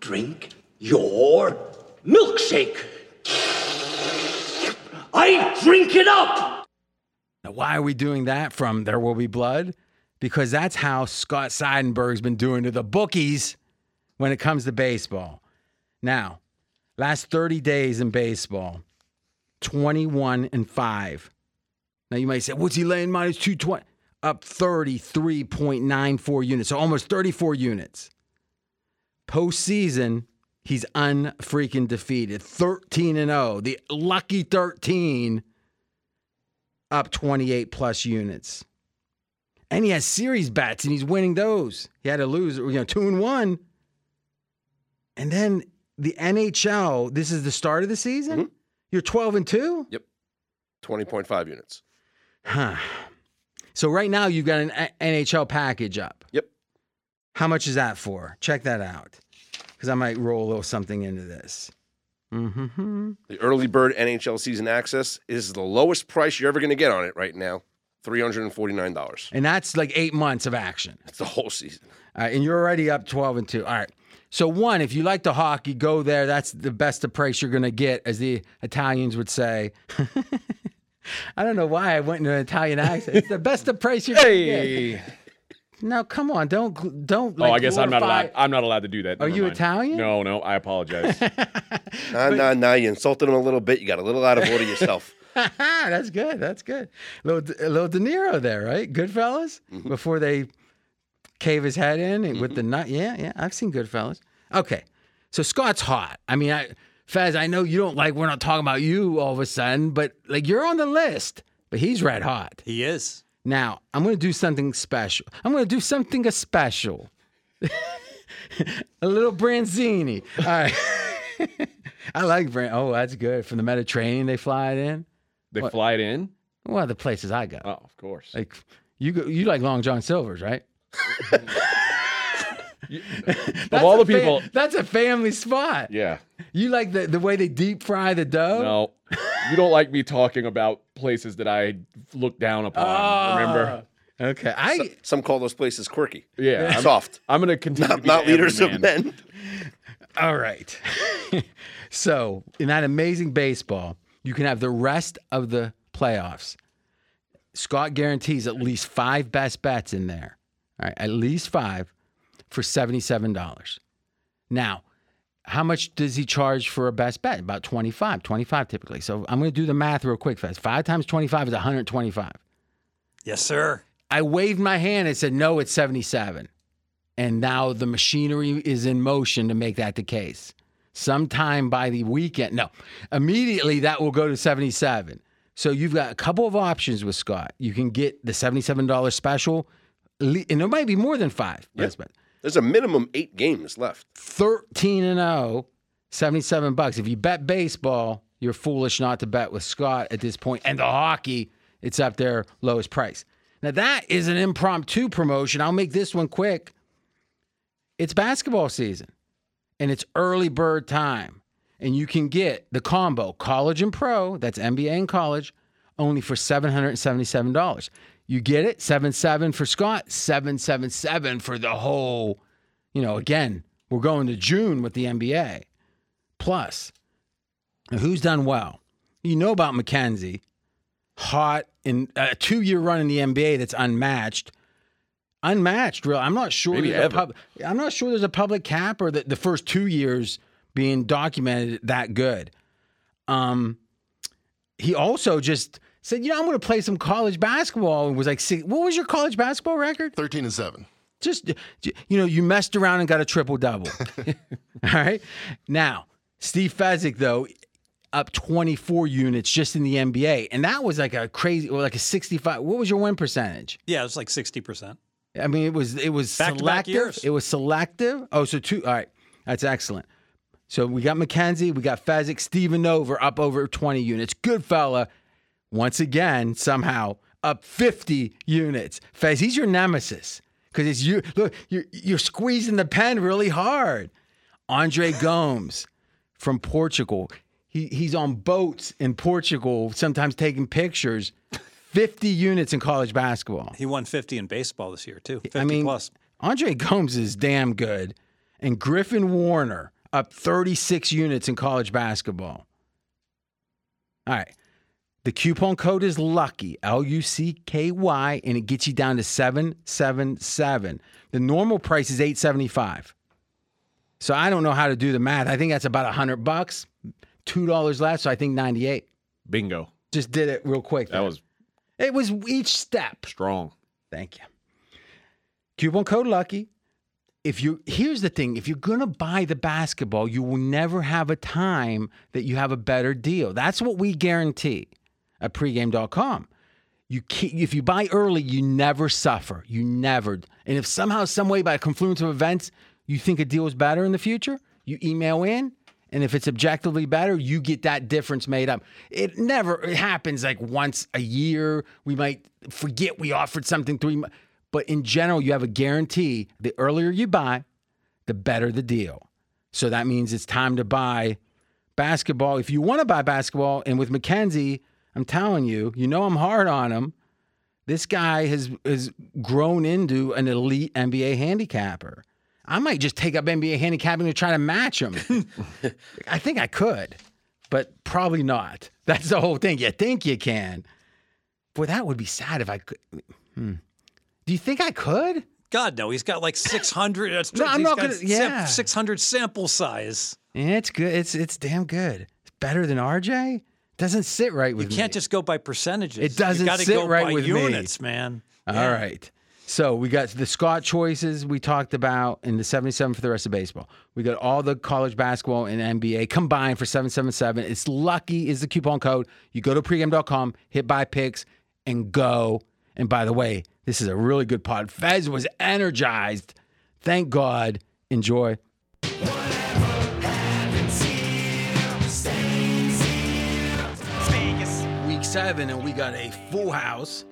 Drink your milkshake. I drink it up. Now, why are we doing that from There Will Be Blood? Because that's how Scott Seidenberg's been doing to the bookies when it comes to baseball. Now, last 30 days in baseball, 21 and 5. Now you might say, what's he laying minus 220? Up 33.94 units, so almost 34 units. Postseason, he's unfreaking defeated. 13 and 0. The lucky 13 up 28 plus units. And he has series bets and he's winning those. He had to lose, you know, two and one. And then the NHL, this is the start of the season? Mhm. You're 12 and 2? Yep. 20.5 units. Huh. So right now you've got an NHL package up. Yep. How much is that for? Check that out. Because I might roll a little something into this. Mm-hmm. The early bird NHL season access is the lowest price you're ever going to get on it right now $349. And that's like eight months of action. That's the whole season. Right, and you're already up 12 and 2. All right. So, one, if you like the hockey, go there. That's the best of price you're going to get, as the Italians would say. I don't know why I went into an Italian accent. It's the best of price you're going to Hey. get. No, come on. Don't, don't. oh, I guess I'm not allowed. I'm not allowed to do that. Are Never you mind. Italian? No, no. I apologize. Nah, nah, nah. You insulted him a little bit. You got a little out of order yourself. That's good. That's good. Little, a little De Niro there, right? Goodfellas mm-hmm. before they cave his head in and with the mm-hmm. nut. Yeah, yeah. I've seen Goodfellas. Okay, so Scott's hot. I mean, I, Fez, I know you don't like. We're not talking about you all of a sudden, but like you're on the list. But he's red hot. He is. Now I'm going to do something special. I'm going to do something special. a little Branzini. All right. I like Brand. Oh, that's good. From the Mediterranean, they fly it in. they What? fly it in. Well, the places I go. Oh, of course. Like you go, you like Long John Silver's, right? of all a the fa- people, that's a family spot. yeah. You like the, the way they deep fry the dough? No, you don't like me talking about places that I look down upon. Ah, remember? Okay. I Some call those places quirky. Yeah. I'm, Soft. I'm going to continue. to Not, be not the leaders of men. all right. so in that amazing baseball, you can have the rest of the playoffs. Scott guarantees at least five best bets in there. All right, at least five for seventy-seven dollars. Now, how much does he charge for a best bet? About 25, 25 typically. So I'm going to do the math real quick fast. Five times 25 is 125. Yes, sir. I waved my hand and said, no, it's 77. And now the machinery is in motion to make that the case. Sometime by the weekend, no, immediately that will go to 77. So you've got a couple of options with Scott. You can get the $77 special, and there might be more than five. best but There's a minimum eight games left. 13 and 0, 77 bucks. If you bet baseball, you're foolish not to bet with Scott at this point. And the hockey, it's up there, lowest price. Now, that is an impromptu promotion. I'll make this one quick. It's basketball season and it's early bird time. And you can get the combo college and pro, that's NBA and college, only for $777. You get it? 77 for Scott, 777 for the whole you know, again, we're going to June with the NBA. Plus, who's done well? You know about Mackenzie, hot in a two-year run in the NBA that's unmatched. Unmatched, real. I'm not sure. Maybe ever. pub, I'm not sure there's a public cap or the, the first two years being documented that good. Um, he also just said, you know, I'm going to play some college basketball. And was like, six- what was your college basketball record? 13 and 7. just you know you messed around and got a triple double all right now steve fezzik though up 24 units just in the nba and that was like a crazy or like a 65 what was your win percentage Yeah, it was like 60%. i mean it was it was Back-to-back selective years. it was selective oh so two all right that's excellent so we got mackenzie we got fezzik steven over up over 20 units good fella once again somehow up 50 units fez he's your nemesis because it's you look you're, you're squeezing the pen really hard andre gomes from portugal he, he's on boats in portugal sometimes taking pictures 50 units in college basketball He won 50 in baseball this year, too. 50 I mean, plus. Andre Gomes is damn good. and Griffin Warner up 36 units in college basketball. All right. The coupon code is lucky, L U C K Y, and it gets you down to 777. The normal price is 875. So I don't know how to do the math. I think that's about 100 bucks, $2 less, so I think 98. Bingo. Just did it real quick. That there. was It was each step. strong. Thank you. Coupon code lucky. If you here's the thing, if you're gonna buy the basketball, you will never have a time that you have a better deal. That's what we guarantee at pregame.com. You if you buy early, you never suffer. You never. And if somehow, some way, by a confluence of events, you think a deal is better in the future, you email in, and if it's objectively better, you get that difference made up. It never it happens like once a year. We might forget we offered something three months. But in general, you have a guarantee the earlier you buy, the better the deal. So that means it's time to buy basketball. If you want to buy basketball, and with Mackenzie, I'm telling you, you know I'm hard on him. This guy has has grown into an elite NBA handicapper. I might just take up NBA handicapping to try to match him. I think I could, but probably not. That's the whole thing. You think you can. Boy, that would be sad if I could. Hmm. Do you think I could? God, no, he's got like 600. That's No, I'm not gonna- yeah. 600 sample size. Yeah, it's good. It's it's damn good. It's better than RJ. Doesn't sit right with You with can't me. just go by percentages. It doesn't you sit go right by with me. units, man. All right. So we got the Scott choices we talked about in the 77 for the rest of baseball. We got all the college basketball and NBA combined for 777. It's lucky is the coupon code. You go to pregame.com, hit buy picks, and go. And by the way, this is a really good pod. Fez was energized. Thank God. Enjoy. Seven, and we got a full house.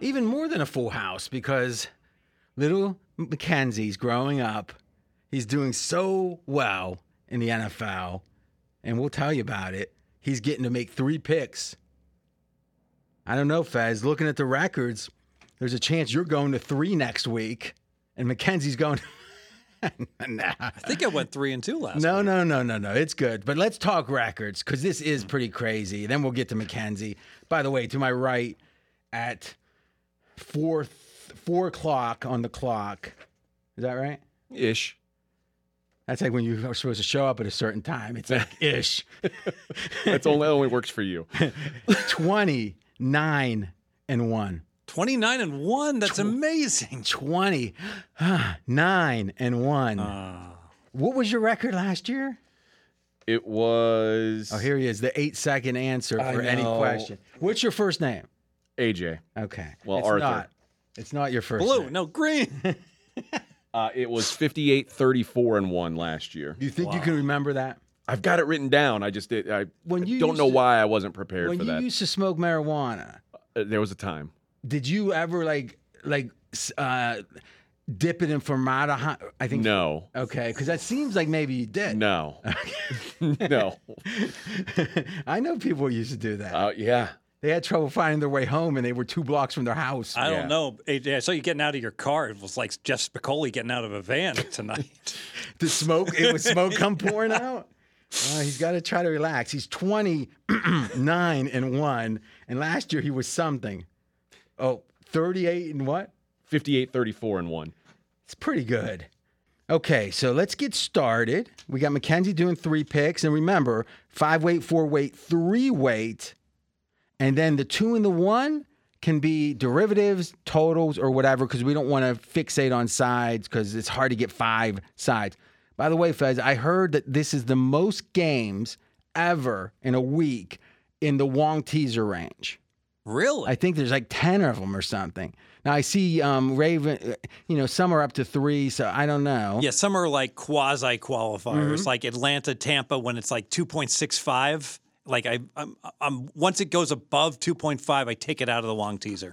Even more than a full house because little Mackenzie's growing up. He's doing so well in the NFL, and we'll tell you about it. He's getting to make three picks. I don't know, Fez. Looking at the records, there's a chance you're going to three next week, and Mackenzie's going. nah. I think I went three and two last. No, week. no, no, no, no. It's good. But let's talk records because this is pretty crazy. Then we'll get to Mackenzie. By the way, to my right at four four o'clock on the clock. Is that right? Ish. That's like when you are supposed to show up at a certain time. It's like ish. That's only only works for you. 29 and 1. 29 and one. That's amazing. 29 and 1. what was your record last year? It was Oh, here he is, the eight second answer I for any question. What's your first name? AJ. Okay. Well, it's Arthur. Not, it's not your first Blue, name. no green. Uh, it was 58 34 and 1 last year. Do you think you can remember that? I've got it written down. I just did, I When you don't know to- why I wasn't prepared for that. When you used to smoke marijuana, Uh, there was a time. Did you ever like like uh, dip it in formaldehyde? I think No. Okay, because that seems like maybe you did. No. no. I know people used to do that. Uh, yeah. they had trouble finding their way home, and they were two blocks from their house. I Yeah. don't know. AJ, I saw you getting out of your car. It was like Jeff Spicoli getting out of a van tonight. the smoke, it was smoke come pouring out. Uh, he's got to try to relax. He's 29 and 1. And last year he was something. Oh, 38 and what? 58 34 and 1. It's pretty good. Okay, so let's get started. We got Mackenzie doing three picks. And remember, five weight, four weight, three weight. And then the two and the one can be derivatives, totals, or whatever, because we don't want to fixate on sides because it's hard to get five sides. By the way, Fez, I heard that this is the most games ever in a week in the Wong teaser range. Really? I think there's like 10 of them or something. Now I see um, Raven, uh, you know, some are up to three, so I don't know. yeah, some are like quasi qualifiers, Mm-hmm. like Atlanta, Tampa, when it's like 2.65. Like I, I'm, I'm once it goes above 2.5, I take it out of the Wong teaser.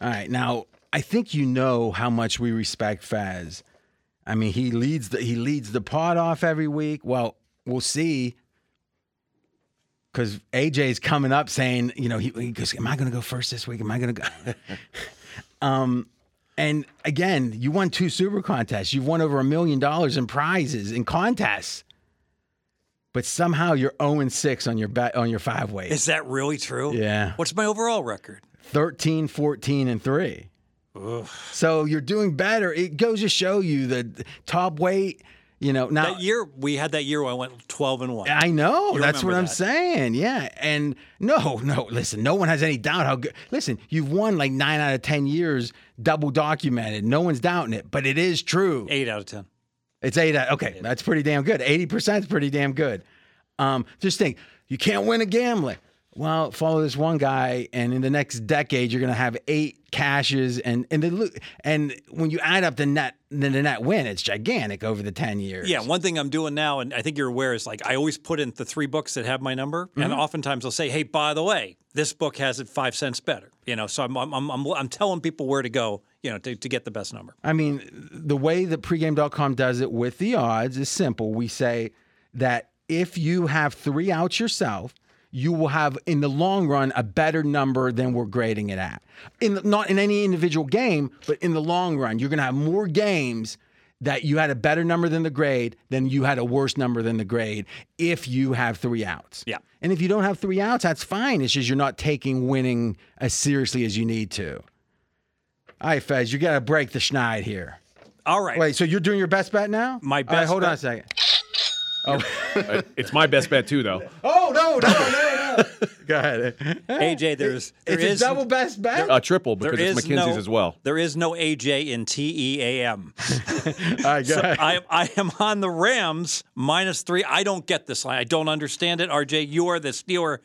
All right. Now, I think you know how much we respect Fez. I mean, he leads the he leads the pod off every week. Well, we'll see. Because AJ's coming up saying, you know, he, he goes, "Am I going to go first this week? Am I going to go?" um, And again, you won two super contests. You've won over a million dollars in prizes in contests. But somehow you're 0 and 6 on your bet on your five ways. Is that really true? Yeah. What's my overall record? 13, 14, and 3. So you're doing better. It goes to show you that top weight, you know, now That year we had that year where I went 12 and 1. I know. You That's what remember I'm saying. Yeah. And no, no, listen, no one has any doubt how good. Listen, you've won like nine out of 10 years, double documented. No one's doubting it, but it is true. 8 out of 10. It's eight. out- Okay. That's pretty damn good. 80% is pretty damn good. Um, just think, you can't win a gambling. Well, follow this one guy, and in the next decade, you're going to have eight cashes, and and the and when you add up the net the net win, it's gigantic over the ten years. Yeah, one thing I'm doing now, and I think you're aware, is like I always put in the three books that have my number, and Mm-hmm. oftentimes I'll say, "Hey, by the way, this book has it five cents better." You know, so I'm I'm I'm, I'm, I'm telling people where to go, you know, to, to get the best number. I mean, the way that pregame.com does it with the odds is simple. We say that if you have three outs yourself, you will have in the long run a better number than we're grading it at. In the, not in any individual game, but in the long run, you're going to have more games that you had a better number than the grade than you had a worse number than the grade if you have three outs. Yeah. And if you don't have three outs, that's fine. It's just you're not taking winning as seriously as you need to. All right, Fez, you got to break the schneid here. All right. Wait, so you're doing your best bet now? My All right, best hold on a second. Uh, it's my best bet too, though. Oh no, no, no, no. Go ahead. AJ, there's there it's is- a double best bet. A triple there because it's is Mackenzie's no, as well. There is no AJ in T E A M. All right. I I am on the Rams minus three. I don't get this line. I don't understand it. RJ, you are the Steeler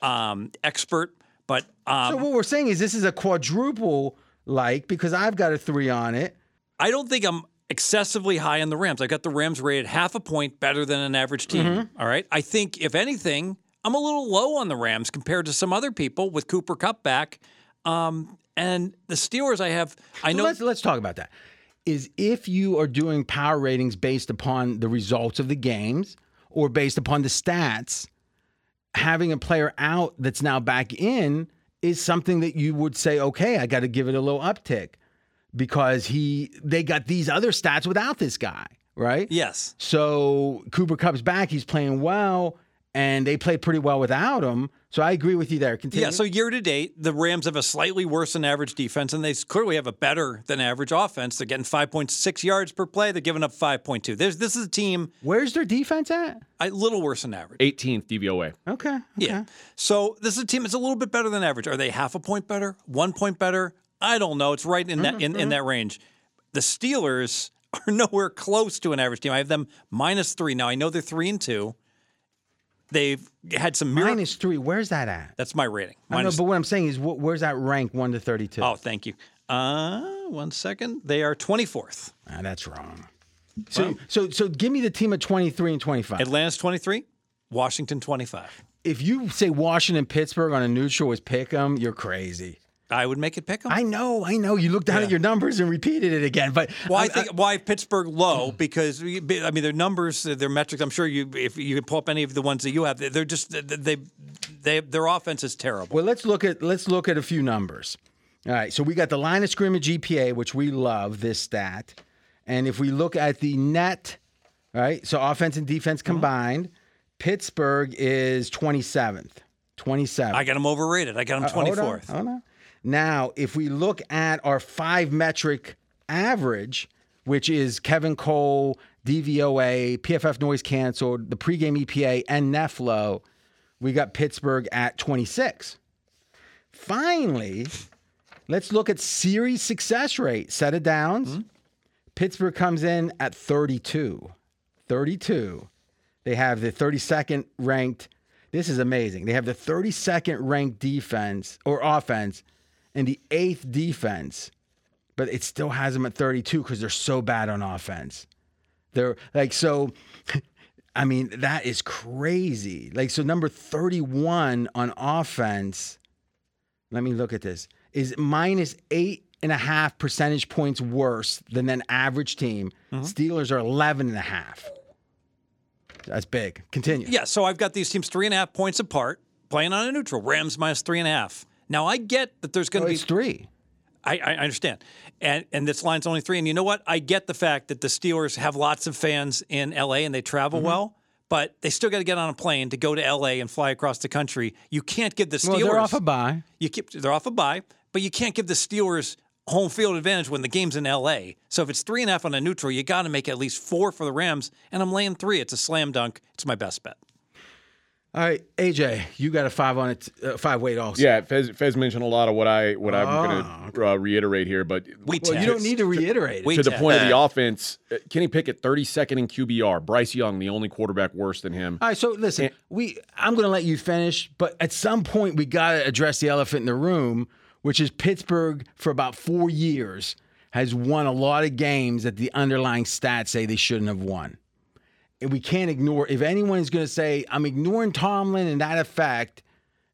um, expert, but um, so what we're saying is this is a quadruple like because I've got a three on it. I don't think I'm excessively high on the Rams. I got the Rams rated half a point better than an average team. Mm-hmm. all right. I think, if anything, I'm a little low on the Rams compared to some other people with Cooper Kupp back. Um, and the Steelers, I have, I know. let's let's talk about that. Is if you are doing power ratings based upon the results of the games or based upon the stats, having a player out that's now back in is something that you would say, okay, I got to give it a little uptick because he they got these other stats without this guy, right? yes. So Cooper Kupp's back, he's playing well, and they played pretty well without him. So I agree with you there. Continue. Yeah, so year to date, the Rams have a slightly worse than average defense, and they clearly have a better than average offense. They're getting 5.6 yards per play. They're giving up 5.2. There's, this is a team where's their defense at? a little worse than average. 18th DVOA. Okay. okay. Yeah. So this is a team that's a little bit better than average. Are they half a point better? One point better? I don't know. It's right in that in, in that range. The Steelers are nowhere close to an average team. I have them minus three. Now I know they're three and two. They've had some miracles. Minus three. Where's that at? That's my rating. I know, but what I'm saying is, wh- where's that rank one to thirty-two? oh, thank you. Uh, one second. They are 24th. Ah, that's wrong. So, so, so, give me the team at twenty-three and twenty-five. Atlanta's 23. Washington 25. if you say Washington, Pittsburgh on a neutral was pick 'em, you're crazy. I would make it pick 'em. I know, I know. You looked down Yeah. at your numbers and repeated it again, but Why I- I think why Pittsburgh low? Because I mean their numbers, their metrics. I'm sure you if you can pull up any of the ones that you have, they're just they they their offense is terrible. Well, let's look at let's look at a few numbers. All right, so we got the line of scrimmage GPA, which we love this stat, and if we look at the net, all right, so offense and defense mm-hmm. combined, Pittsburgh is twenty seventh, twenty seventh. I got them overrated. I got them uh, Hold on, 24th. hold on. Now, if we look at our five metric average, which is Kevin Cole, DVOA, PFF noise canceled, the pregame EPA, and nfelo, we got Pittsburgh at 26. Finally, let's look at series success rate, set of downs. Hmm? Pittsburgh comes in at 32. 32. They have the 32nd ranked. This is amazing. They have the 32nd ranked defense or offense and the eighth defense, but it still has them at 32 because they're so bad on offense. They're like, so, I mean, that is crazy. Like, so number 31 on offense, let me look at this, is minus eight and a half percentage points worse than an average team. Mm-hmm. Steelers are 11 and a half. That's big. Continue. Yeah, so I've got these teams three and a half points apart, playing on a neutral. Rams minus three and a half. Now I get that there's going Oh, to it's be three. I, I understand. And and this line's only three. And you know what? I get the fact that the Steelers have lots of fans in LA and they travel Mm-hmm. well, but they still got to get on a plane to go to LA and fly across the country. You can't give the Steelers Well, they're off a bye. you keep they're off a bye, but you can't give the Steelers home field advantage when the game's in LA. So if it's three and a half on a neutral, you got to make at least four for the Rams. And I'm laying three. It's a slam dunk. It's my best bet. All right, AJ, you got a five on it, uh, five weight also. Yeah, Fez, Fez mentioned a lot of what I what I'm going to uh, reiterate here, but We Well, you don't need to reiterate it. To the point of the offense, uh, Kenny Pickett, 32nd in QBR. Bryce Young, the only quarterback worse than him. All right, so listen, we I'm going to let you finish, but at some point we got to address the elephant in the room, which is Pittsburgh for about 4 years has won a lot of games that the underlying stats say they shouldn't have won. And we can't ignore if anyone is going to say I'm ignoring Tomlin and that effect,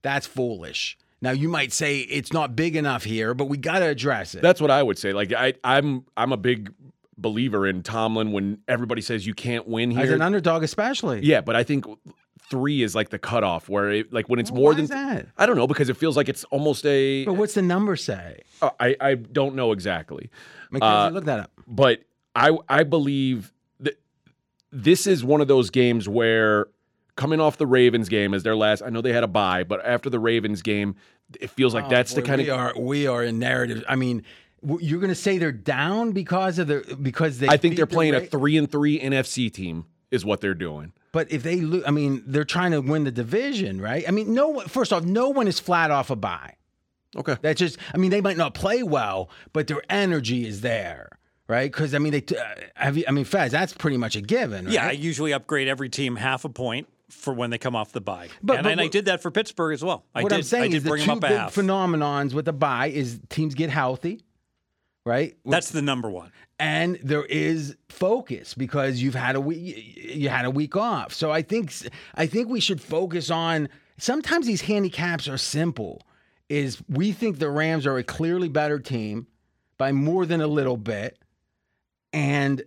that's foolish. Now you might say it's not big enough here, but we got to address it. That's what I would say. Like I, I'm I'm a big believer in Tomlin when everybody says you can't win here As an underdog especially. yeah, but I think three is like the cutoff where it, like when it's Well, more than is that? I don't know because it feels like it's almost a. But what's the number say? Uh, I I don't know exactly. Uh, look that up. but I I believe this is one of those games where coming off the Ravens game as their last I know they had a bye, but after the Ravens game, it feels like oh, that's the Oh, Boy, kind we of are we are in narrative. I mean, you're going to say they're down because of the because they. I think they're the playing a 3 and 3 NFC team is what they're doing. But if they lose, I mean, they're trying to win the division, right? I mean, no. First off, no one is flat off a bye. Okay. That's just. I mean, they might not play well, but their energy is there, right? Because I mean, they uh, have. You, I mean, Fez, that's pretty much a given. Right? Yeah, I usually upgrade every team half a point for when they come off the bye. But- and, but and I did that for Pittsburgh as well. I what did, I'm saying is the two big phenomenons with the bye is teams get healthy, right? That's the number one. and there is focus because you've had a week you had a week off. So I think I think we should focus on sometimes these handicaps are simple. Is we think the Rams are a clearly better team by more than a little bit and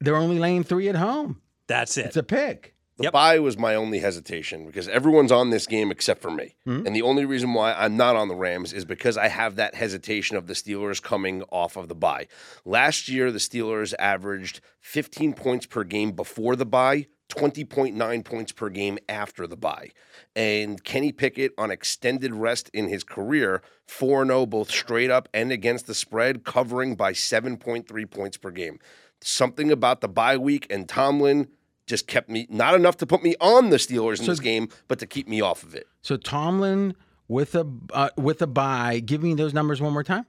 they're only laying 3 at home. That's it. It's a pick. The Yep. bye was my only hesitation because everyone's on this game except for me. Hmm. And the only reason why I'm not on the Rams is because I have that hesitation of the Steelers coming off of the bye. Last year, the Steelers averaged 15 points per game before the bye, 20.9 points per game after the bye. And Kenny Pickett, on extended rest in his career, 4 0 both straight up and against the spread, covering by 7.3 points per game. Something about the bye week and Tomlin just kept me not enough to put me on the Steelers in this game, but to keep me off of it. So Tomlin with a uh, with a bye, give me those numbers one more time.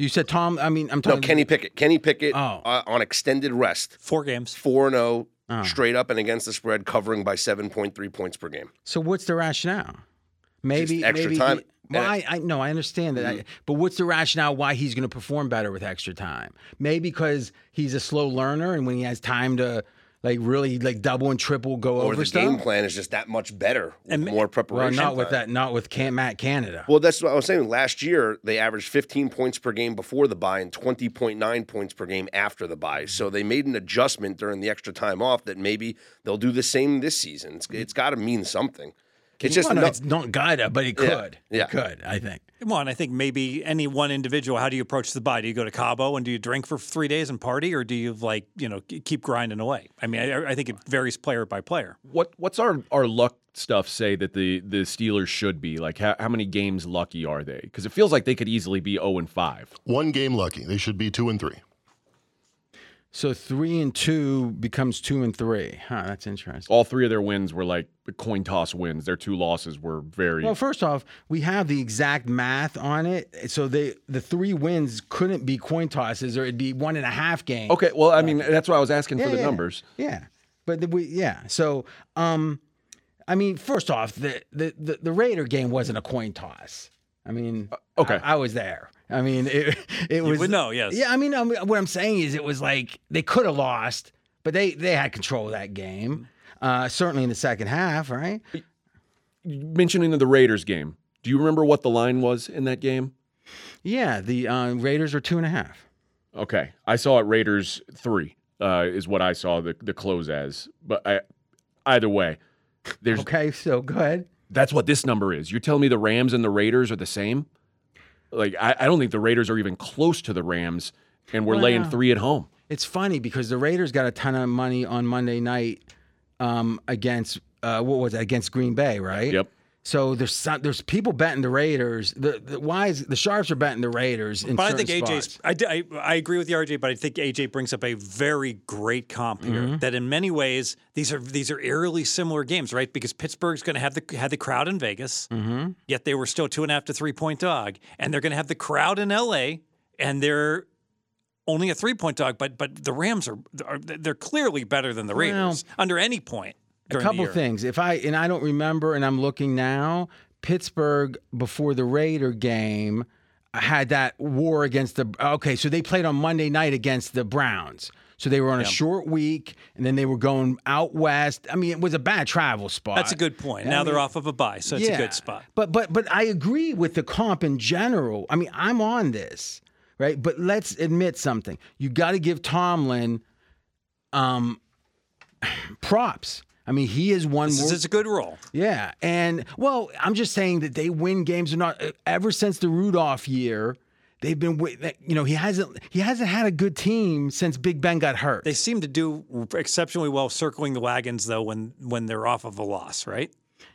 You said Tom, I mean I'm talking. No, talking Kenny Pickett. Kenny Pickett Oh. uh, on extended rest, Four games. 4 0, Oh. straight up and against the spread, covering by 7.3 points per game. So what's the rationale? Maybe Just extra maybe time. he- well, I, I no, I understand that. I, but what's the rationale why he's going to perform better with extra time? Maybe because he's a slow learner, and when he has time to like really like double and triple go Or over the stuff. game plan is just that much better with And- more well, preparation. not with time. that, not with Can- Matt Canada. Well, that's what I was saying. Last year, they averaged 15 points per game before the bye and 20.9 points per game after the bye. So they made an adjustment during the extra time off that maybe they'll do the same this season. It's, it's got to mean something. It's just Well, no, no- it's not gotta, but it could. yeah. It could. I think. Come on, I think maybe any one individual, how do you approach the bye? Do you go to Cabo and do you drink for three days and party, or do you like you know keep grinding away? I mean, I, I think it varies player by player. What what's our our luck stuff say that the the Steelers should be? Like how, how many games lucky are they? Because it feels like they could easily be 0 and 5. One game lucky. They should be two and three. So three and two becomes two and three. Huh, that's interesting. All three of their wins were like coin toss wins. Their two losses were very Well, first off, we have the exact math on it. So they the three wins couldn't be coin tosses, or it'd be one and a half game. Okay, well, I mean, that's why I was asking Yeah, for the yeah. numbers. Yeah, but the, we yeah. So um, I mean, first off, the the the, the Raider game wasn't a coin toss. I mean, okay. I, I was there. I mean, it it was. would know, yes. Yeah, I mean, I mean, what I'm saying is, it was like they could have lost, but they they had control of that game. Uh, certainly in the second half, right? Mentioning the Raiders game, do you remember what the line was in that game? Yeah, the uh, Raiders are two and a half. Okay, I saw it Raiders three uh, is what I saw the the close as. But I, either way, there's Okay, so go ahead. that's what this number is. You're telling me the Rams and the Raiders are the same? Like I, I don't think the Raiders are even close to the Rams, and we're laying three at home. It's funny because the Raiders got a ton of money on Monday night um, against uh, what was it against Green Bay, right? Yep. So there's some, there's people betting the Raiders. The, the why is the sharps are betting the Raiders in But I think AJ's. I, I, I, agree with you, RJ. But I think AJ brings up a very great comp here. Mm-hmm. That in many ways these are these are eerily similar games, right? Because Pittsburgh's going to have the had the crowd in Vegas, Mm-hmm. yet they were still two and a half to three point dog, and they're going to have the crowd in LA, and they're only a three point dog. But but the Rams are, are they're clearly better than the Raiders under any point. A couple things. If I and I don't remember, and I'm looking now, Pittsburgh before the Raider game had that war against the. Okay, so they played on Monday night against the Browns. So they were on a short week, and then they were going out west. I mean, it was a bad travel spot. That's a good point. Now they're off of a bye, so it's a good spot. But but but I agree with the comp in general. I mean, I'm on this, right? But let's admit something. You got to give Tomlin um props. I mean, he has won This more. is a good role. Yeah, and well, I'm just saying that they win games or not. Ever since the Rudolph year, they've been. You know, he hasn't he hasn't had a good team since Big Ben got hurt. They seem to do exceptionally well circling the wagons though when when they're off of a loss, right?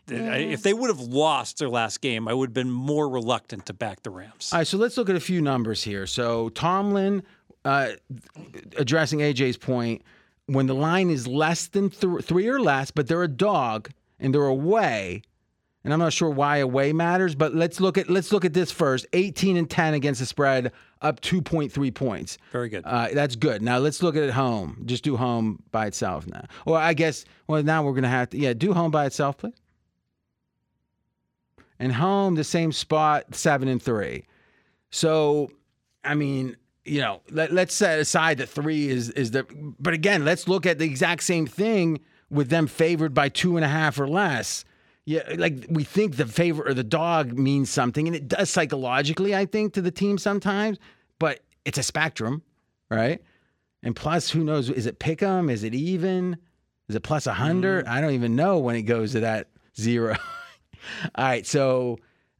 If they would have lost their last game, I would have been more reluctant to back the Rams. All right, so let's look at a few numbers here. So Tomlin, uh, addressing AJ's point, when the line is less than th- three or less, but they're a dog and they're away, and I'm not sure why away matters, but let's look at let's look at this first. 18 and 10 against the spread, up 2.3 points. Very good. Uh, that's good. Now let's look at it home. Just do home by itself now. Or I guess well now we're gonna have to yeah do home by itself, please. And home the same spot seven and three. So I mean you know let, let's set aside that three is is the but again let's look at the exact same thing with them favored by two and a half or less. Yeah, like we think the favor or the dog means something, and it does psychologically, I think, to the team sometimes. But it's a spectrum, right? And plus, who knows? Is it pick 'em? Is it even? Is it plus a hundred? Mm-hmm. I don't even know when it goes to that zero. All right, so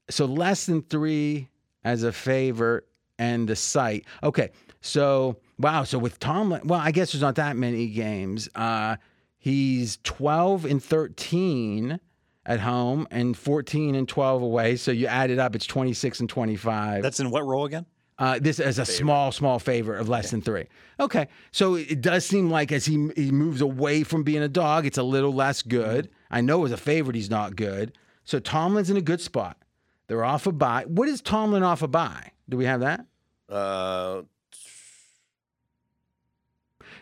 so less than three as a favorite and the site. Okay, so wow, so with Tomlin, well, I guess there's not that many games. Uh, he's twelve and thirteen at home and 14 and 12 away. So you add it up, it's 26 and 25. That's in what role again? Uh, this is a small, small favor of less than three. Okay, so it does seem like as he he moves away from being a dog, it's a little less good. I know as a favorite he's not good. So Tomlin's in a good spot. They're off a bye. What is Tomlin off a bye? Do we have that? Uh,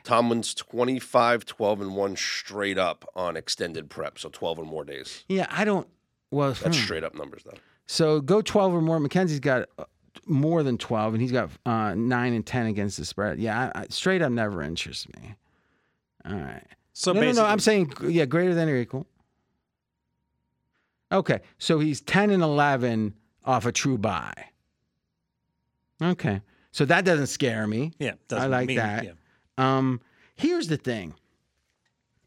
Tomlin's 25, 12, and 1 straight up on extended prep. So 12 or more days. Yeah, I don't. Well, That's hmm. straight up numbers, though. So go 12 or more. Mackenzie's got uh, more than 12, and he's got uh, 9 and 10 against the spread. Yeah, I, I, straight up never interests me. All right. So no, no, no. I'm saying, yeah, greater than or equal. Okay. So he's 10 and 11 off a true bye. Okay. So that doesn't scare me. yeah, I like mean- that. yeah. Um, here's the thing.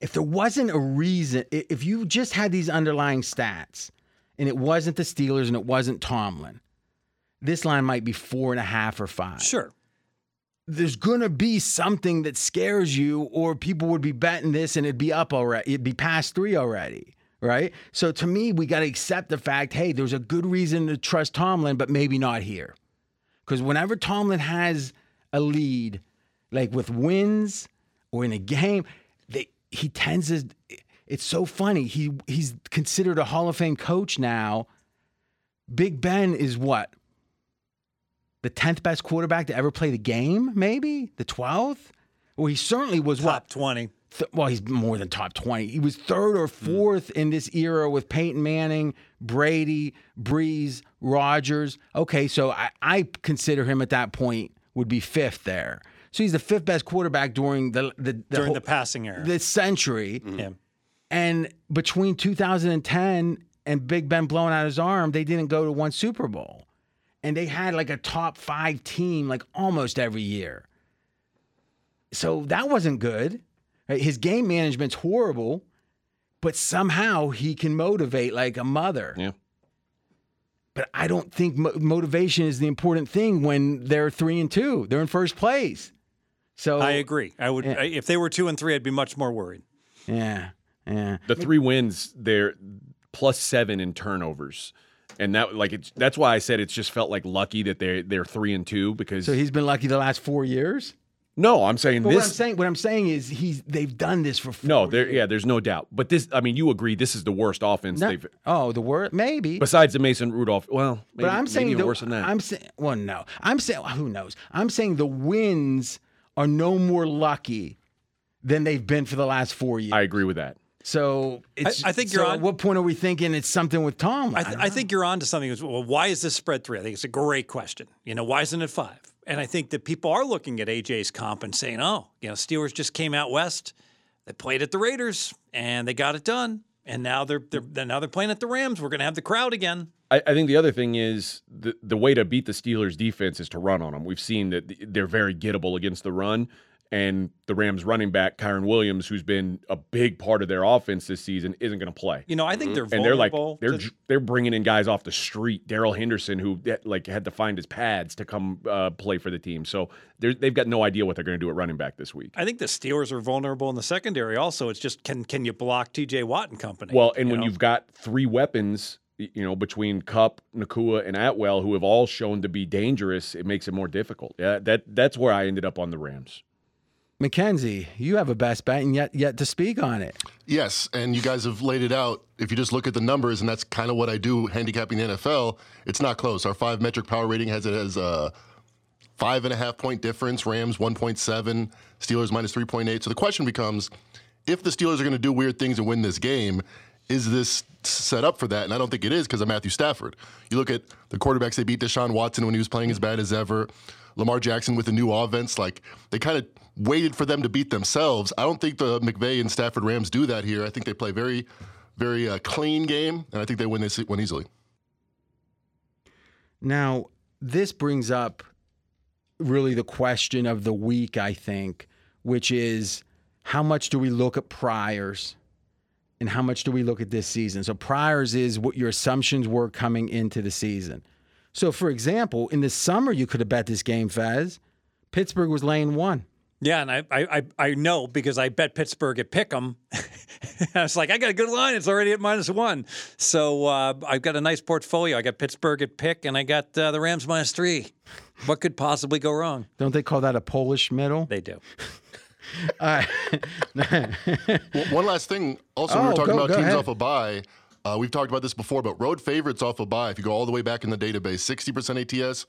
If there wasn't a reason, if you just had these underlying stats and it wasn't the Steelers and it wasn't Tomlin, this line might be four and a half or five. Sure. There's gonna be something that scares you, or people would be betting this and it'd be up already. It'd be past three already. Right. So to me, we got to accept the fact, hey, there's a good reason to trust Tomlin, but maybe not here. Because whenever Tomlin has a lead, like with wins or in a game, they, he tends to. It's so funny. He he's considered a Hall of Fame coach now. Big Ben is what the tenth best quarterback to ever play the game, maybe the twelfth. Well, he certainly was what Top 20. Th- well, he's more than top 20. He was third or hmm. fourth in this era with Peyton Manning, Brady, Brees, Rodgers. Okay, so I, I consider him at that point would be fifth there. So he's the fifth best quarterback during the the, the During whole- the passing era. this century. Hmm. yeah. And between 2010 and Big Ben blowing out his arm, they didn't go to one Super Bowl. And they had like a top five team like almost every year. So that wasn't good. Right? His game management's horrible, but somehow he can motivate like a mother. Yeah. but I don't think mo- motivation is the important thing when they're three and two. They're in first place. So I agree. I would I, if they were two and three, I'd be much more worried. Yeah, yeah. The three wins, they're plus seven in turnovers. And that like it's that's why I said it's just felt like lucky that they're they're three and two because So he's been lucky the last four years. No, I'm saying But this what I'm saying, what I'm saying is he's they've done this for four no, there yeah, there's no doubt. But this I mean you agree this is the worst offense No- they've oh, the worst, maybe. besides the Mason Rudolph. Well, maybe, but I'm maybe saying even the, worse than that. I'm saying well, no. I'm saying who knows. I'm saying the wins are no more lucky than they've been for the last four years. I agree with that. so it's, I think so you're At on- what point are we thinking it's something with Tom? I, th- I think you're on to something. Well, why is this spread three? I think it's a great question. You know, why isn't it five? And I think that people are looking at AJ's comp and saying, oh, you know, Steelers just came out west. They played at the Raiders and they got it done. And now they're, they're, now they're playing at the Rams. We're going to have the crowd again. I, I think the other thing is the the way to beat the Steelers defense is to run on them. We've seen that they're very gettable against the run, and the Rams running back Kyren Williams, who's been a big part of their offense this season, isn't going to play. You know, I think they're Mm-hmm. and they're like vulnerable. they're to- they're bringing in guys off the street. Darrell Henderson, who like had to find his pads to come uh, play for the team, so they're, they've got no idea what they're going to do at running back this week. I think the Steelers are vulnerable in the secondary. Also, it's just can can you block T.J. Watt and company? Well, and you when know? you've got three weapons, you know, between Kupp, Nacua, and Atwell, who have all shown to be dangerous, it makes it more difficult. Yeah, that that's where I ended up on the Rams. Mackenzie, you have a best bet and yet yet to speak on it. Yes, and you guys have laid it out. If you just look at the numbers, and that's kind of what I do handicapping the NFL, it's not close. Our five metric power rating has it as a five and a half point difference. Rams 1.7, Steelers minus 3.8. So the question becomes if the Steelers are going to do weird things and win this game, is this set up for that? And I don't think it is because of Matthew Stafford. You look at the quarterbacks they beat Deshaun Watson when he was playing as bad as ever. Lamar Jackson with the new offense, like they kind of waited for them to beat themselves. I don't think the McVay and Stafford Rams do that here. I think they play very, very uh, clean game, and I think they win this one easily. Now, this brings up really the question of the week, I think, which is how much do we look at priors and how much do we look at this season? So, priors is what your assumptions were coming into the season. So, for example, in the summer, you could have bet this game, Fez. Pittsburgh was laying one. Yeah, and I, I I I know because I bet Pittsburgh at Pick'em. I was like, I got a good line. It's already at minus one. So uh, I've got a nice portfolio. I got Pittsburgh at pick, and I got uh, the Rams minus three. What could possibly go wrong? Don't they call that a Polish middle? They do. All right. Well, one last thing. Also, we Oh, were talking go- about go teams ahead. off a bye. Uh, we've talked about this before, but road favorites off a bye. If you go all the way back in the database, 60% ATS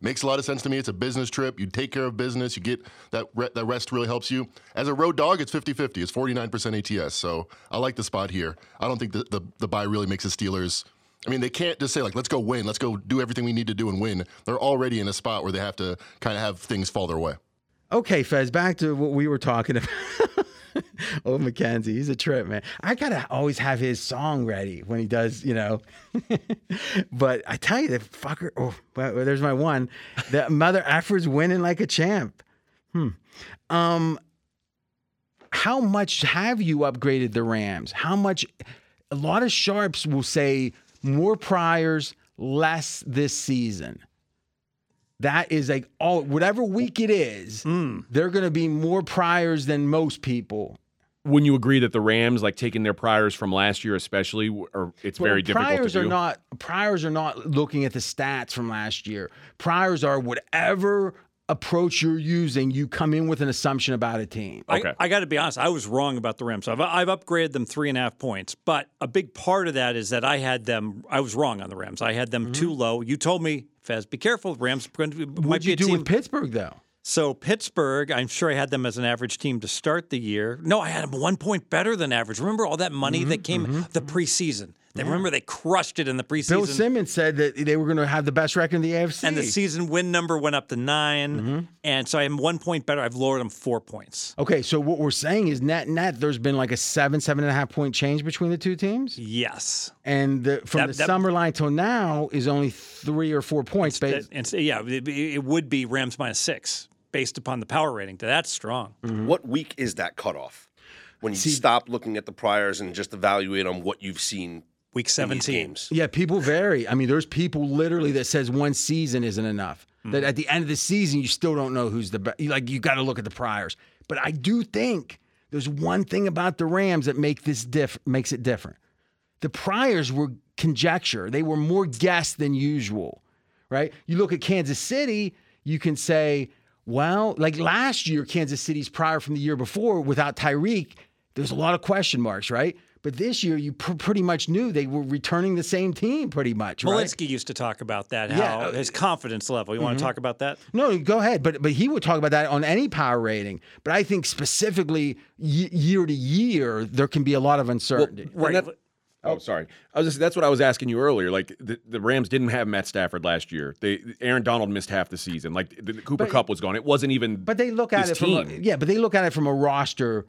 makes a lot of sense to me. It's a business trip. You take care of business. You get that re- that rest really helps you. As a road dog, it's 50-50. It's 49% ATS. So I like the spot here. I don't think the the, the bye really makes the Steelers. I mean, they can't just say like, "Let's go win. Let's go do everything we need to do and win." They're already in a spot where they have to kind of have things fall their way. Okay, Fez, back to what we were talking about. oh, Mackenzie, he's a trip, man. I gotta always have his song ready when he does, you know. but I tell you, the fucker. Oh, well, there's my one. The mother effort's winning like a champ. Hmm. Um. How much have you upgraded the Rams? How much? A lot of sharps will say more priors, less this season. That is like all whatever week it is, they're going to be more priors than most people. When you agree that the Rams, like taking their priors from last year, especially, or it's very Well, difficult priors to are not priors are not looking at the stats from last year. Priors are whatever approach you're using. You come in with an assumption about a team. Okay. I, I got to be honest. I was wrong about the Rams. I've, I've upgraded them three and a half points, but a big part of that is that I had them. I was wrong on the Rams. I had them mm-hmm. too low. You told me, Fez, be careful. Rams are going to, might What'd be you a do team. with Pittsburgh though? So Pittsburgh, I'm sure I had them as an average team to start the year. No, I had them one point better than average. Remember all that money Mm-hmm, that came the preseason? They remember they crushed it in the preseason. Bill Simmons said that they were going to have the best record in the AFC. and the season win number went up to 9 Mm-hmm. and so I'm one point better. I've lowered them four points. okay, so what we're saying is net net, there's been like a seven, seven and a half point change between the two teams. Yes, And the, from That- the that- summer line till now is only three or four points. That- Based, and yeah, it, it would be Rams minus six based upon the power rating. That's strong. Mm-hmm. What week is that cutoff? When you stop looking at the priors and just evaluate on what you've seen Week in these 17. Yeah, people vary. I mean, there's people literally that says one season isn't enough. Hmm. That at the end of the season, you still don't know who's the best. Like you got to look at the priors. But I do think there's one thing about the Rams that make this diff makes it different. The priors were conjecture. They were more guess than usual, right? You look at Kansas City, you can say, well, like last year, Kansas City's prior from the year before without Tyreek, there's a lot of question marks, right? But this year, you pr- pretty much knew they were returning the same team, pretty much, right? Malinsky used to talk about that, how Yeah. Mm-hmm. his confidence level. You want to talk about that? No, go ahead. But but he would talk about that on any power rating. But I think specifically y- year to year, there can be a lot of uncertainty. And that- Oh, oh, sorry. I was just, that's what I was asking you earlier. Like the, the Rams didn't have Matt Stafford last year. They Aaron Donald missed half the season. Like the, the Cooper But- Kupp was gone. It wasn't even. But they look at his it from a, yeah, but they look at it from a roster.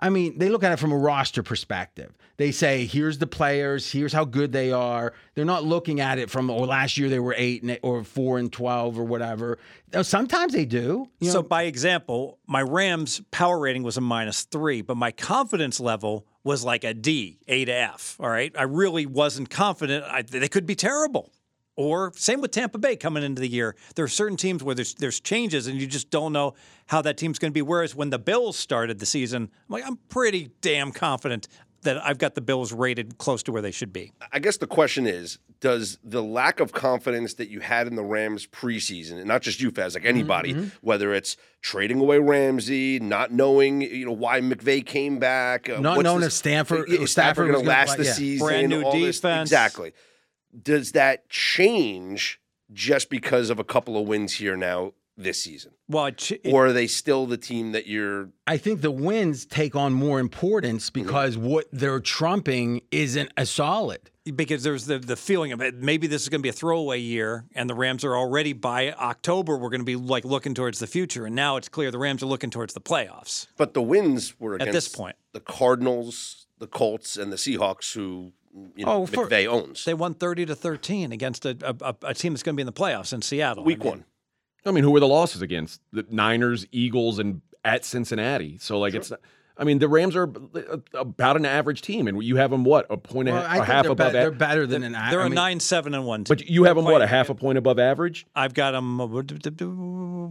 I mean, they look at it from a roster perspective. They say, "Here's the players. Here's how good they are." They're not looking at it from, "Oh, last year they were eight and or four and twelve or whatever." Sometimes they do. You so, by example, my Rams power rating was a minus three, but my confidence level was like a D, A to F. All right. I really wasn't confident. I, they could be terrible. Or same with Tampa Bay coming into the year. There are certain teams where there's there's changes and you just don't know how that team's going to be. Whereas when the Bills started the season, I'm like, I'm pretty damn confident that I've got the Bills rated close to where they should be. I guess the question is Does the lack of confidence that you had in the Rams preseason, and not just you, Fez, like anybody, whether it's trading away Ramsey, not knowing you know why McVay came back, uh, Not what's knowing this- if Stanford- yeah, if Stafford Stafford going to last play- the yeah. season, Brand new all this- exactly. Does that change just because of a couple of wins here now this season, Well, it, or are they still the team that you're? I think the wins take on more importance Mm-hmm. because what they're trumping isn't a solid. because there's the the feeling of it. Maybe this is going to be a throwaway year, and the Rams are already by October. We're going to be like looking towards the future, and now it's clear the Rams are looking towards the playoffs. But the wins were At this point. the Cardinals, the Colts, and the Seahawks, who you know Oh, for- McVay owns. They won thirty to thirteen against a, a, a- a team that's going to be in the playoffs in Seattle. Week I mean, one. I mean, who were the losses against? The Niners, Eagles, and at Cincinnati. So like it's. I mean, the Rams are uh, about an average team, and you have them what a point and Well, a, I a think half they're, above. be- a- they're better than an. Average. They're I a mean, nine seven and one. Team. but you have them what a half a point above average. I've got them.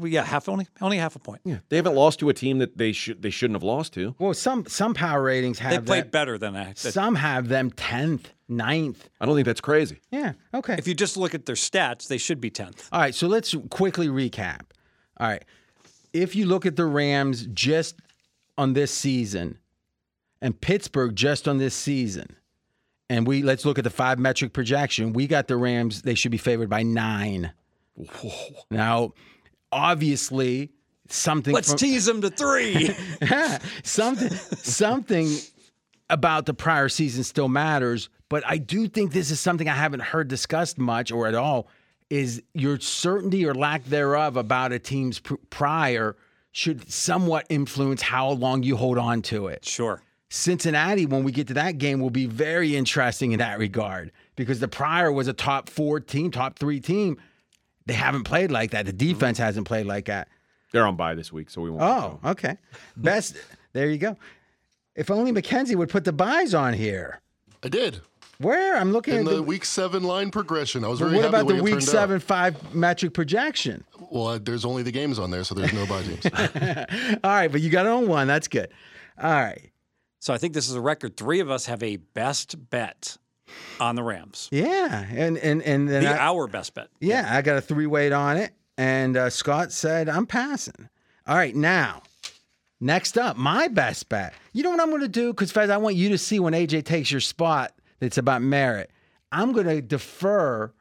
Yeah, uh, half only only half a point. Yeah, they haven't lost to a team that they should they shouldn't have lost to. Well, some some power ratings have They played that- better than that. Some have them tenth, 9th. I don't think that's crazy. Yeah. Okay. If you just look at their stats, they should be tenth. All right, so let's quickly recap. All right. If you look at the Rams just on this season and Pittsburgh just on this season, and we let's look at the five metric projection, we got the Rams, they should be favored by nine. Now, obviously, something Let's from- tease them to three. something something about the prior season still matters, but I do think this is something I haven't heard discussed much or at all is your certainty or lack thereof about a team's pr- prior should somewhat influence how long you hold on to it. sure. Cincinnati, when we get to that game, will be very interesting in that regard because the prior was a top four team, top three team. They haven't played like that. The mm-hmm. defense hasn't played like that. They're on bye this week, so we won't. Oh, okay. Best. there you go. If only Mackenzie would put the byes on here. I did. Where I'm looking In at the the. week seven line progression, I was but very what happy about way the week turned out. seven five metric projection? Well, uh, there's only the games on there, so there's no bye teams. All right, but you got it on one. That's good. All right. So I think this is a record. Three of us have a best bet on the Rams. Yeah, and and and then The I, our best bet. yeah, I got a three weight on it, and uh, Scott said I'm passing. All right, now. Next up, my best bet. You know what I'm going to do? Because, Fez, I want you to see when AJ takes your spot that's about merit. I'm going to defer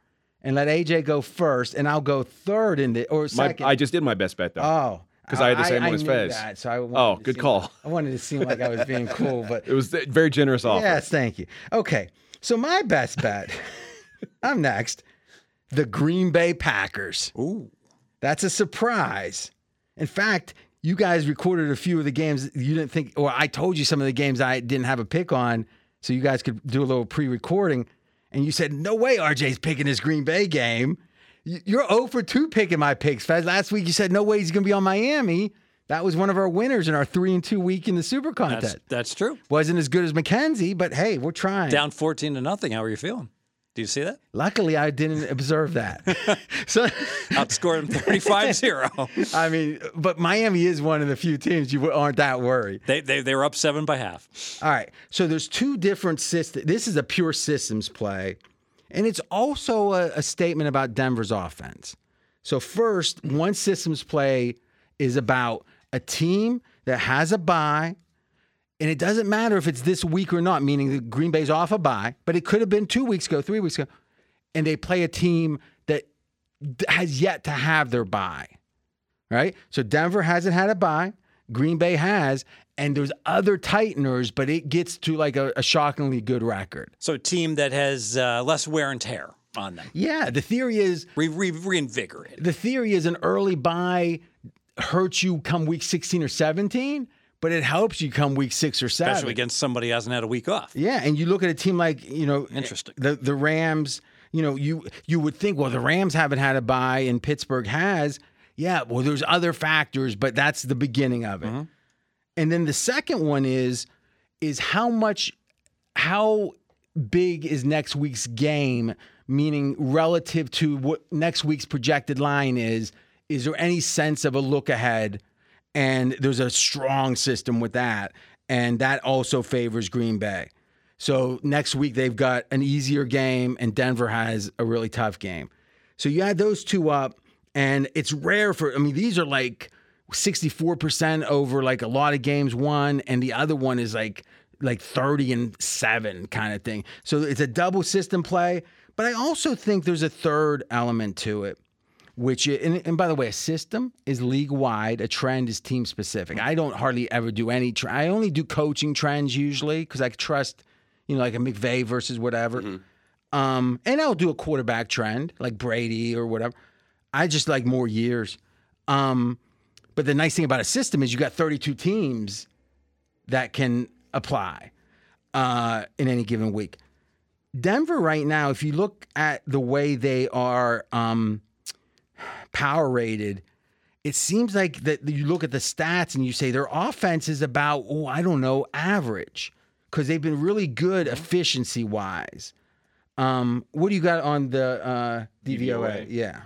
and let AJ go first, and I'll go third in the or My, second. I just did my best bet though. oh, 'Cause I had the same one as Fez. that, so I Oh, good call. like- I wanted to seem like I was being cool, but it was a very generous offer. yes, thank you. Okay, so my best bet. I'm next. The Green Bay Packers. Ooh. That's a surprise. In fact, you guys recorded a few of the games you didn't think, or I told you some of the games I didn't have a pick on, so you guys could do a little pre-recording. And you said, "No way, RJ's picking this Green Bay game." You- You're 0 for 2 picking my picks. Last week you said, "No way, he's going to be on Miami." That was one of our winners in our three and two week in the Super That's contest. that's true. Wasn't as good as Mackenzie, but hey, we're trying. Down 14 to nothing. How are you feeling? Do you see that? Luckily, I didn't observe that. so, Outscored them 35 0. I mean, but Miami is one of the few teams you aren't that worried. They, they, they were up seven by half. All right. So there's two different systems. This is a pure systems play, and it's also a, a statement about Denver's offense. So first, one systems play is about a team that has a bye, and it doesn't matter if it's this week or not. Meaning the Green Bay's off a bye, but it could have been two weeks ago, three weeks ago, and they play a team that has yet to have their bye right? So Denver hasn't had a bye. Green Bay has, and there's other tighteners, but it gets to like a, a shockingly good record. So a team that has uh, less wear and tear on them. Yeah, the theory is Re- re- reinvigorated. the theory is an early bye hurts you come week 16 or 17, but it helps you come week six or seven. Especially against somebody who hasn't had a week off. Yeah, and you look at a team like you know, Interesting. The the Rams. You know, you you would think, well, the Rams haven't had a bye, and Pittsburgh has. Yeah, well, there's other factors, but that's the beginning of it. Mm-hmm. And then the second one is is how much how big is next week's game, meaning relative to what next week's projected line is. Is there any sense of a look ahead? And there's a strong system with that. And that also favors Green Bay. So next week they've got an easier game, and Denver has a really tough game. So you add those two up, and it's rare for. I mean, these are like 64% over like a lot of games won, and the other one is like like 30 and 7 kind of thing. So it's a double system play, but I also think there's a third element to it. Which and, and by the way, a system is league wide. A trend is team specific. I don't hardly ever do any. Tre- I only do coaching trends usually because I trust, you know, like a McVay versus whatever. Um, and I'll do a quarterback trend like Brady or whatever. I just like more years. Um, but the nice thing about a system is you got 32 teams that can apply uh, in any given week. Denver right now, if you look at the way they are um, power rated, it seems like that you look at the stats and you say their offense is about, oh, I don't know, average because they've been really good efficiency wise. Um, what do you got on the uh, DVOA? DVOA. Yeah.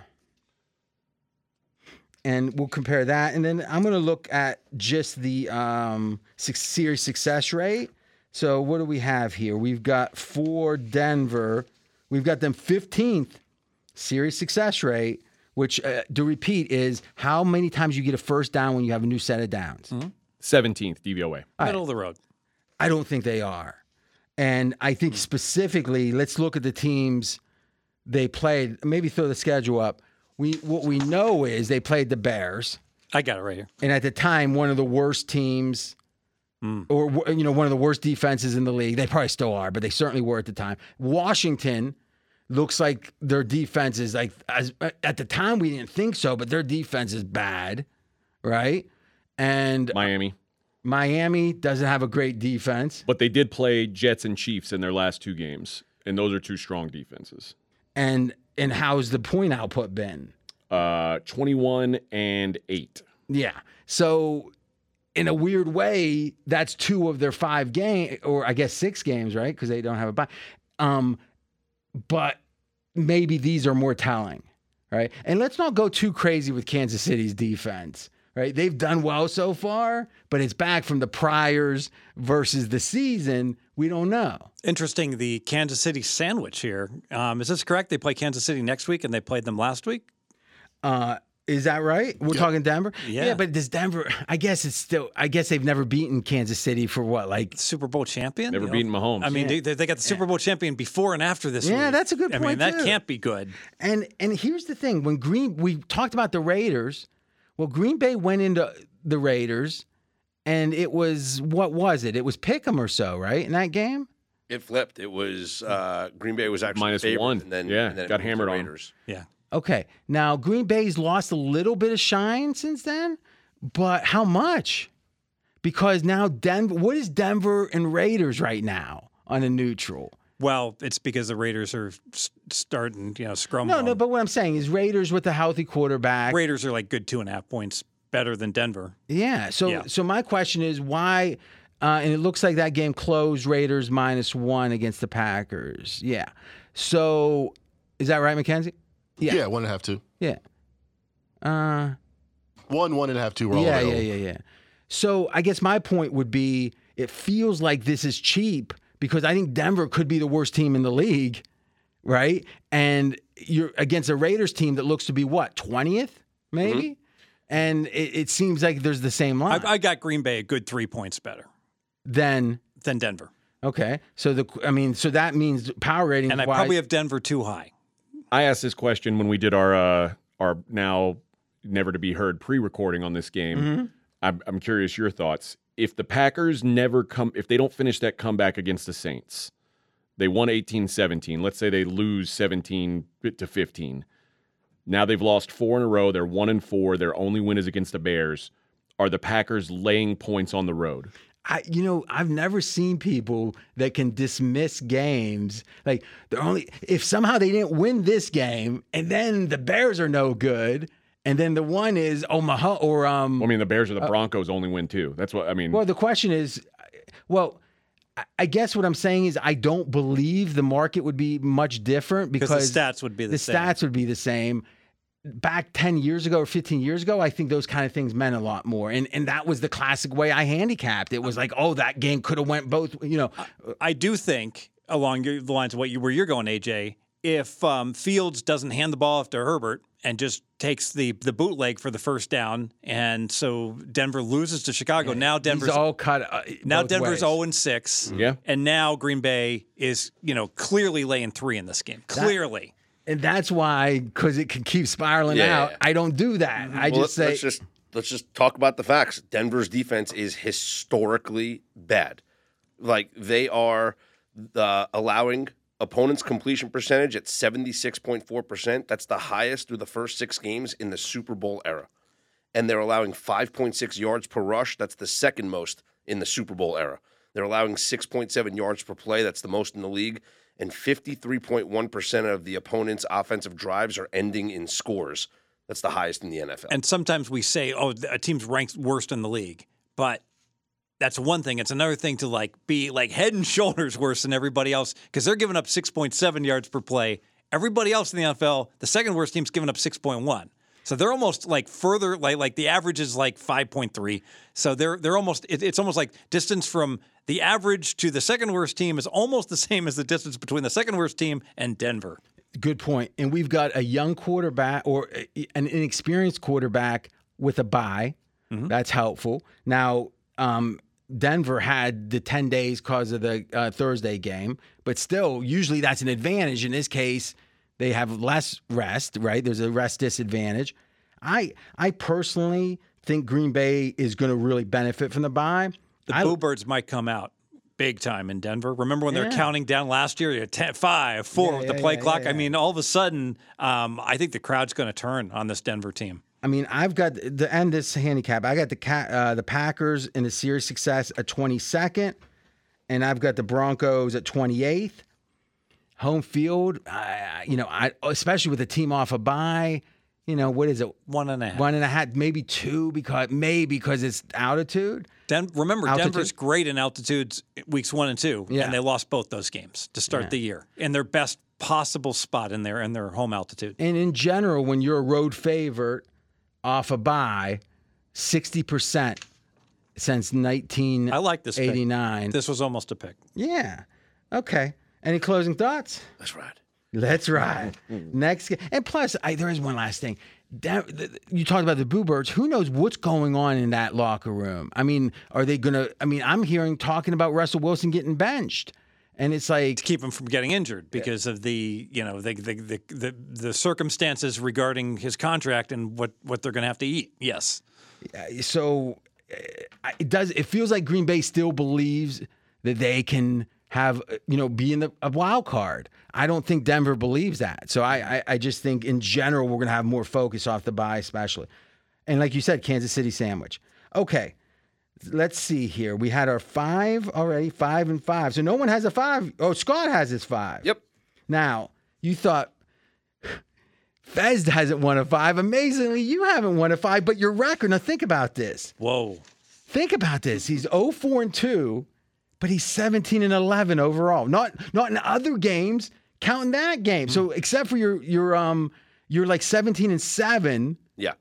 And we'll compare that. And then I'm going to look at just the um, series success rate. So what do we have here? We've got for Denver, we've got them 15th series success rate, which uh, to repeat is how many times you get a first down when you have a new set of downs. Mm-hmm. 17th DVOA. Middle of the road. I don't think they are. And I think mm. specifically, let's look at the teams they played. Maybe throw the schedule up. We what we know is they played the Bears, I got it right here. and at the time, one of the worst teams, mm. or you know, one of the worst defenses in the league. They probably still are, but they certainly were at the time. Washington looks like their defense is like as at the time we didn't think so, but their defense is bad, right? And Miami. Miami doesn't have a great defense. But they did play Jets and Chiefs in their last two games, and those are two strong defenses. And and how's the point output been? Uh, 21 and 8. Yeah. So in a weird way, that's two of their five game or I guess six games, right? Because they don't have a bye. Um, but maybe these are more telling, right? And let's not go too crazy with Kansas City's defense. Right, they've done well so far, but it's back from the priors versus the season. We don't know. Interesting, the Kansas City sandwich here. Um, is this correct? They play Kansas City next week and they played them last week? Uh, is that right? We're talking Denver. Yeah. but does Denver? I guess it's still. I guess they've never beaten Kansas City for what, like Super Bowl champion? Never you beaten Mahomes. I mean, they, they got the Super Bowl champion before and after this Yeah, week. that's a good point. I point, mean, that too. can't be good. And and here's the thing: when Green, we talked about the Raiders. Well, Green Bay went into the Raiders, and it was what was it? It was Pick'em or so, right? In that game. It flipped. It was uh, Green Bay was actually Minus favored, one. and then Yeah, and then it got moved to hammered on. Raiders. Yeah. Okay, now Green Bay's lost a little bit of shine since then, but how much? Because now Denver, what is Denver and Raiders right now on a neutral? Well, it's because the Raiders are starting, you know, scrum. No, no, but what I'm saying is Raiders with a healthy quarterback. Raiders are like good two and a half points better than Denver. Yeah. So Yeah. so my question is why uh, and it looks like that game closed Raiders minus one against the Packers. Yeah. So is that right, Mackenzie? Yeah. Yeah, one and a half, two. Yeah. Uh One, one and a half, two. We're all yeah, yeah, yeah, yeah. So I guess my point would be it feels like this is cheap because I think Denver could be the worst team in the league, right? And you're against a Raiders team that looks to be what, 20th, maybe? And it, it seems like there's the same line. I, I got Green Bay a good three points better then than Denver, okay. So the I mean, so that means power rating and I wise, probably have Denver too high. I asked this question when we did our uh, our now never to be heard pre-recording on this game. Mm-hmm. I'm, I'm curious your thoughts. If the Packers never come, if they don't finish that comeback against the Saints, they won 18-17. Let's say they lose 17 to 15. Now they've lost four in a row. They're one and four. Their only win is against the Bears. Are the Packers laying points on the road? I, you know, I've never seen people that can dismiss games. Like they're only if somehow they didn't win this game, and then the Bears are no good, and then the one is Omaha or um. I mean, the Bears or the Broncos only win two. That's what I mean. Well, the question is, well, I- I guess what I'm saying is I don't believe the market would be much different because Because the stats would be the, the same. stats would be the same. Back 10 years ago or 15 years ago, I think those kind of things meant a lot more. And and that was the classic way I handicapped. It was like, oh, that game could have went both, you know. I do think along the lines of what you where you're going, AJ. If um, Fields doesn't hand the ball off to Herbert and just takes the the bootleg for the first down, and so Denver loses to Chicago. now Denver's all cut uh, now Denver's ways. 0 and 6. Yeah. And now Green Bay is, you know, clearly laying three in this game. Clearly. And that's why, because it can keep spiraling Yeah. out, I don't do that. I Well, just say, let's just let's just talk about the facts. Denver's defense is historically bad. Like they are uh, allowing opponents' completion percentage at seventy six point four percent. That's the highest through the first six games in the Super Bowl era, and they're allowing five point six yards per rush. That's the second most in the Super Bowl era. They're allowing six point seven yards per play. That's the most in the league. And 53.1% of the opponent's offensive drives are ending in scores. That's the highest in the NFL. And sometimes we say, oh, a team's ranked worst in the league. But that's one thing. It's another thing to like be like head and shoulders worse than everybody else because they're giving up 6.7 yards per play. Everybody else in the NFL, the second worst team's giving up 6.1. So they're almost like further like like the average is like 5.3. So they're they're almost it, it's almost like distance from the average to the second worst team is almost the same as the distance between the second worst team and Denver. Good point. And we've got a young quarterback or an inexperienced quarterback with a bye. That's helpful. Now, um, Denver had the 10 days because of the uh, Thursday game, but still, usually that's an advantage. In this case, they have less rest, right? There's a rest disadvantage. I I personally think Green Bay is going to really benefit from the bye. The I- Boo Birds might come out big time in Denver. Remember when they were counting down last year? At 10, 5, 4 Yeah, with the yeah, play yeah, clock. yeah, I mean, all of a sudden, um, I think the crowd's going to turn on this Denver team. I mean, I've got the end this handicap. I got the cat, uh, the Packers in the series success at 22nd, and I've got the Broncos at 28th. Home field, you know, I especially with a team off a bye, you know, what is it? One and a half. One and a half, maybe two, because maybe because it's altitude. Den- remember, Altitude? Denver's great in altitudes weeks one and two, Yeah. and they lost both those games to start the year in their best possible spot in their in their home altitude. And in general, when you're a road favorite off a bye, 60% since I like this pick. 1989. This was almost a pick. Yeah. Okay. Any closing thoughts? That's right. Let's ride. Next, and plus, I, there is one last thing. That, th- you talked about the Boo Birds. Who knows what's going on in that locker room? I mean, are they gonna? I mean, I'm hearing talking about Russell Wilson getting benched, and it's like, to keep him from getting injured because of the you know the the, the the the circumstances regarding his contract and what what they're going to have to eat. Yes. so uh, it does. It feels like Green Bay still believes that they can have uh, you know be in the a wild card. I don't think Denver believes that. So I I, I just think in general we're gonna have more focus off the bye, especially, and like you said, Kansas City sandwich. Okay. Let's see here. We had our five already, five and five. So no one has a five. Oh, Scott has his five. Yep. Now, you thought Fez hasn't won a five. Amazingly, you haven't won a five, but your record. Now think about this. Whoa. Think about this. He's 0-4 and 2, but he's 17 and 11 overall. Not not in other games, counting that game. So hmm. except for your your um you're like 17 and 7 Yeah.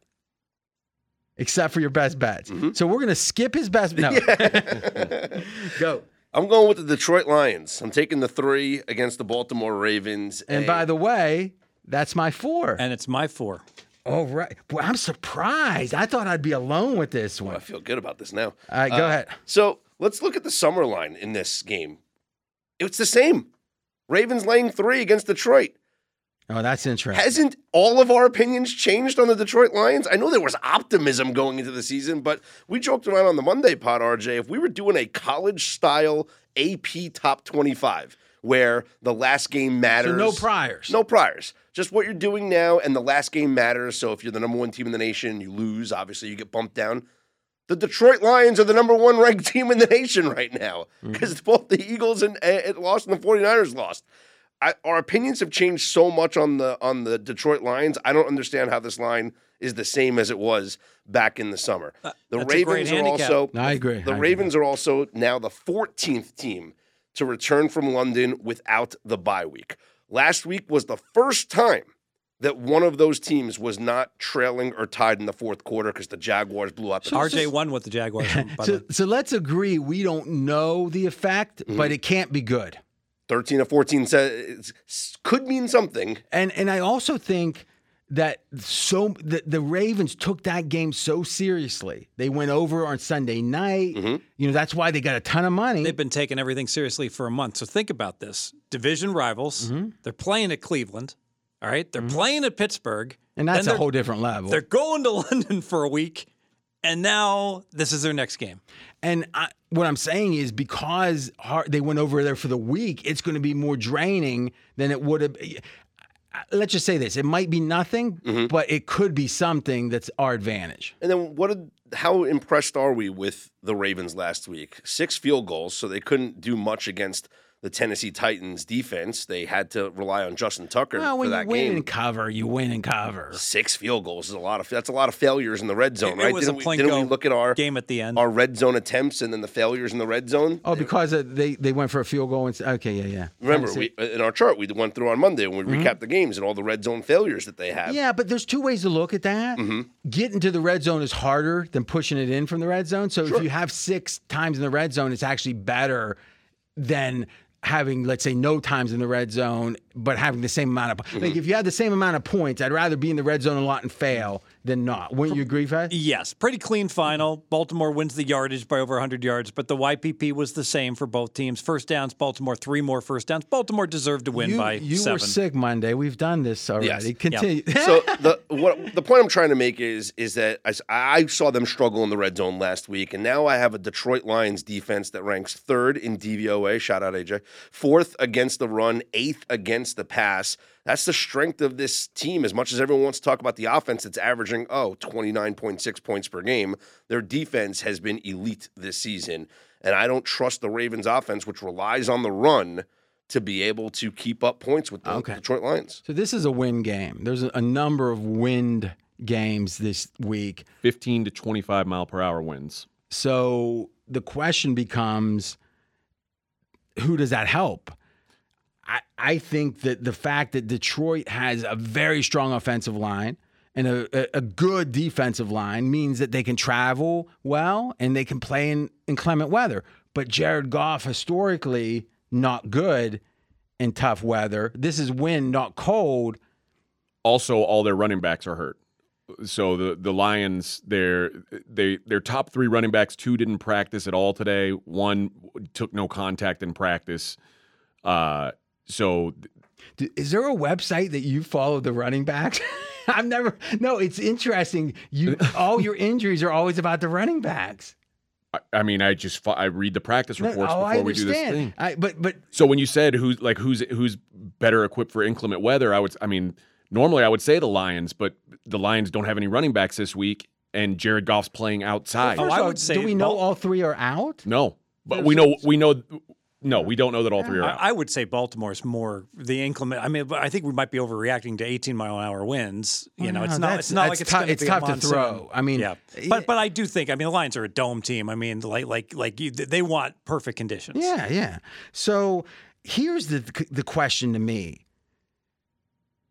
except for your best bets. Mm-hmm. So we're gonna skip his best. No, go. I'm going with the Detroit Lions. I'm taking the three against the Baltimore Ravens. And by the way, that's my four. And it's my four. All right, boy, I'm surprised. I thought I'd be alone with this one. I feel good about this now. All right, go uh, ahead. So let's look at the summer line in this game. It's the same. Ravens laying three against Detroit. Oh, that's interesting. Hasn't all of our opinions changed on the Detroit Lions? I know there was optimism going into the season, but we joked around on the Monday pod, RJ, if we were doing a college style AP top 25 where the last game matters. no priors. No priors. Just what you're doing now, and the last game matters. So if you're the number one team in the nation, you lose, obviously you get bumped down. The Detroit Lions are the number one ranked team in the nation right now because both the Eagles and uh, lost and the 49ers lost. I, our opinions have changed so much on the on the Detroit Lions. I don't understand how this line is the same as it was back in the summer. the that's Ravens are handicap. also I agree. the I agree. Ravens are also now the 14th team to return from London without the bye week. Last week was the first time that one of those teams was not trailing or tied in the fourth quarter because the Jaguars blew up. the RJ won with the Jaguars. by So, way. so let's agree we don't know the effect, Mm-hmm. but it can't be good. 13 to 14 says could mean something. And and I also think that so the, the Ravens took that game so seriously. They went over on Sunday night. Mm-hmm. You know, that's why they got a ton of money. They've been taking everything seriously for a month. So think about this division rivals. Mm-hmm. They're playing at Cleveland. All right? They're playing at Pittsburgh. and that's a they're- whole different level. They're going to London for a week. And now this is their next game. And I, what I'm saying is because har they went over there for the week, it's going to be more draining than it would have. Let's just say this: it might be nothing, Mm-hmm. but it could be something that's our advantage. And then what did how impressed are we with the Ravens last week? Six field goals, so they couldn't do much against the Tennessee Titans defense. They had to rely on Justin Tucker Well, for when you win game. and cover, you win and cover. Six field goals is a lot of that's a lot of failures in the red zone, It right? was didn't, a we, didn't we look at our game at the end. our red zone attempts and then the failures in the red zone? Oh, because they they went for a field goal and okay, yeah, yeah. Remember, we in our chart we went through on Monday when we recapped the games and all the red zone failures that they have. Yeah, but there's two ways to look at that. Mm-hmm. Getting to the red zone is harder than pushing it in from the red zone. So if you have six times in the red zone, it's actually better than having, let's say, no times in the red zone, but having the same amount of. Mm-hmm. Like if you had the same amount of points, I'd rather be in the red zone a lot and fail than not. Wouldn't you agree, Fez? Yes, pretty clean final. Baltimore wins the yardage by over 100 yards, but the YPP was the same for both teams. First downs, Baltimore, three more first downs. Baltimore deserved to win You, by you seven. were sick Monday. We've done this already. Yes. Continue. so the what the point I'm trying to make is is that I saw them struggle in the red zone last week, and now I have a Detroit Lions defense that ranks third in DVOA. Shout out AJ. Fourth against the run, eighth against the pass. That's the strength of this team. As much as everyone wants to talk about the offense, it's averaging oh 29.6 points per game. Their defense has been elite this season, and I don't trust the Ravens offense, which relies on the run. To be able to keep up points with the Okay. Detroit Lions. So this is a win game. There's a, a number of wind games this week. 15 to 25 mile per hour winds. So the question becomes who does that help? I, I think that the fact that Detroit has a very strong offensive line and a, a, good defensive line means that they can travel well and they can play in inclement weather. But Jared Goff, historically, not good in tough weather. This is wind, not cold. Also, all their running backs are hurt. So the the Lions, their they their top three running backs, two didn't practice at all today. One took no contact in practice. Uh, so Is there a website that you follow the running backs? I've never. No, it's interesting. You all your injuries are always about the running backs. I, I mean, I just I read the practice No, reports oh, before I we do this thing. I, but but So when you said who's like who's who's better equipped for inclement weather, I would I mean normally I would say the Lions, but the Lions don't have any running backs this week, and Jared Goff's playing outside. Oh, I of all, would say do we know all three are out? no, but we know we know no, we don't know that all three are out. I, I would say Baltimore's more the inclement. I mean, I think we might be overreacting to 18 mile an hour winds. You know, no, it's not. It's not like it's tou- going to it's tough to throw. I mean, yeah, yeah. but but I do think. I mean, the Lions are a dome team. I mean, like like like you, they want perfect conditions. Yeah, yeah. So here's the the question to me: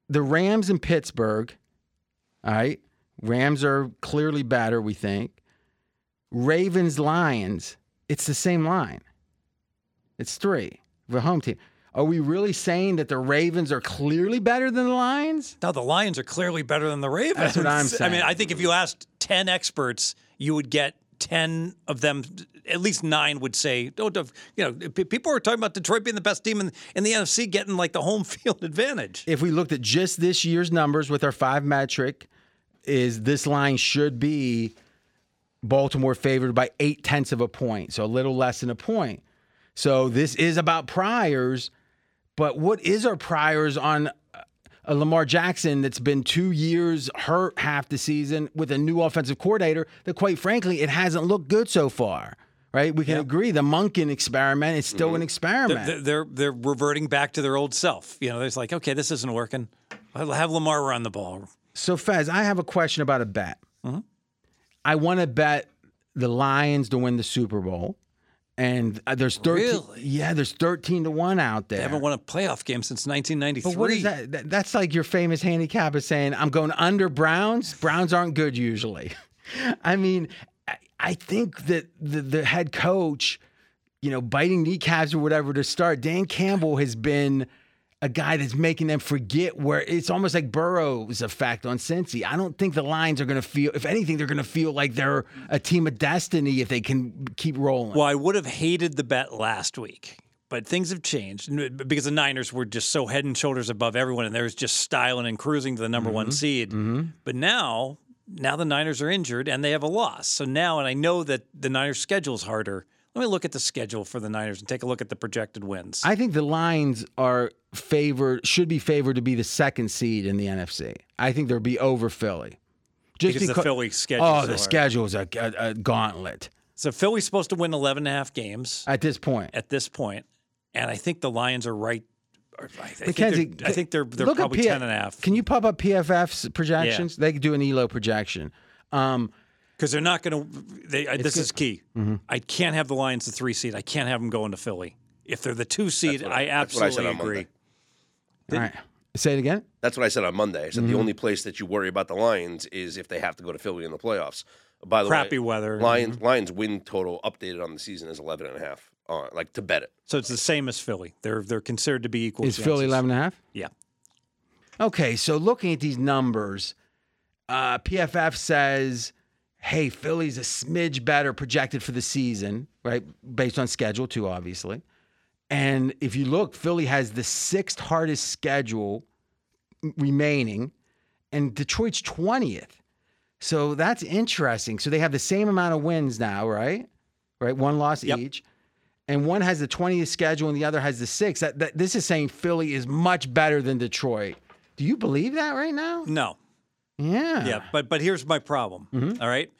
the Rams in Pittsburgh. All right, Rams are clearly better. We think. Ravens Lions. It's the same line. It's three. The home team. Are we really saying that the Ravens are clearly better than the Lions? No, the Lions are clearly better than the Ravens. That's what I'm saying. I mean. I think if you asked 10 experts, you would get 10 of them. At least nine would say, "Oh, don't- you know, people are talking about Detroit being the best team in, in the NFC, getting like the home field advantage. if we looked at just this year's numbers with our five metric, is this line should be Baltimore favored by eight tenths of a point, so a little less than a point. So this is about priors, but what is our priors on uh, a Lamar Jackson that's been two years hurt half the season with a new offensive coordinator that, quite frankly, it hasn't looked good so far. Right? We can agree the Monken experiment is still mm-hmm. an experiment. They're, they're they're reverting back to their old self. You know, there's like, okay, this isn't working. I'll have Lamar run the ball. So Fez, I have a question about a bet. Mm-hmm. I want to bet the Lions to win the Super Bowl, and uh, there's thirteen. Really? Yeah, there's thirteen to one out there. They haven't won a playoff game since 1993. but what is that? That- That's like your famous handicap is saying, "I'm going under Browns." Browns aren't good usually. I mean, I- I think that the, the head coach, you know, biting kneecaps or whatever to start. Dan Campbell has been a guy that's making them forget where it's almost like Burrow's effect on Cincy. I don't think the Lions are going to feel, if anything, they're going to feel like they're a team of destiny if they can keep rolling. Well, I would have hated the bet last week, but things have changed because the Niners were just so head and shoulders above everyone, and they was just styling and cruising to the number one mm-hmm. seed. Mm-hmm. But now, now the Niners are injured and they have a loss. So now, and I know that the Niners' schedule is harder. Let me look at the schedule for the Niners and take a look at the projected wins. I think the Lions are favored, should be favored to be the second seed in the NFC. I think they'll be over Philly. Just Because the Philly schedule's Oh, the hard. schedule's a, a, a gauntlet so Philly's supposed to win 11 and a half games at this point. at this point, and I think the Lions are right. I, I think Mackenzie, they're, I think they're, they're probably P- 10 and a half. Can you pop up PFF's projections? They could do an ELO projection. Um, because they're not going to. They uh, this is key. Mm-hmm. I can't have the Lions the three seed. I can't have them going to Philly. If they're the two seed, I, I- that's what I said absolutely agree. Monday. all right. Say it again. That's what I said on Monday. I said Mm-hmm. the only place that you worry about the Lions is if they have to go to Philly in the playoffs. By the Crappy way, weather. Mm-hmm. Lions Lions win total updated on the season is 11 and a half. Uh, like to bet it. So it's the same as Philly. They're they're considered to be equal. Is Philly chances. 11 and a half? Yeah. Okay, so looking at these numbers, uh, PFF says, hey, Philly's a smidge better projected for the season, right? Based on schedule, too, obviously. And if you look, Philly has the sixth hardest schedule remaining, and Detroit's 20th. So that's interesting. So they have the same amount of wins now, right? Right? One loss Yep. each. And one has the 20th schedule and the other has the sixth. That, that, this is saying Philly is much better than Detroit. Do you believe that right now? No. Yeah. Yeah. But but here's my problem. Mm-hmm. all right.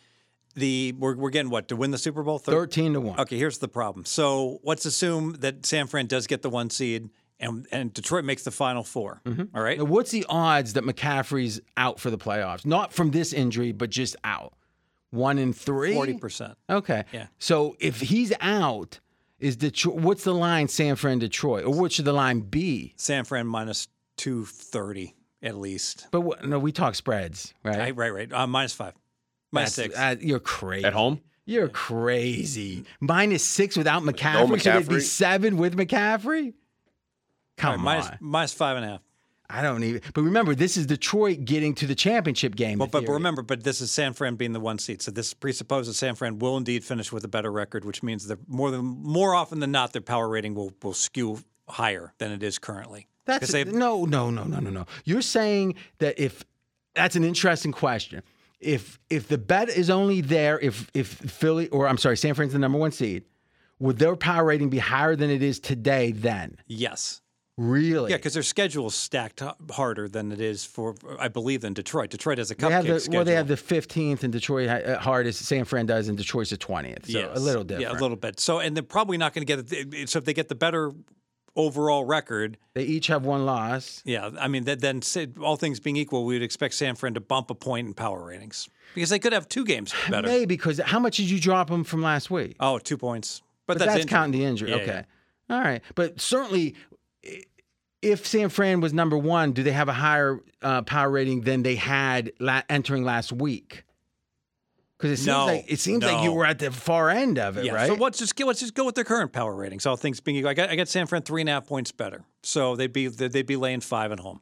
The we're we're getting what to win the Super Bowl. Thir- 13 to 1. Okay. Here's the problem. So let's assume that San Fran does get the one seed, and and Detroit makes the final 4 Mm-hmm. All right. Now, what's the odds that McCaffrey's out for the playoffs? Not from this injury, but just out. One in three? Forty percent. Okay. Yeah. So if he's out, is Detroit, what's the line San Fran Detroit? Or what should the line be? San Fran minus two thirty at least. But what, no, we talk spreads, right? Right, right, right. Uh, minus five, minus That's- six. uh, you're crazy. At home? You're crazy. Minus six without McCaffrey. So they'd be McCaffrey? seven with McCaffrey? Come All right, minus, on. minus five and a half. I don't even. But remember, this is Detroit getting to the championship game. But, but, but theory. remember, but this is San Fran being the one seed. So this presupposes San Fran will indeed finish with a better record, which means that more than more often than not, their power rating will will skew higher than it is currently. That's they- no, no, no, no, no, no. You're saying that if that's an interesting question. If if the bet is only there if if Philly or I'm sorry, San Fran's the number one seed, would their power rating be higher than it is today? Then Yes. Really? Yeah, because their schedule is stacked harder than it is for, I believe, than Detroit. Detroit has a they have cupcake the schedule. well, they have the 15th, and Detroit uh, hard as San Fran does, and Detroit's the 20th. So a little different. Yeah, a little bit. So, and they're probably not going to get it. So, if they get the better overall record, They each have one loss. yeah, I mean, that, then all things being equal, we would expect San Fran to bump a point in power ratings because they could have two games better. Maybe because how much did you drop them from last week? Oh, two points. But, But that's, that's, injury. counting the injury. Yeah, okay. yeah. All right. But certainly, if San Fran was number one, do they have a higher uh, power rating than they had la- entering last week? Because it seems No, like it seems like you were at the far end of it, Yeah. right? So let's just go, let's just go with their current power ratings. All things being equal, I got I got San Fran three and a half points better. So they'd be they'd be laying five at home.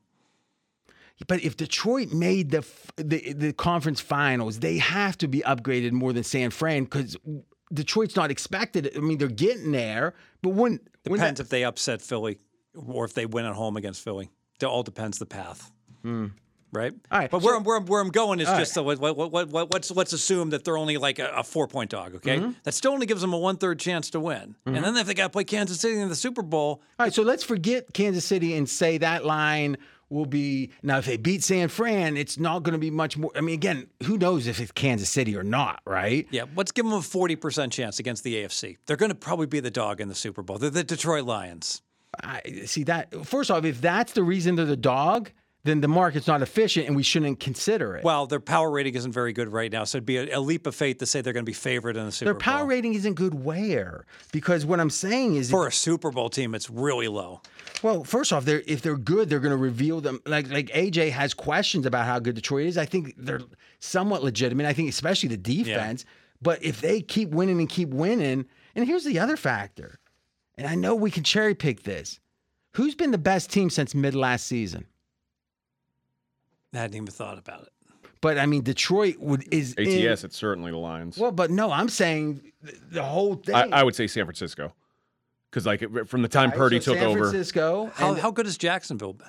But if Detroit made the, the the conference finals, they have to be upgraded more than San Fran because Detroit's not expected. I mean, they're getting there, but when when Depends if they upset Philly or if they win at home against Philly. It all depends the path. Hmm. Right. All right, But so- where, I'm, where, I'm, where I'm going is just the, what, what, what, what, let's let's assume that they're only like a, a four point dog. Okay. Mm-hmm. That still only gives them a one third chance to win. And then if they got to play Kansas City in the Super Bowl, All right, so let's forget Kansas City and say that line will be now. If they beat San Fran, it's not going to be much more. I mean, again, who knows if it's Kansas City or not, right? yeah, let's give them a forty percent chance against the AFC. They're going to probably be the dog in the Super Bowl. They're the Detroit Lions. I see that. First off, if that's the reason they're the dog, then the market's not efficient, and we shouldn't consider it. Well, their power rating isn't very good right now, so it'd be a, a leap of faith to say they're going to be favored in the Super Bowl. Their Bowl. power rating isn't good. Where? Because what I'm saying is, for a Super Bowl team, it's really low. well, first off, they're if they're good, they're going to reveal them. Like like AJ has questions about how good Detroit is. I think they're somewhat legitimate. I think especially the defense. But if they keep winning and keep winning, and here's the other factor, and I know we can cherry pick this. Who's been the best team since mid last season? I hadn't even thought about it. But I mean, Detroit would is in- ATS, it's certainly the Lions. well, but no, I'm saying the, the whole thing. I, I would say San Francisco, because like it- from the time Right, Purdy so took San over, Francisco. How, and- how good has Jacksonville been?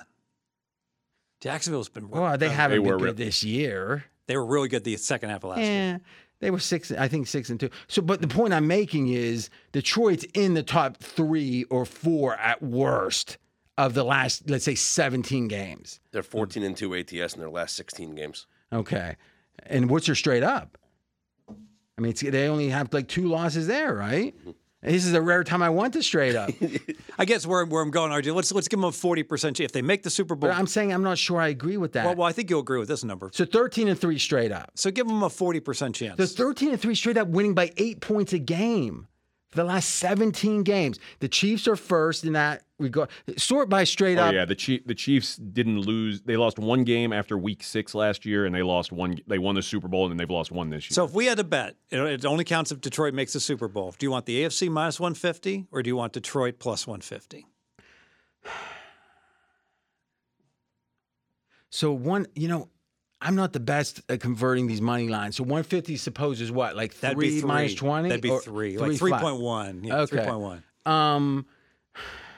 Jacksonville's been. well, they haven't they been were good re- this year. They were really good the second half of last year. Yeah, they were six. I think six and two. So, but the point I'm making is Detroit's in the top three or four at worst of the last, let's say, 17 games. They're 14 and 2 ATS in their last 16 games. Okay, and what's your straight up? I mean, it's, they only have like two losses there, right? Mm-hmm. This is a rare time I want to straight up. I guess where, where I'm going, RJ, let's let's give them a forty percent chance if they make the Super Bowl. but I'm saying I'm not sure I agree with that. well, well, I think you'll agree with this number. so 13 and three straight up. So give them a forty percent chance. The 13 and 3 straight up winning by eight points a game the last 17 games. The Chiefs are first in that regard. Sort by straight oh up. yeah, the Chief, the Chiefs didn't lose. They lost one game after Week Six last year, and they lost one. They won the Super Bowl, and then they've lost one this year. so if we had to bet, it, it only counts if Detroit makes the Super Bowl. Do you want the AFC minus one fifty or do you want Detroit plus one fifty? So one, you know, I'm not the best at converting these money lines. So 150 supposes what? Like That'd three, three minus 20? That'd be Or three, like three point one. Yeah, Okay. three point one. Um,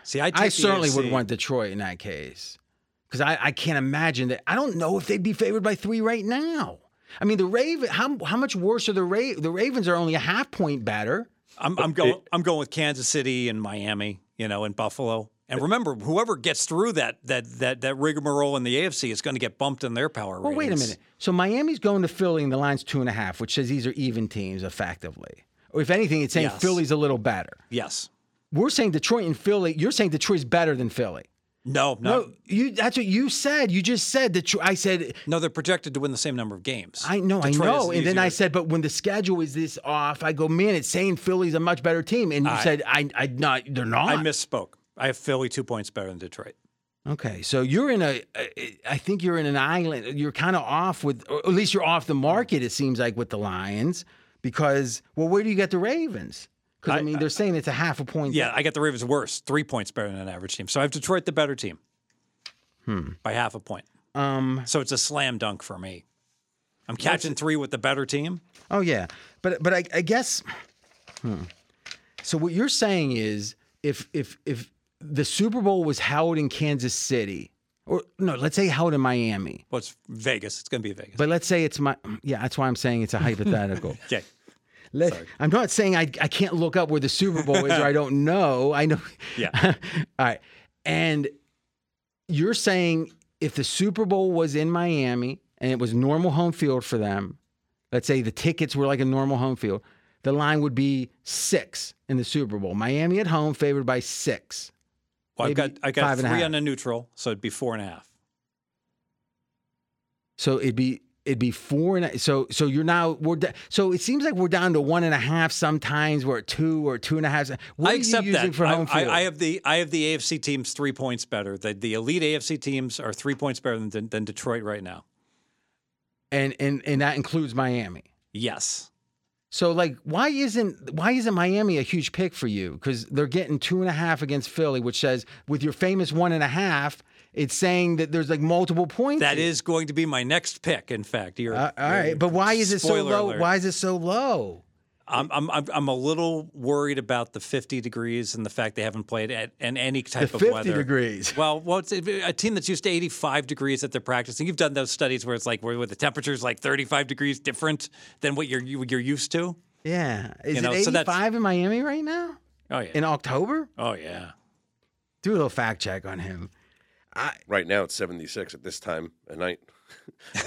See, I, I certainly would want Detroit in that case. Because I, I can't imagine that. I don't know if they'd be favored by three right now. I mean, the Raven. How how much worse are the Ra- The Ravens are only a half point better. I'm, I'm going. I'm going with Kansas City and Miami. You know, and Buffalo. And remember, whoever gets through that that that that rigmarole in the AFC is going to get bumped in their power. Well, wait a minute. So Miami's going to Philly, and the line's two and a half, which says these are even teams effectively. Or if anything, it's saying Yes. Philly's a little better. Yes. We're saying Detroit and Philly. You're saying Detroit's better than Philly. No, no, No, you. That's what you said. You just said that. I said. no. They're projected to win the same number of games. I know, I know. And then I said, but when the schedule is this off, I go, man, it's saying Philly's a much better team. And you I- said, I, I not. They're not. I misspoke. I have Philly two points better than Detroit. Okay, so you're in a. I think you're in an island. You're kind of off with, or at least you're off the market. It seems like with the Lions, because well, where do you get the Ravens? Because I, I- mean, they're saying it's a half a point. Yeah, I got the Ravens worse, three points better than an average team. So I have Detroit the better team by half a point. Um. So it's a slam dunk for me. I'm catching three with the better team. Oh yeah, but but I, I guess. Hmm. So what you're saying is, if if if the Super Bowl was held in Kansas City, or no, let's say held in Miami, Well, it's Vegas. It's going to be Vegas. but let's say it's my yeah. That's why I'm saying it's a hypothetical. okay. Let, I'm not saying I, I can't look up where the Super Bowl is or I don't know. I know. Yeah. All right. And you're saying if the Super Bowl was in Miami and it was normal home field for them, let's say the tickets were like a normal home field, the line would be six in the Super Bowl. Miami at home favored by six. Well, I've got I got and a three on a neutral, so it'd be four and a half. So it'd be it'd be four and a, so so you're now we're da- so it seems like we're down to one and a half. Sometimes we're at two or two and a half. What I are accept you using that. for I, home I, field? I have the I have the AFC teams three points better. The the elite AFC teams are three points better than than Detroit right now. and and and that includes Miami. Yes. So like, why isn't why isn't Miami a huge pick for you? Because they're getting two and a half against Philly, which says with your famous one and a half, it's saying that there's like multiple points. That is going to be my next pick. In fact, you're Uh, all right, but why is it so low? alert. Why is it so low? I'm, I'm I'm I'm a little worried about the 50 degrees and the fact they haven't played at, in any type The of 50 weather. degrees. Well, well, it's a, a team that's used to 85 degrees at they're practicing. You've done those studies where it's like where, where the temperature's like 35 degrees different than what you're you, you're used to. Yeah, is You know, it so that's- 85 in Miami right now Oh yeah. in October? oh yeah. Do a little fact check on him. Right now, it's 76 at this time at night.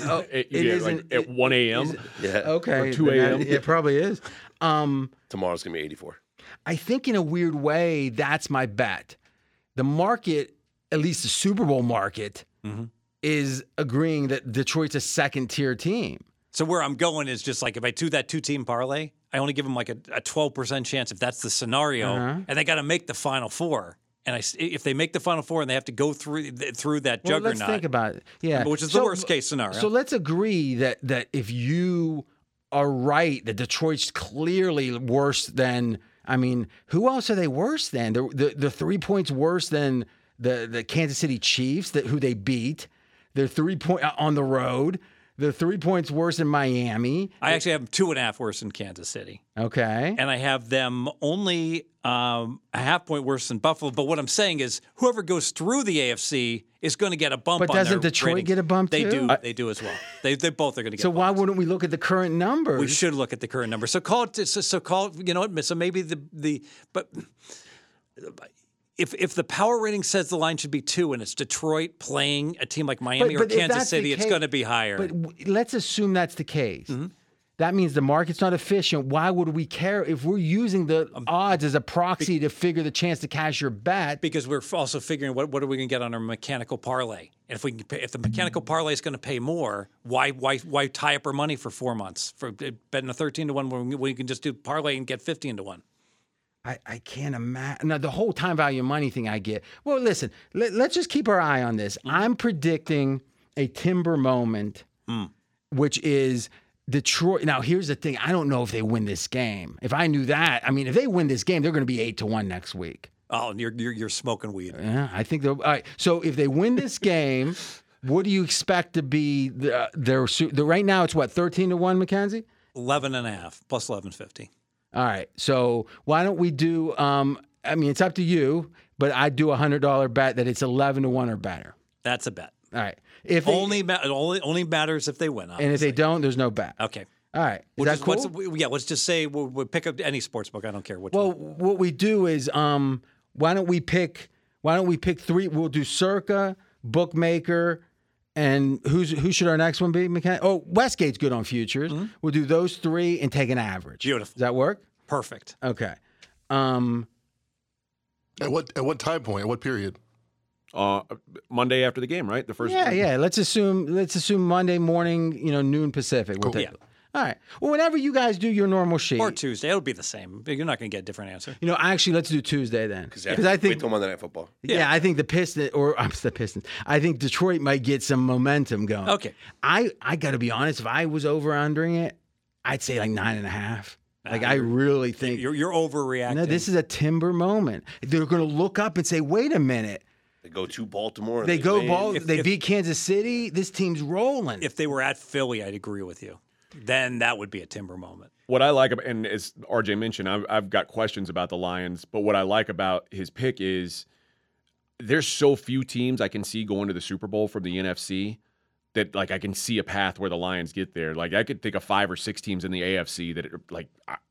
Oh, It- it yeah, isn't- like at 1 a.m. Yeah. okay, Or 2 a.m.. It probably is. Um, Tomorrow's going to be 84. I think in a weird way, that's my bet. The market, at least the Super Bowl market, Mm-hmm. is agreeing that Detroit's a second tier team. So where I'm going is just like if I do that two team parlay, I only give them like a, a 12% chance if that's the scenario, Uh-huh. and they got to make the final four. And I s if they make the final four and they have to go through through that Well, juggernaut, let's think about it. Yeah, Which is the worst case scenario. So let's agree that that if you are right that Detroit's clearly worse than. I mean, who else are they worse than? The the, the three points worse than the the Kansas City Chiefs that who they beat. They're three point uh, on the road. They're three points worse in Miami. I actually have them two and a half worse in Kansas City. Okay. and I have them only um, a half point worse than Buffalo. But what I'm saying is, whoever goes through the AFC is going to get a bump. But doesn't Detroit ratings. get a bump They too? do. I- they do as well. They they both are going to get. so why wouldn't we look at the current numbers? we should look at the current number? So call it. So, so call. You know what? So maybe the the but. If, if the power rating says the line should be two and it's Detroit playing a team like Miami or if Kansas City, it's going to be higher. But w- let's assume that's the case. Mm-hmm. That means the market's not efficient. Why would we care if we're using the Um, odds as a proxy to figure the chance to cash your bet? because we're also figuring what, what are we going to get on our mechanical parlay? And if we can pay, if the mechanical parlay is going to pay more, why why why tie up our money for four months for uh, betting a thirteen to one when we- we can just do parlay and get fifteen to one? I, I can't imagine. Now, the whole time value of money thing I get. Well, listen, let, us just keep our eye on this. Mm. I'm predicting a timber moment, Mm. which is Detroit. Now, here's the thing I don't know if they win this game. If I knew that, I mean, if they win this game, they're going to be eight to one next week. Oh, you're you're, you're smoking weed. Yeah, I think they'll. All right. So if they win this game, what do you expect to be the, their, su- the right now? It's what thirteen to one, Mackenzie? 11 and a half plus eleven fifty. All right. So why don't we do? Um, I mean, it's up to you, but I'd do a hundred dollar bet that it's eleven to one or better. That's a bet. All right. If they, Only ma- only only matters if they win. and if they don't, there's no bet. okay. All right. Is We'll that just- cool? yeah, let's just say we'll, we'll pick up any sports book. I don't care which Well, one. what we do is, um, why don't we pick? Why don't we pick three? We'll do Circa, Bookmaker, and who's who should our next one be? McKen- oh, Westgate's good on futures. We'll do those three and take an average. Mm-hmm. Beautiful. Does that work? Perfect. Okay. Um, At what at what time point? At what period? Uh, Monday after the game, right? The first. yeah, yeah. Let's assume let's assume Monday morning, you know, noon Pacific. We'll take. Yeah. All right. Well, whenever you guys do your normal sheet, Or Tuesday, it'll be the same. You're not going to get a different answer. you know, actually, let's do Tuesday then, because I wait think till Monday Night Football. Yeah, I think the Pistons or I'm the Pistons. I think Detroit might get some momentum going. Okay. I I got to be honest. If I was over undering it, I'd say like nine and a half. Like I really think You're you're overreacting. no, this is a timber moment. They're going to look up and say, "Wait a minute." They go to Baltimore. And They go win. ball. If- they if- beat Kansas City. This team's rolling. if they were at Philly, I'd agree with you. Then that would be a timber moment. What I like, and as RJ mentioned, I've, I've got questions about the Lions, but what I like about his pick is there's so few teams I can see going to the Super Bowl from the NFC that like I can see a path where the Lions get there. Like I could think of five or six teams in the AFC that are, like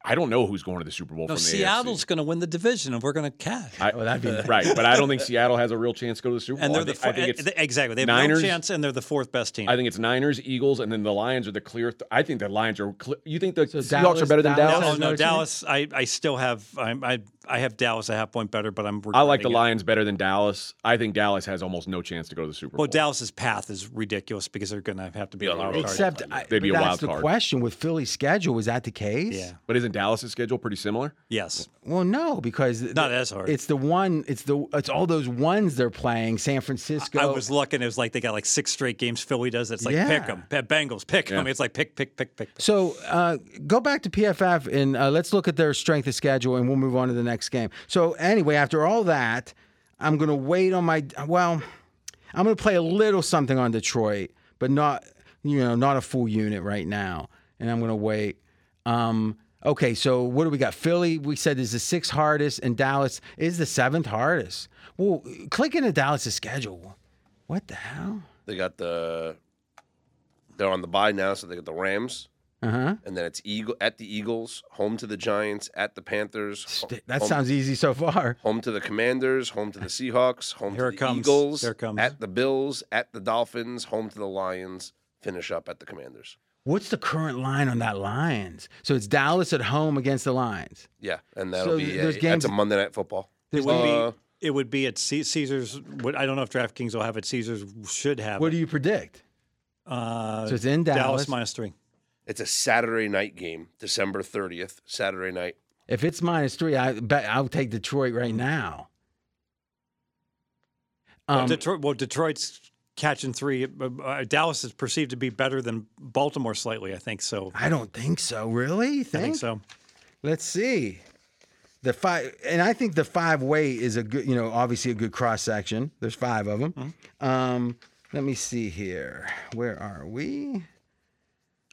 I, I don't know who's going to the Super Bowl No, from the Seattle's going to win the division, and we're going to cash. I, Oh, that'd be right, but I don't think Seattle has a real chance to go to the Super Bowl. and they're I the think, I think it's eh, exactly they have Niners- no chance, and they're the fourth best team. I think it's Niners, Eagles, and then the Lions are the clear. Th- I think the Lions are. Cl- you think the Seahawks Dallas- are better than Dallas- Dallas? oh no. Dallas. I, I still have I'm, I I have Dallas a half point better, but I'm. I like the it. Lions better than Dallas. I think Dallas has almost no chance to go to the Super Bowl. Well, Dallas's path is ridiculous because they're going to have to be a on the wild road. card. Except I, They'd be but a that's the question with Philly's schedule. Is that the case? yeah, but isn't Dallas's schedule pretty similar? yes, Well, no, because not as hard. It's the one. It's the. It's all those ones they're playing. San Francisco. I was looking. It was like they got like six straight games. Philly does. It's like Yeah. pick them. Bengals, pick them. Yeah. It's like pick, pick, pick, pick. pick. So uh, go back to PFF and uh, let's look at their strength of schedule, and we'll move on to the next game. So anyway, after all that, I'm going to wait on my. Well, I'm going to play a little something on Detroit, but not you know not a full unit right now, and I'm going to wait. Um, okay, so what do we got? Philly, we said is the sixth hardest, and Dallas is the seventh hardest. Well, click into Dallas' schedule. What the hell? They got the. They're on the bye now, so they got the Rams, Uh huh. and then it's Eagle at the Eagles, home to the Giants, at the Panthers. ho- That home, sounds easy so far. home to the Commanders, home to the Seahawks, home Here to the comes. Eagles, Here it comes. at the Bills, at the Dolphins, home to the Lions. Finish up at the Commanders. What's the current line on that Lions? So it's Dallas at home against the Lions. Yeah, and that'll So be th- those a, games- that's a Monday night football. It would Uh, be. It would be at C- Caesars. What I don't know if DraftKings will have it. Caesars should have. What it. do you predict? Uh, So it's in Dallas. Dallas minus three. It's a Saturday night game, December 30th, Saturday night. If it's minus three, I bet I'll take Detroit right now. Well, Um, Detroit, well, Detroit's catching three. Uh, uh, Dallas is perceived to be better than Baltimore slightly. I think so. I don't think so. Really? You I think? think so. Let's see. The five, and I think the five way is a good, you know, obviously a good cross section. There's five of them. Mm-hmm. Um, let me see here. Where are we?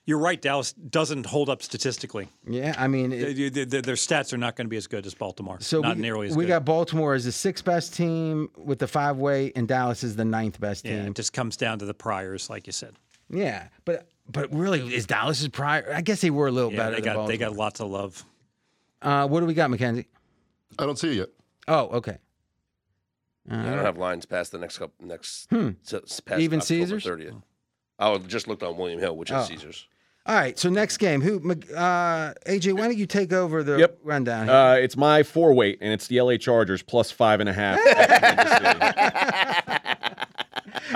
You're right. Dallas doesn't hold up statistically. Yeah, I mean, it, They- they- they- their stats are not going to be as good as Baltimore. So not we, nearly as good. we good. got Baltimore as the sixth best team with the five way, and Dallas is the ninth best yeah, team. it just comes down to the priors, like you said. Yeah, but but really, is Dallas's prior? I guess they were a little Yeah, better. they than got they got lots of love. Uh, what do we got, Mackenzie? I don't see it yet. Oh, okay. I don't have lines past the next couple next Hmm. s- s- past Even October Caesars? 30th. I just looked on William Hill, which is Oh. Caesars. All right. So next game, who? Uh, AJ, why don't you take over the Yep. rundown? Here? Uh, it's my four weight, and it's the LA Chargers plus five and a half. at Kansas City.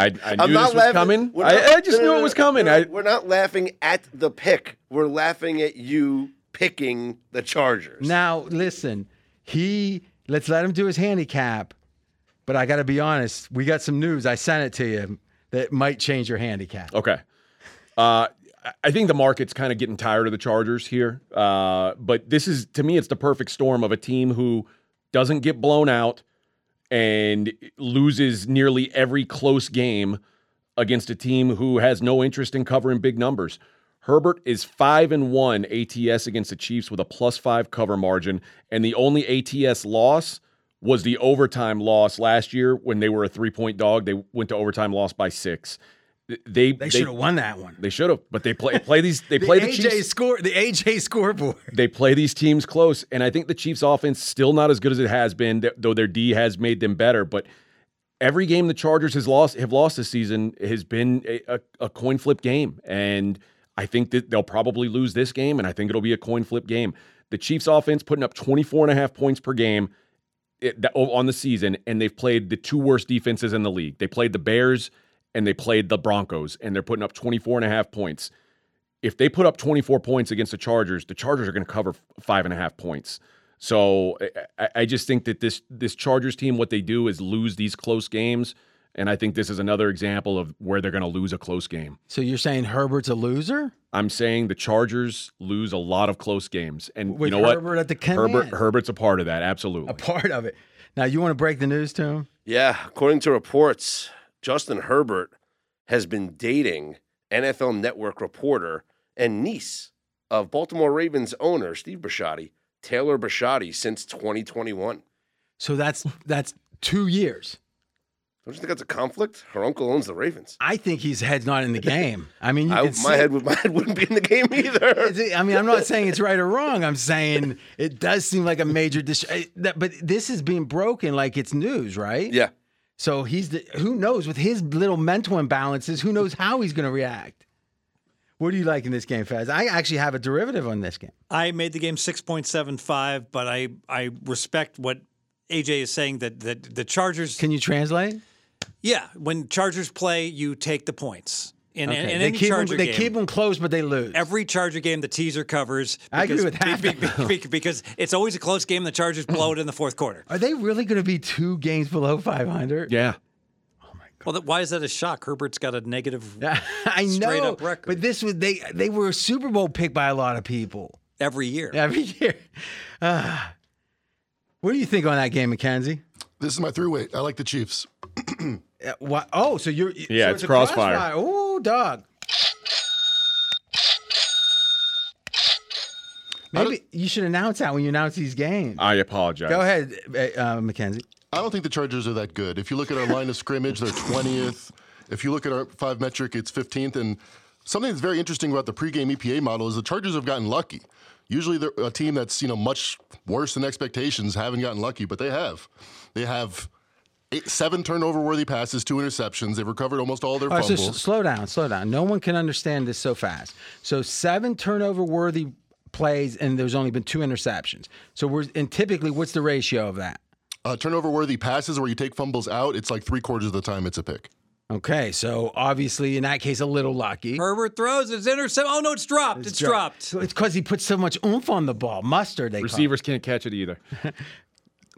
I, I knew this was coming. We're I, I just no, knew no, it was no, coming. no, I, we're not laughing at the pick. We're laughing at you picking the Chargers. now listen, he. Let's let him do his handicap. But I got to be honest. We got some news. I sent it to you that might change your handicap. Okay. Uh, I- think the market's kind of getting tired of the Chargers here. Uh, but this is, to me, it's the perfect storm of a team who doesn't get blown out and loses nearly every close game against a team who has no interest in covering big numbers. Herbert is five and one ATS against the Chiefs with a plus five cover margin, and the only ATS loss was the overtime loss last year when they were a three point dog. They went to overtime, loss by six. They They should have won that one. They should have, but they play play these. They play the, AJ Chiefs. score. The AJ scoreboard. They play these teams close, and I think the Chiefs' offense still not as good as it has been, though their D has made them better. But every game the Chargers has lost have lost this season has been a, a, a coin flip game, and I think that they'll probably lose this game, and I think it'll be a coin flip game. The Chiefs' offense putting up 24 and a half points per game on the season, and they've played the two worst defenses in the league. They played the Bears and they played the Broncos, and they're putting up 24 and a half points. If they put up 24 points against the Chargers, the Chargers are going to cover five and a half points. So I- I, I just think that this this Chargers team, what they do is lose these close games, and I think this is another example of where they're going to lose a close game. So you're saying Herbert's a loser? I'm saying the Chargers lose a lot of close games, and With you know Herbert what? at the Herbert. Herbert's a part of that, absolutely. A part of it. Now you want to break the news to him? Yeah, according to reports, Justin Herbert has been dating NFL Network reporter and niece of Baltimore Ravens owner Steve Bisciotti, Taylor Bisciotti, since 2021. So that's that's two years. Don't you think that's a conflict? Her uncle owns the Ravens. I think his head's not in the game. I mean, you I, my see- head would my head wouldn't be in the game either. I mean, I'm not saying it's right or wrong. I'm saying it does seem like a major dis- eh, that- But this is being broken like it's news, right? yeah. So he's the, who knows with his little mental imbalances, who knows how he's going to react. What do you like in this game, Fez? I actually have a derivative on this game. I made the game 6.75, but I, I respect what AJ is saying that, that the Chargers, Can you translate? yeah, when Chargers play, you take the points. In, in, Okay. in they any keep them, they game, keep them close, but they lose. every Charger game, the teaser covers. I agree because- with half be- be- be- because it's always a close game. The Chargers blow it in the fourth quarter. Are they really going to be two games below 500? Yeah. Oh my God. Well, that, why is that a shock? Herbert's got a negative I know. Straight up record. But this was they they were a Super Bowl pick by a lot of people every year. every year. Ah. what do you think on that game, Mackenzie? This is my three way. I like the Chiefs. Uh, what? Oh, so you're Yeah, so it's a crossfire. Oh, dog. Maybe you should announce that when you announce these games. I apologize. Go ahead, uh, uh, Mackenzie. I don't think the Chargers are that good. If you look at our line of scrimmage, they're 20th. If you look at our five metric, it's 15th. And something that's very interesting about the pregame EPA model is the Chargers have gotten lucky. Usually, they're a team that's you know much worse than expectations haven't gotten lucky, but they have. They have eight, seven turnover worthy passes, two interceptions. They've recovered almost all their All right, so fumbles. s- slow down, slow down. No one can understand this so fast. So seven turnover worthy plays, and there's only been two interceptions. So we're and typically, what's the ratio of that? uh, turnover worthy passes where you take fumbles out, it's like three quarters of the time it's a pick. Okay, so obviously in that case, a little lucky. Herbert throws, it's intercept. Oh no, it's dropped. It's, dropped. So it's because he puts so much oomph on the ball. Mustard, they call it. Receivers can't catch it either.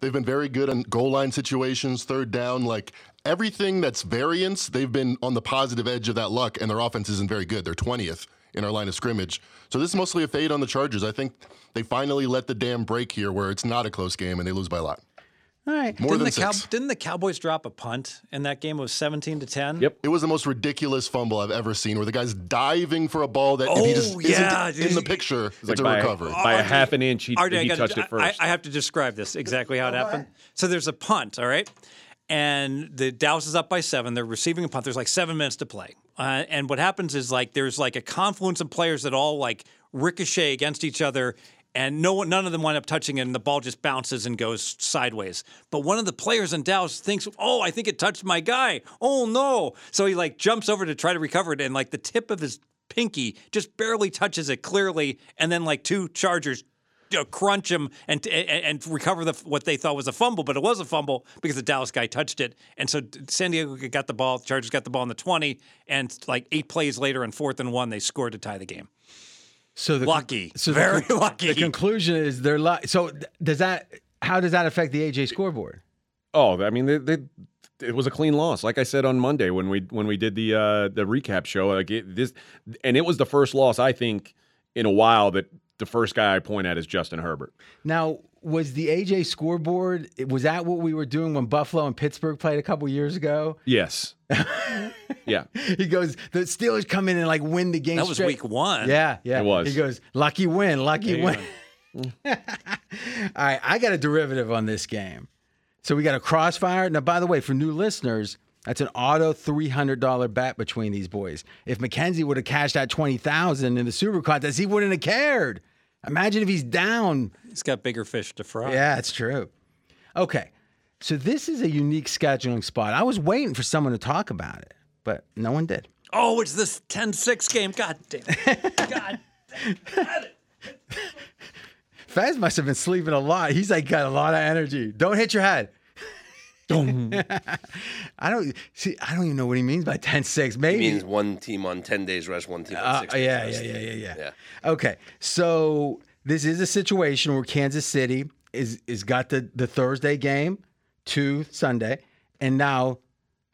They've been very good on goal line situations, third down, like everything that's variance, they've been on the positive edge of that luck, and their offense isn't very good. They're 20th in our line of scrimmage. So this is mostly a fade on the Chargers. I think they finally let the dam break here where it's not a close game and they lose by a lot. All right. More Didn't than the, Cow- didn't the Cowboys drop a punt in that game? It was 17 to 10. Yep. It was the most ridiculous fumble I've ever seen where the guy's diving for a ball that if he just Oh, yeah, isn't in the picture, it's, Like a by, recovery. by a half an inch, he, RJ, I he gotta- touched it first. I, I have to describe this exactly how it happened. So there's a punt, all right? And the Dallas is up by seven. They're receiving a punt. There's like seven minutes to play. Uh, and what happens is like there's like a confluence of players that all like ricochet against each other. And no one, none of them wind up touching it, and the ball just bounces and goes sideways. But one of the players in Dallas thinks, "Oh, I think it touched my guy. Oh no!" So he like jumps over to try to recover it, and like the tip of his pinky just barely touches it clearly, and then like two Chargers crunch him and, and and recover the what they thought was a fumble, but it was a fumble because the Dallas guy touched it. And so San Diego got the ball, Chargers got the ball in the 20, and like eight plays later on fourth and one, they scored to tie the game. So the Lucky. So Very the, lucky. The conclusion is they're lucky. So does that? How does that affect the AJ scoreboard? Oh, I mean, they, they, it was a clean loss. Like I said on Monday when we when we did the uh, the recap show, like it, this, and it was the first loss I think in a while that the first guy I point at is Justin Herbert. Now, was the AJ scoreboard? Was that what we were doing when Buffalo and Pittsburgh played a couple years ago? Yes. yeah. He goes, the Steelers come in and like win the game. That was straight. week one. Yeah, yeah. It was. He goes, lucky win, lucky you win. All right, I got a derivative on this game. So we got a crossfire. Now, by the way, for new listeners, that's an auto three hundred dollar bet between these boys. If Mackenzie would have cashed out twenty thousand in the Super Contest, he wouldn't have cared. Imagine if he's down. He's got bigger fish to fry. Yeah, it's true. Okay, so this is a unique scheduling spot. I was waiting for someone to talk about it, but no one did. Oh, it's this 10-6 game. God damn. it. God. Damn it. Fez must have been sleeping a lot. He's like got a lot of energy. Don't hit your head. I don't see. I don't even know what he means by 10-6. It Maybe. means one team on 10 days rest, one team on Uh, six yeah, days yeah, rest. yeah, yeah, yeah, Yeah. Okay, so this is a situation where Kansas City is is got the the Thursday game to Sunday, and now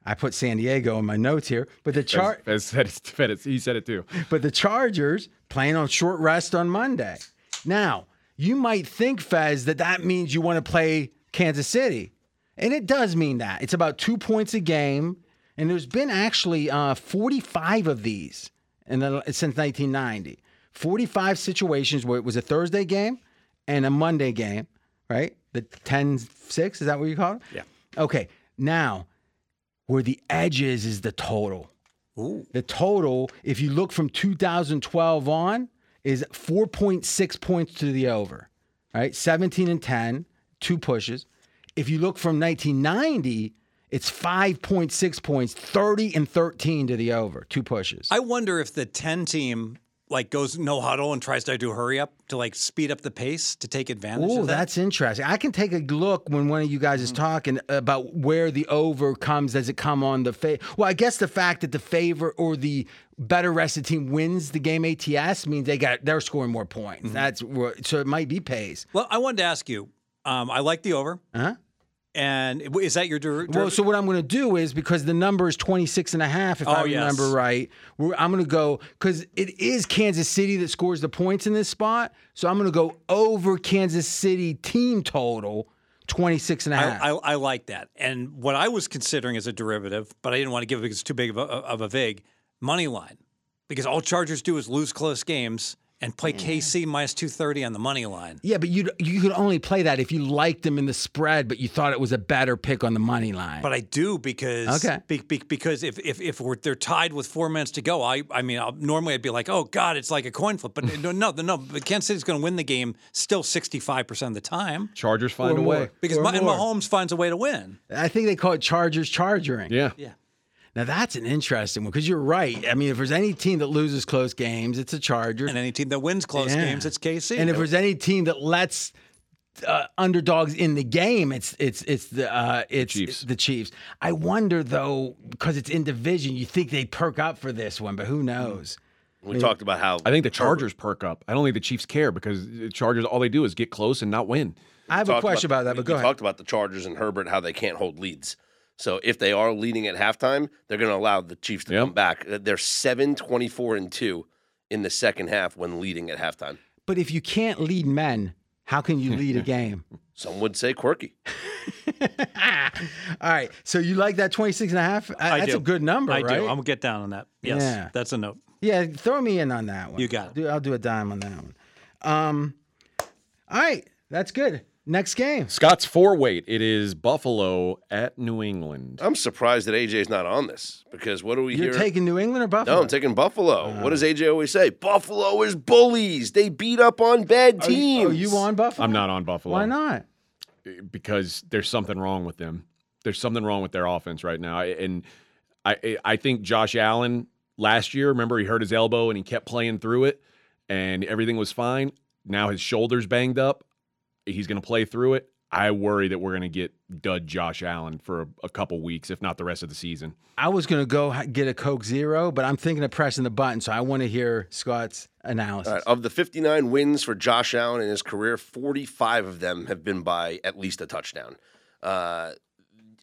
I put San Diego in my notes here, but the chart. Said, said it, he said it too. but the Chargers playing on short rest on Monday. Now, you might think, Fez, that that means you want to play Kansas City. And it does mean that. It's about two points a game. And there's been actually uh, 45 of these in the, since 1990. 45 situations where it was a Thursday game and a Monday game, right? The 10 6, is that what you call it? Yeah. Okay. Now, Where the edge is is the total. Ooh. The total, if you look from 2012 on, is 4.6 points to the over. Right, 17 and 10, two pushes. If you look from 1990, it's 5.6 points, 30 and 13 to the over, two pushes. I wonder if the 10 team like goes no huddle and tries to do hurry up to like speed up the pace to take advantage Oh, of that. that's interesting. I can take a look when one of you guys is Mm. talking about where the over comes. Does it come on the fa Well, I guess the fact that the favor or the better rested team wins the game ATS means they got they're scoring more points. Mm-hmm. That's so it might be pays. Well, I wanted to ask you. Um, I like the over. Uh-huh. And is that your der- Well, so what I'm going to do is because the number is 26 and a half, if oh, I Oh, yes. remember right, we're, I'm going to go because it is Kansas City that scores the points in this spot. So I'm going to go over Kansas City team total 26 and a half. I, I, I like that. And what I was considering as a derivative, but I didn't want to give it because it's too big of a, of a vig, money line. Because all Chargers do is lose close games and play mm. KC minus 230 on the money line. Yeah, but you you could only play that if you liked them in the spread, but you thought it was a better pick on the money line. But I do because Okay. be, be, because if if, if we're, they're tied with four minutes to go, I I mean I'll, normally I'd be like, oh God, it's like a coin flip. But no, no, no. But Kansas City's going to win the game still 65 percent of the time Chargers find Or a more. way. because Or Ma- and more. Mahomes finds a way to win. I think they call it Chargers chargering. Yeah. Yeah. Now that's an interesting one because you're right. I mean, if there's any team that loses close games, it's a Chargers. And any team that wins close Yeah. games, it's KC. And if there's any team that lets uh, underdogs in the game, it's it's it's the uh, it's Chiefs. the Chiefs. I wonder though because it's in division, you think they perk up for this one, but who knows? We talked about how I think the Chargers perk up. I don't think the Chiefs care because the Chargers all they do is get close and not win. I have a question about, that, we- but go we ahead. talked about the Chargers and Herbert, how they can't hold leads. So if they are leading at halftime, they're going to allow the Chiefs to Yep. come back. They're 7 24 and 2 in the second half when leading at halftime. But if you can't lead men, how can you lead a game? Some would say quirky. All right. So you like that 26 and a half? I That's do. a good number, I right? do. I'm gonna get down on that. Yes, Yeah. that's a note. Yeah, throw me in on that one. You got it. I'll do a dime on that one. Um, all right, that's good. Next game. Scott's four weight. It is Buffalo at New England. I'm surprised that AJ's not on this because what do we You're hear? taking New England or Buffalo? no, I'm taking Buffalo. Oh. what does AJ always say? Buffalo is bullies. They beat up on bad Are you, teams. are you on Buffalo? I'm not on Buffalo. Why not? Because there's something wrong with them. There's something wrong with their offense right now. And I I think Josh Allen last year, remember he hurt his elbow and he kept playing through it and everything was fine. Now his shoulder's banged up. He's going to play through it. I worry that we're going to get dud Josh Allen for a, a couple weeks, if not the rest of the season. I was going to go get a Coke Zero, but I'm thinking of pressing the button, so I want to hear Scott's analysis. All right, of the 59 wins for Josh Allen in his career, 45 of them have been by at least a touchdown. Uh,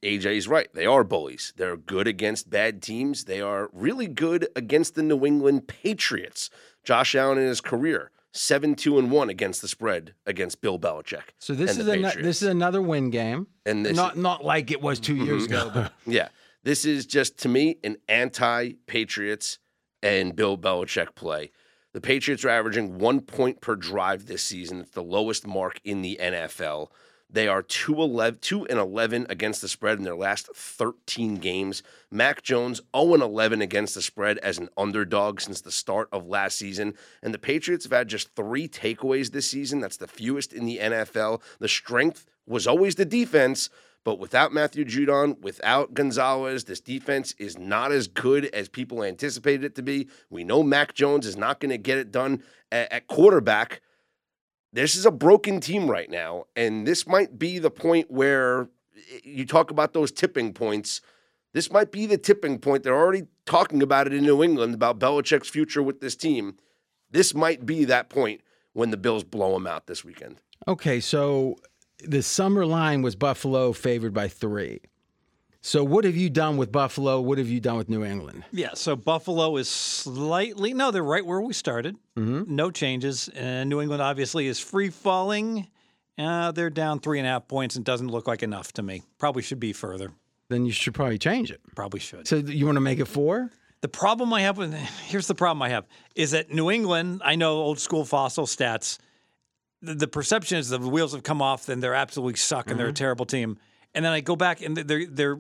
AJ's right. They are bullies. They're good against bad teams. They are really good against the New England Patriots. Josh Allen in his career, 7 2 and 1 against the spread against Bill Belichick. So this is the a this is another win game, And this- not not like it was 2 years mm-hmm. ago. But Yeah. This is just to me an anti Patriots and Bill Belichick play. The Patriots are averaging one point per drive this season. It's the lowest mark in the NFL. They are 2, 11, 2 and 11 against the spread in their last 13 games. Mac Jones 0 and 11 against the spread as an underdog since the start of last season. And the Patriots have had just three takeaways this season. That's the fewest in the NFL. The strength was always the defense, but without Matthew Judon, without Gonzalez, this defense is not as good as people anticipated it to be. We know Mac Jones is not going to get it done at, at quarterback. This is a broken team right now, and this might be the point where you talk about those tipping points. This might be the tipping point. They're already talking about it in New England about Belichick's future with this team. This might be that point when the Bills blow them out this weekend. okay, so the summer line was Buffalo favored by 3. So what have you done with Buffalo? What have you done with New England? Yeah, so Buffalo is slightly no, they're right where we started. Mm-hmm. No changes, and New England obviously is free falling. Uh, they're down three and a half points and doesn't look like enough to me. Probably should be further. Then you should probably change it. Probably should. So you want to make it 4? The problem I have with here's the problem I have is that New England. I know old school fossil stats. The, the perception is the wheels have come off, and they're absolutely suck, and they're a terrible team. And then I go back and they're they're.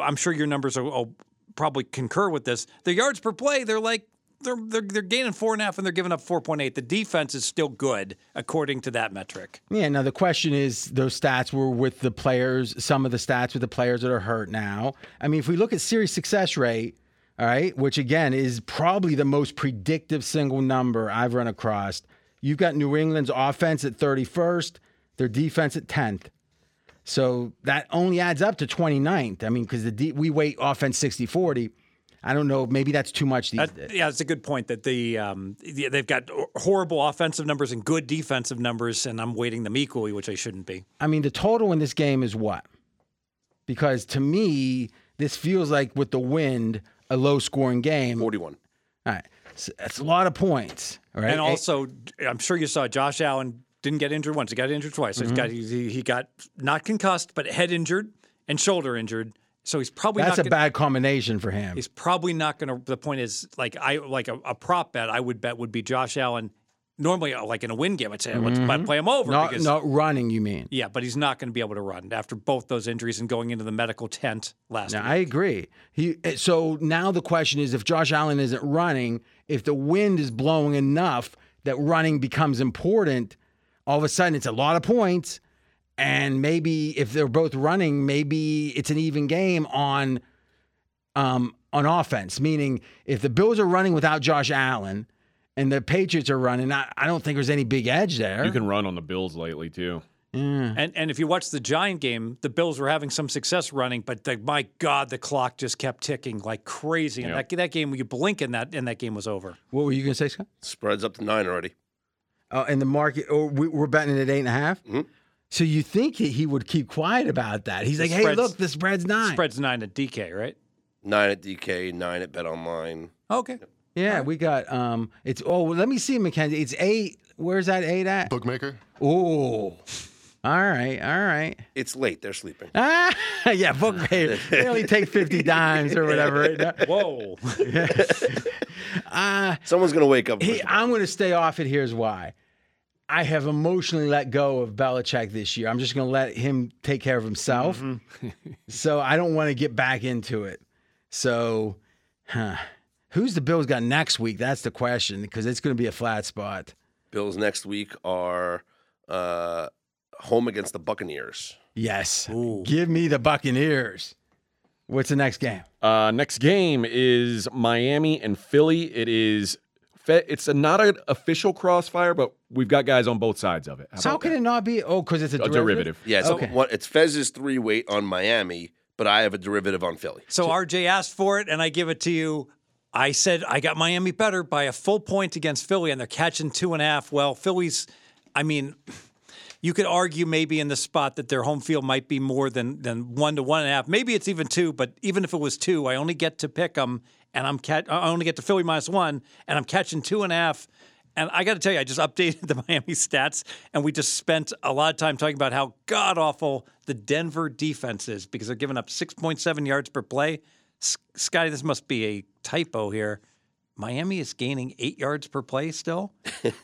I'm sure your numbers will, will probably concur with this. The yards per play, they're like they're they're they're gaining four and a half and they're giving up four point eight. The defense is still good according to that metric. Yeah. Now the question is, those stats were with the players. Some of the stats with the players that are hurt now. I mean, if we look at series success rate, all right, which again is probably the most predictive single number I've run across. You've got New England's offense at 31st, their defense at 10th. So that only adds up to 29th. I mean, because the D, we weight offense 60 40. I don't know. Maybe that's too much these That, days. yeah, it's a good point that the um, they've got horrible offensive numbers and good defensive numbers, and I'm weighting them equally, which I shouldn't be. I mean, the total in this game is what? Because to me, this feels like with the wind, a low scoring game. 41. All right. So that's a lot of points. All right. And also, I'm sure you saw Josh Allen didn't get injured once; he got injured twice. So he's got he, he got not concussed, but head injured and shoulder injured. So he's probably that's not a gonna, bad combination for him. He's probably not going to. The point is, like I like a, a prop bet. I would bet would be Josh Allen. Normally, uh, like in a win game, I'd say let's play him over Not, because not running, you mean? yeah, but he's not going to be able to run after both those injuries and going into the medical tent last Now, week. I agree. He eh, so now the question is if Josh Allen isn't running, if the wind is blowing enough that running becomes important, all of a sudden it's a lot of points. And maybe if they're both running, maybe it's an even game on um on offense. Meaning if the Bills are running without Josh Allen and the Patriots are running, I, I don't think there's any big edge there. You can run on the Bills lately too. And and if you watch the Giant game, the Bills were having some success running, but the, my God, the clock just kept ticking like crazy. And Yeah. that that game, you blink and that and that game was over. what were you gonna say, Scott? Spreads up to nine already. Uh, and the market, or we, we're betting it at eight and a half? Mm-hmm. So you think he, he would keep quiet about that? He's like, "Hey, look, the spread's nine. Spreads nine at DK, right? Nine at DK, nine at Bet Online. Okay. Yeah, we got um. It's oh, let me see, Mackenzie. It's eight. Where's that eight at? Bookmaker. Oh, all right, all right. It's late. They're sleeping. Ah, yeah, book pay. They only take fifty dimes or whatever. Right now. Whoa. Someone's gonna wake up. He, I'm going to stay off it. Here's why. I have emotionally let go of Belichick this year. I'm just going to let him take care of himself. Mm-hmm. so I don't want to get back into it. So, huh. who's the Bills got next week? That's the question because it's going to be a flat spot. Bills next week are uh, home against the Buccaneers. Yes. Give me the Buccaneers. What's the next game? Uh, next game is Miami and Philly. It is fe- it's a, not an official crossfire, but we've got guys on both sides of it. How So how about can it not be? Oh, because it's a that? derivative. a derivative? Yeah, so Okay. what, it's Fez's three weight on Miami, but I have a derivative on Philly. So RJ asked for it, and I give it to you. I said I got Miami better by a full point against Philly, and they're catching two and a half. Well, Philly's, I mean, you could argue maybe in the spot that their home field might be more than than one to one and a half. Maybe it's even two, but even if it was two, I only get to pick them, and I'm. I only get to Philly minus one, and I'm catching two and a half. And I got to tell you, I just updated the Miami stats, and we just spent a lot of time talking about how god awful the Denver defense is because they're giving up 6.7 yards per play. S- Scotty, this must be a typo here. Miami is gaining eight yards per play still.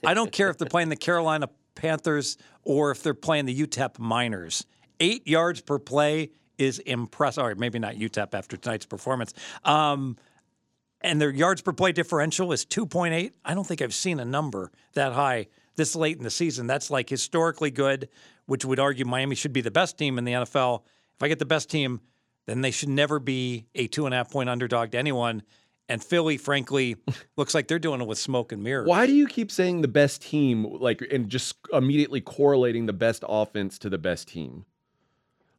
I don't care if they're playing the Carolina Panthers or if they're playing the UTEP Miners. Eight yards per play is impressive. Right, maybe not UTEP after tonight's performance. Um, and their yards per play differential is 2.8. I don't think I've seen a number that high this late in the season. That's like historically good, which would argue Miami should be the best team in the NFL. If I get the best team, then they should never be a two and a half point underdog to anyone. And Philly, frankly, looks like they're doing it with smoke and mirrors. Why do you keep saying the best team, like, and just immediately correlating the best offense to the best team?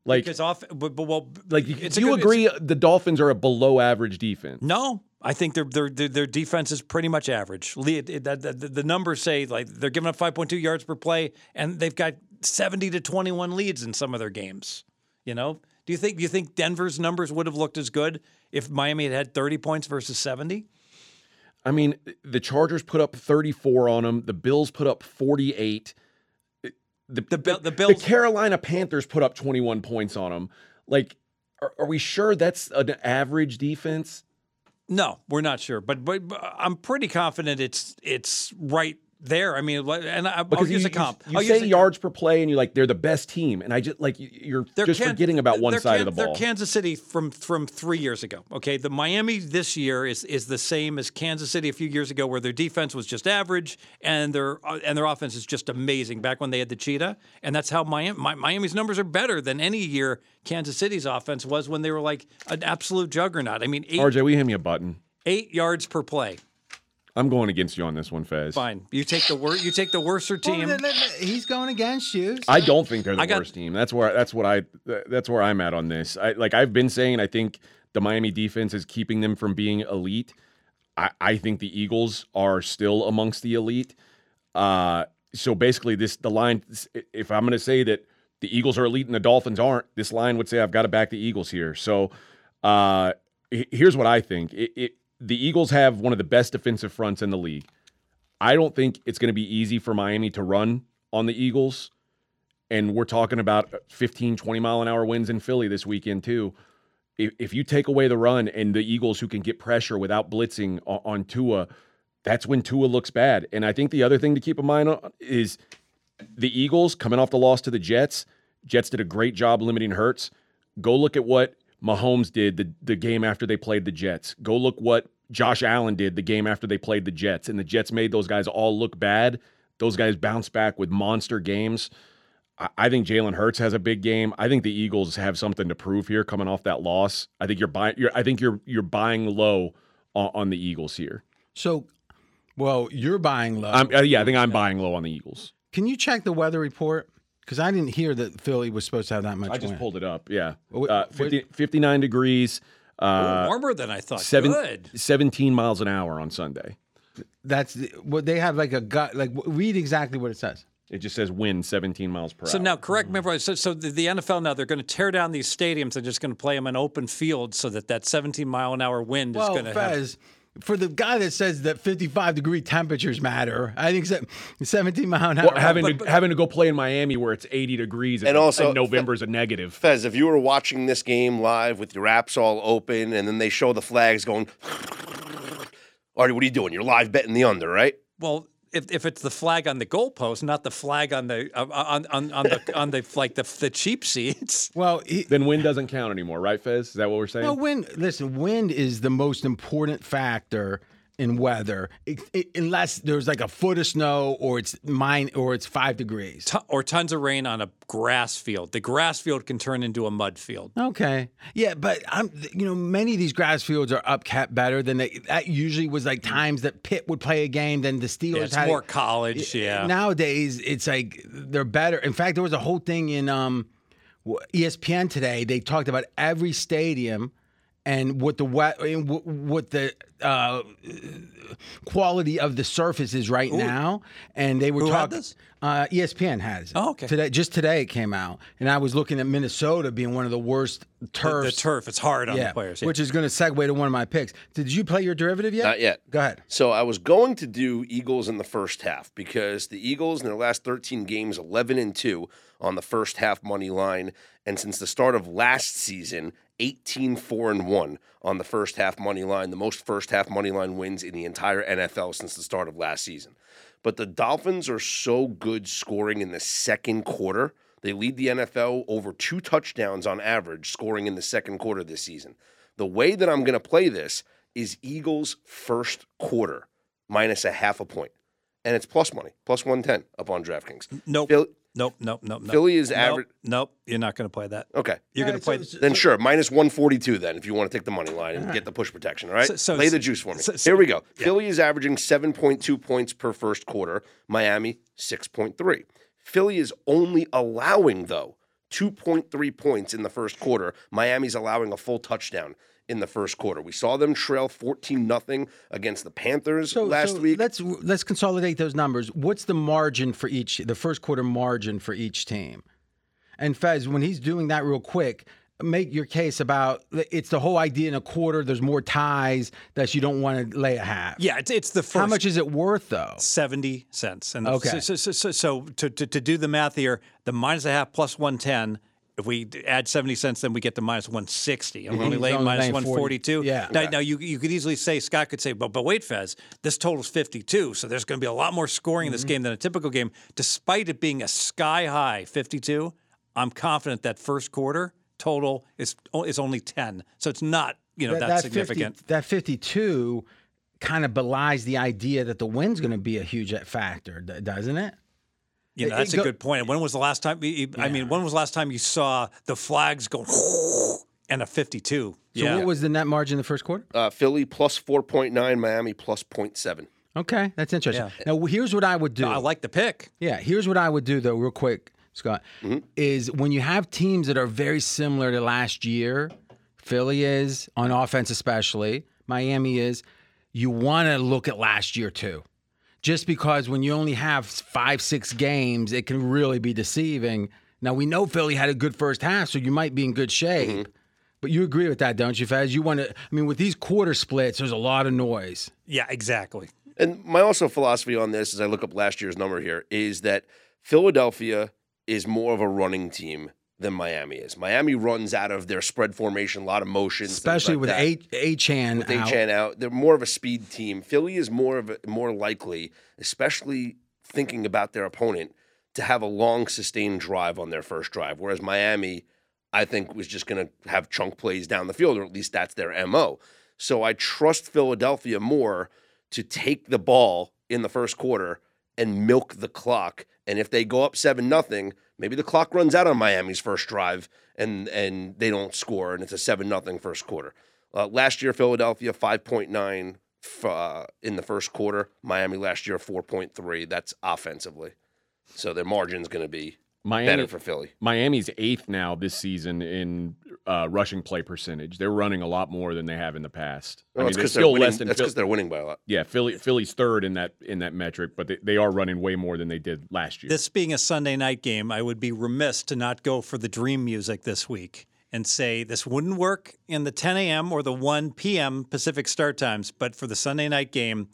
Like, Because off, but, but well, like, do you good- agree the Dolphins are a below average defense? No, I think their their their, defense is pretty much average. Le- it- it- that- that- the numbers say like they're giving up 5.2 yards per play, and they've got 70 to 21 leads in some of their games. You know, do you think do you think Denver's numbers would have looked as good if Miami had had 30 points versus 70? I mean, the Chargers put up 34 on them. The Bills put up 48. The, the, Bill- the the Bills- Carolina Panthers put up 21 points on them. Like, are, are we sure that's an average defense? No, we're not sure, but, but but I'm pretty confident it's it's right there. I mean, and I, I'll Because use you, a comp. You, I'll you say yards per play, and you're like they're the best team, and I just like you- you're They're just forgetting about one side of the ball. They're Kansas City from from three years ago. Okay, the Miami this year is is the same as Kansas City a few years ago, where their defense was just average and their uh, and their offense is just amazing. Back when they had the cheetah, and that's how Miami Mi- Miami's numbers are better than any year Kansas City's offense was when they were like an absolute juggernaut. I mean, eight, RJ, we hit me a button. eight yards per play. I'm going against you on this one, Fez. Fine, you take the wor- you take the worser team. He's going against you. I don't think they're the got- worst team. That's where that's what I that's where I'm at on this. I like I've been saying I think the Miami defense is keeping them from being elite. I, I think the Eagles are still amongst the elite. Uh, so basically, this the line. If I'm going to say that the Eagles are elite and the Dolphins aren't, this line would say I've got to back the Eagles here. So uh, here's what I think: it, it, the Eagles have one of the best defensive fronts in the league. I don't think it's going to be easy for Miami to run on the Eagles and we're talking about 15 20 mile an hour winds in philly this weekend too. If, if you take away the run and the eagles who can get pressure without blitzing on, on tua that's when tua looks bad. And i think the other thing to keep in mind uh, is the eagles coming off the loss to the jets jets did a great job limiting hurts. Go look at what mahomes did the, the game after they played the jets go look what josh allen did the game after they played the jets and the jets made those guys all look bad those guys bounce back with monster games I- I think Jalen Hurts has a big game. I think the Eagles have something to prove here coming off that loss. I think you're buying. You're, I think you're you're buying low on, on the Eagles here. So, well, you're buying low. I'm, uh, yeah, I think I'm buying low on the Eagles. Can you check the weather report? Because I didn't hear that Philly was supposed to have that much I just wind. pulled it up. Yeah, uh, 50, 59 degrees, uh, warmer than I thought. seven, Good. 17 miles an hour on Sunday. That's the- what they have like a gut. Like read exactly what it says. It just says wind 17 miles per So hour. So now, correct me if I so, so the, the NFL now they're going to tear down these stadiums and just going to play them in open fields so that that 17 mile an hour wind is going to have. Fez, for the guy that says that 55 degree temperatures matter, I think se- 17 mile an hour. Or having to having to go play in Miami where it's 80 degrees And also- November's a negative. Fez, if you were watching this game live with your apps all open and then they show the flags going, Artie, what are you doing? You're live betting the under, right? Well, if, if it's the flag on the goalpost, not the flag on the uh, on on, on the on the like the the cheap seats. well, he, Then wind doesn't count anymore, right, Fez? Is that what we're saying? no wind. Listen, wind is the most important factor in weather, it, it- unless there's like a foot of snow or it's mine or it's five degrees. Ton- or tons of rain on a grass field. The grass field can turn into a mud field. Okay. Yeah, but I'm you know many of these grass fields are upkept better than they. That usually was like times that Pitt would play a game, then the Steelers Yeah, it's had more college. Yeah. Nowadays, it's like they're better. In fact, there was a whole thing in um, ESPN today. They talked about every stadium and what the wet, what the uh, quality of the surface is right now. And they were Who had talking. this? Uh, ESPN has. it. Oh, okay. Today, just today it came out, and I was looking at Minnesota being one of the worst the, turfs. the turf. It's hard on yeah, the players. yeah. which is going to segue to one of my picks. Did you play your derivative yet? Not yet. Go ahead. So I was going to do Eagles in the first half because the Eagles in their last 13 games 11 and 2 on the first half money line and since the start of last season 18 4 and 1 on the first half money line, the most first half money line wins in the entire NFL since the start of last season. But the Dolphins are so good scoring in the second quarter. They lead the NFL over two touchdowns on average scoring in the second quarter this season. The way that I'm going to play this is Eagles first quarter minus a half a point. And it's plus money, plus 110 up on DraftKings. nope. Phil- nope. Nope. Nope. nope. Philly is Nope, average. Nope. You're not going to play that. Okay. You're going to play. Then sure, minus 142 then if you want to take the money line and get the push protection, all right? So- so- Lay the juice for me. so- so- Here we go. Philly is averaging 7.2 points per first quarter, Miami 6.3. Philly is only allowing though 2.3 points in the first quarter. Miami's allowing a full touchdown in the first quarter. We saw them trail 14 nothing against the Panthers So, last so week. let's let's consolidate those numbers. What's the margin for each the first quarter margin for each team? And Fez, when he's doing that real quick, make your case about it's the whole idea in a quarter. There's more ties that you don't want to lay a half. Yeah. It's, it's the first. How much is it worth though? 70 cents. And Okay. So, so, so, so, so to, to, to do the math here, the minus a half plus 110 If we add 70 cents, then we get to minus 160. I'm only mm-hmm. laying only minus laying 142. Yeah. Now, now you, you could easily say, Scott could say, but, but wait, Fez, this total's 52. So there's going to be a lot more scoring in this mm-hmm. game than a typical game. Despite it being a sky high 52, I'm confident that first quarter total is, is only 10. So it's not, you know, that, 50 significant. that 52 kind of belies the idea that the wind's going to be a huge factor, doesn't it? You know, It- it that's a good point. When was the last time? I mean, when was the last time you saw the flags go and a 52? So yeah. what was the net margin in the first quarter? Uh, Philly plus 4.9, Miami plus 0.7. Okay, that's interesting. Yeah. Now here's what I would do. I like the pick. Yeah, here's what I would do though, real quick, Scott, is when you have teams that are very similar to last year, Philly is on offense especially, Miami is, you want to look at last year too. Just because when you only have five, six games, it can really be deceiving. Now we know Philly had a good first half, so you might be in good shape. Mm-hmm. But you agree with that, don't you, Fez? You want to? I mean, with these quarter splits, there's a lot of noise. Yeah, exactly. And my also philosophy on this, as I look up last year's number here, is that Philadelphia is more of a running team than Miami is. Miami runs out of their spread formation, a lot of motion, Especially like with that. A Achane with out. Out. They're more of a speed team. Philly is more of a, more likely, especially thinking about their opponent, to have a long sustained drive on their first drive. Whereas Miami, I think, was just going to have chunk plays down the field, or at least that's their mo. So I trust Philadelphia more to take the ball in the first quarter and milk the clock. And if they go up seven nothing, maybe the clock runs out on Miami's first drive and and they don't score, and it's a seven nothing first quarter. Uh, last year, Philadelphia five point nine uh, in the first quarter. Miami last year four point three. That's offensively, so their margin's going to be Miami better for Philly. Miami's eighth now this season in uh, rushing play percentage. They're running a lot more than they have in the past. Well, I that's mean, they're because they're still winning. less than That's Phil- because they're winning by a lot. yeah. Philly Philly's third in that in that metric, but they, they are running way more than they did last year. This being a Sunday night game, I would be remiss to not go for the dream music this week and say this wouldn't work in the 10 a.m. or the 1 p.m. Pacific start times, but for the Sunday night game,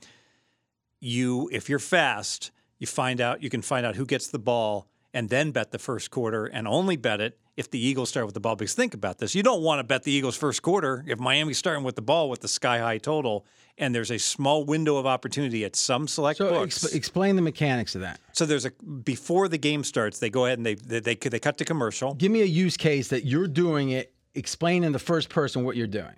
you if you're fast, you find out you can find out who gets the ball and then bet the first quarter and only bet it if the Eagles start with the ball. Because think about this. You don't want to bet the Eagles first quarter if Miami's starting with the ball with the sky high total and there's a small window of opportunity at some select So books. exp- explain the mechanics of that. So there's a before the game starts, they go ahead and they they they, they cut to commercial. Give me a use case that you're doing it. Explain in the first person what you're doing.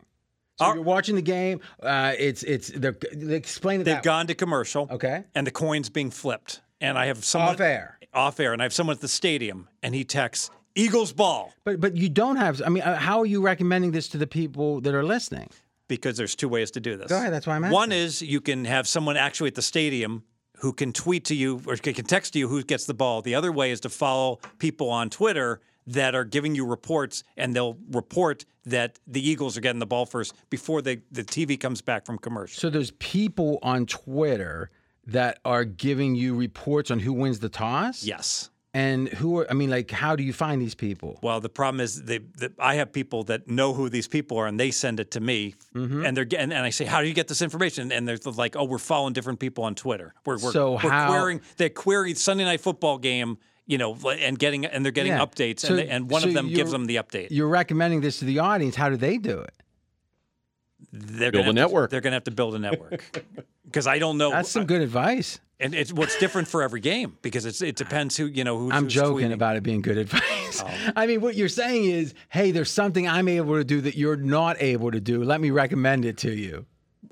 So Our- you're watching the game. Uh, it's it's they're, they explain it. They've that way. gone to commercial. Okay. And the coin's being flipped. And I have someone off air. Off air, and I have someone at the stadium, and he texts Eagles ball But but you don't have. I mean, uh, how are you recommending this to the people that are listening? because there's two ways to do this. Go ahead, that's why I'm asking. One is you can have someone actually at the stadium who can tweet to you or can text to you who gets the ball. The other way is to follow people on Twitter that are giving you reports, and they'll report that the Eagles are getting the ball first before they, the TV comes back from commercial. So there's people on Twitter that are giving you reports on who wins the toss. Yes. And who are? I mean, like, how do you find these people? Well, the problem is they, the, I have people that know who these people are, and they send it to me, Mm-hmm. and they're getting, and I say, "How do you get this information?" And they're like, "Oh, we're following different people on Twitter. We're, we're, So we're how- querying they query Sunday night football game, you know, and getting and they're getting Yeah. updates, So- and, they, and one so of them gives them the update. You're recommending this to the audience. How do they do it? They're Build gonna a have to- network. they're going to have to build a network because I don't know. That's some good advice. and it's what's different for every game because it's it depends who you know who. I'm who's joking tweeting. about it being good advice. Oh. I mean, what you're saying is, hey, there's something I'm able to do that you're not able to do. Let me recommend it to you.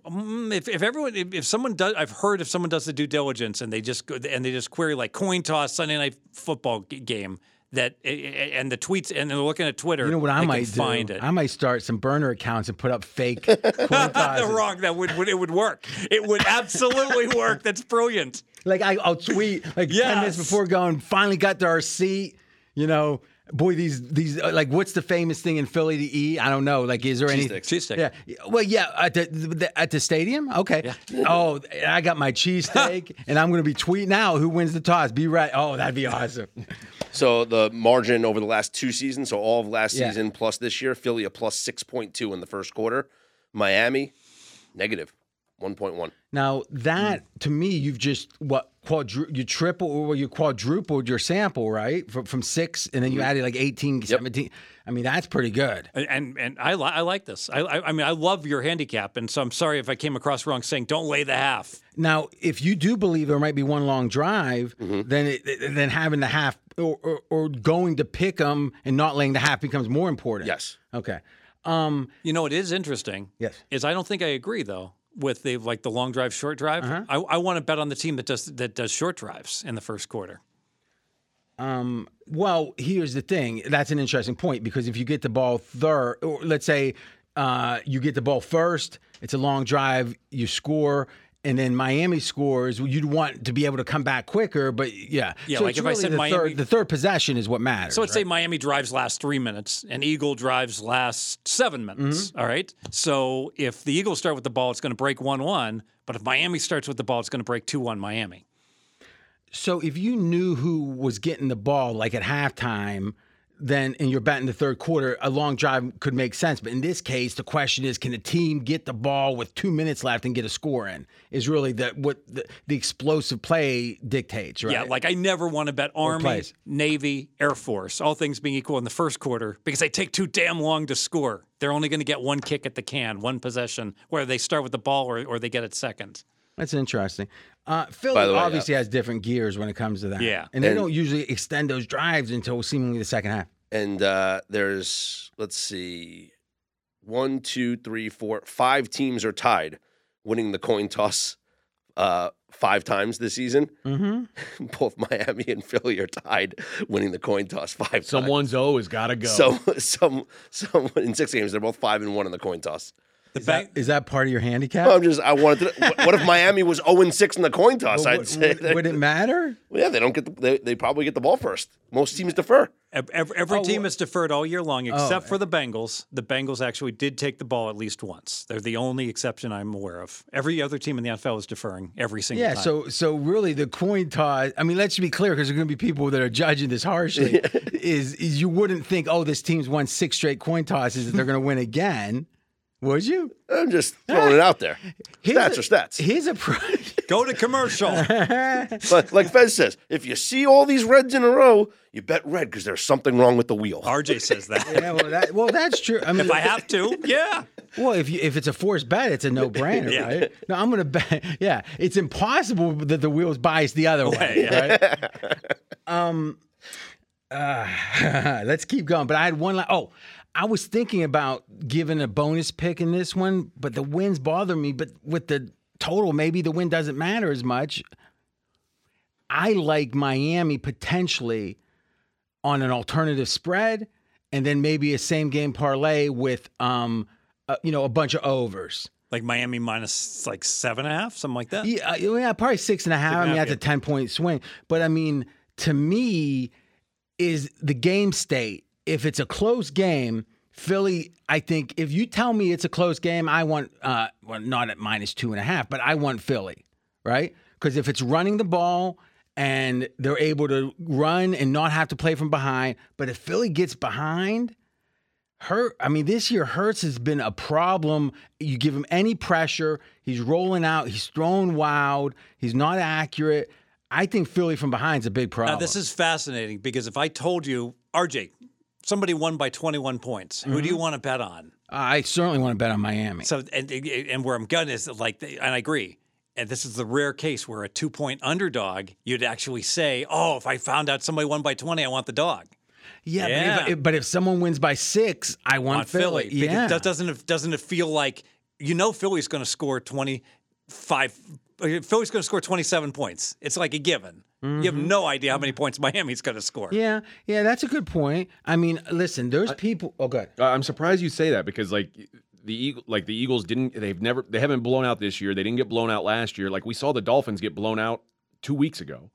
Mm, if, if everyone if, if someone does I've heard if someone does the due diligence and they just go and they just query like coin toss Sunday night football g- game that and the tweets and they're looking at Twitter You know what I might do? find it. I might start some burner accounts and put up fake. They're wrong. That would, would it would work. It would absolutely work. That's brilliant. Like I, I'll tweet like ten minutes before going. Finally got to our seat. You know, boy, these these uh, like what's the famous thing in Philly to eat? I don't know. Like, is there any Cheesesteaks. Cheesesteak. Yeah. Well, yeah, at the, the at the stadium. Okay. Oh, I got my cheesesteak, and I'm going to be tweeting out who wins the toss. Be right. Oh, that'd be awesome. So the margin over the last two seasons, so all of last Yeah. season plus this year, Philly a plus six point two in the first quarter, Miami 1.1. Now that to me, you've just what quadru- you triple or you quadrupled your sample, right? From from six, and then you added like 18, 17. I mean, that's pretty good. And and, and I, li- I like this. I, I I mean I love your handicap, and so I'm sorry if I came across wrong saying don't lay the half. Now, if you do believe there might be one long drive, Mm-hmm. then it, then having the half or, or, or going to pick them and not laying the half becomes more important. Yes. Okay. Um. You know, it is interesting. Yes. Is I don't think I agree though with the like the long drive, short drive. Uh-huh. I, I want to bet on the team that does that does short drives in the first quarter. Um. Well, here's the thing. That's an interesting point because if you get the ball third, or let's say uh, you get the ball first, it's a long drive, you score. And then Miami scores. You'd want to be able to come back quicker, but yeah. Yeah, So like if I said the Miami- third, the third possession is what matters. So let's right? say Miami drives last three minutes and Eagle drives last seven minutes. Mm-hmm. all right. So if the Eagles start with the ball, it's going to break 1 1. But if Miami starts with the ball, it's going to break 2 1 Miami. So if you knew who was getting the ball like at halftime, then and you're betting the third quarter, a long drive could make sense. But in this case, the question is, can the team get the ball with two minutes left and get a score in? Is really the what the, the explosive play dictates, right? Yeah, like I never want to bet Army. Navy, Air Force, all things being equal in the first quarter because they take too damn long to score. They're only going to get one kick at the can, one possession, whether they start with the ball or, or they get it second. that's interesting. Uh, Philly way, obviously has different gears when it comes to that. Yeah. and they And- don't usually extend those drives until seemingly the second half. And uh, there's, let's see, one, two, three, four, five teams are tied winning the coin toss uh, five times this season. Mm-hmm. Both Miami and Philly are tied winning the coin toss five times. Someone's O has got to go. So, some, some in six games, they're both five and one in the coin toss. The Is that, bank, is that part of your handicap? I'm just, I wanted to. what- What if Miami was 0 and 6 in the coin toss? Well, I'd would, say. would- would it matter? Well, yeah, they don't get. The, they, they probably get the ball first. Most teams defer. ev- ev- every Oh, team wha- is deferred all year long Oh. except for eh. the Bengals. The Bengals actually did take the ball at least once. They're the only exception I'm aware of. Every other team in the NFL is deferring every single Yeah, time. so so really the coin toss. I mean, let's be clear because there are going to be people that are judging this harshly. is, is you wouldn't think, oh, this team's won six straight coin tosses that they're going to win again, would you? I'm just throwing it out there. Here's Stats a- are stats. Here's a pro- Go to commercial. But like Fez says, if you see all these reds in a row, you bet red because there's something wrong with the wheel. RJ says that. yeah, well, that, well, that's true. I mean, If I have to, yeah. well, if you, if it's a forced bet, it's a no brainer, Yeah. right? No, I'm going to bet. Yeah, it's impossible that the wheel's biased the other way, right? um, uh, let's keep going. But I had one. La- oh, I was thinking about giving a bonus pick in this one, but the wins bother me. But with the total, maybe the win doesn't matter as much. I like Miami potentially on an alternative spread, and then maybe a same game parlay with um, uh, you know, a bunch of overs. Like Miami minus like seven and a half, something like that. Yeah, uh, yeah, probably six and a half. and I mean, half, that's a ten point swing. But I mean, to me, is the game state. If it's a close game, Philly. I think if you tell me it's a close game, I want uh, well, not at minus two and a half, but I want Philly, right? Because if it's running the ball and they're able to run and not have to play from behind, but if Philly gets behind. Hurt. I mean, this year Hurts has been a problem. You give him any pressure, he's rolling out. He's throwing wild. He's not accurate. I think Philly from behind is a big problem. Now this is fascinating because if I told you, RJ, somebody won by 21 points, who Mm-hmm. do you want to bet on? I certainly want to bet on Miami. So and and where I'm going is like, and I agree. And this is the rare case where a two point underdog, you'd actually say, "Oh, if I found out somebody won by 20, I want the dog." yeah, Yeah. But, if, but if someone wins by six, I want, want Philly. Philly. Yeah, that doesn't it doesn't it feel like you know Philly's going to score 25 uh, Philly's going to score 27 points. It's like a given. You have no idea how many points Miami's going to score. Mm-hmm. yeah, yeah. That's a good point. I mean, listen, there's people. Oh, good. Uh, I'm surprised you say that because like the Eagle, like the Eagles didn't they've never they haven't blown out this year. They didn't get blown out last year. Like we saw the Dolphins get blown out two weeks ago.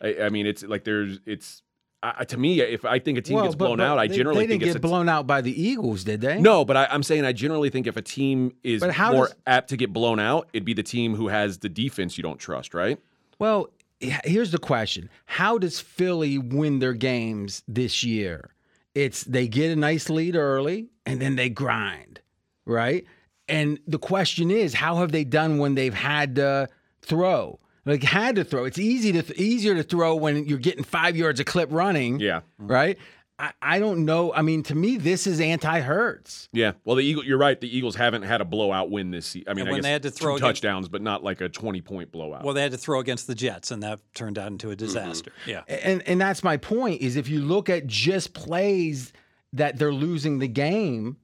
I, I mean, it's like there's it's I, to me if I think a team gets blown but out, I they, generally they think didn't it's get a, blown out by the Eagles, did they? no, but I, I'm saying I generally think if a team is how more does- apt to get blown out, it'd be the team who has the defense you don't trust, right? Well, h- here's the question: How does Philly win their games this year? It's they get a nice lead early and then they grind, right? and the question is, how have they done when they've had to throw? Like had to throw. It's easy to th- easier to throw when you're getting five yards a clip running. Yeah. Right. I, I don't know. I mean, to me, this is anti Hurts. Yeah. Well, the Eagle, you're right. The Eagles haven't had a blowout win this season. I mean, And I when guess they had to throw against- touchdowns, but not like a 20 point blowout. Well, they had to throw against the Jets, and that turned out into a disaster. Yeah. And and that's my point. Is if you look at just plays that they're losing the game,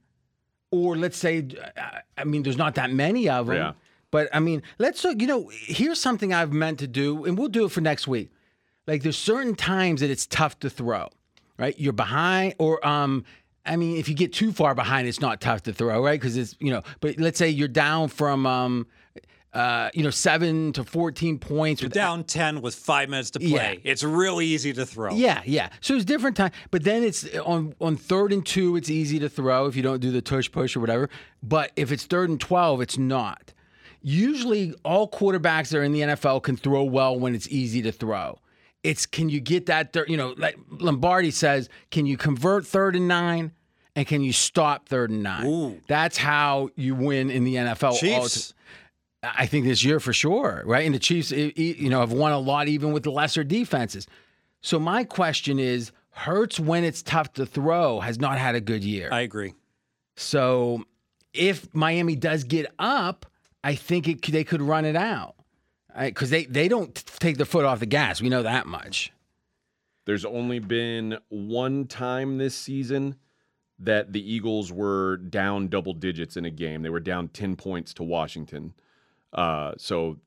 or let's say, uh, I mean, there's not that many of them. Yeah. But I mean, let's look. You know, here's something I've meant to do, and we'll do it for next week. Like, there's certain times that it's tough to throw, right? You're behind, or um, I mean, if you get too far behind, it's not tough to throw, right? Because it's you know. But let's say you're down from um, uh, you know, seven to fourteen points. You're with down 10 with five minutes to play. It's really easy to throw. Yeah, yeah. So it's different time, but then it's on on third and two. It's easy to throw if you don't do the tush push or whatever. But if it's third and twelve, it's not. Usually, all quarterbacks that are in the NFL can throw well when it's easy to throw. It's can you get that? Thir- you know, like Lombardi says, can you convert third and nine, and can you stop third and nine? That's how you win in the NFL. Chiefs. I think this year for sure, right? And the Chiefs, you know, have won a lot even with the lesser defenses. So my question is, Hurts when it's tough to throw has not had a good year. I agree. so if Miami does get up, I think it, they could run it out because they they don't take their foot off the gas. We know that much. There's only been one time this season that the Eagles were down double digits in a game. They were down 10 points to Washington. Uh, so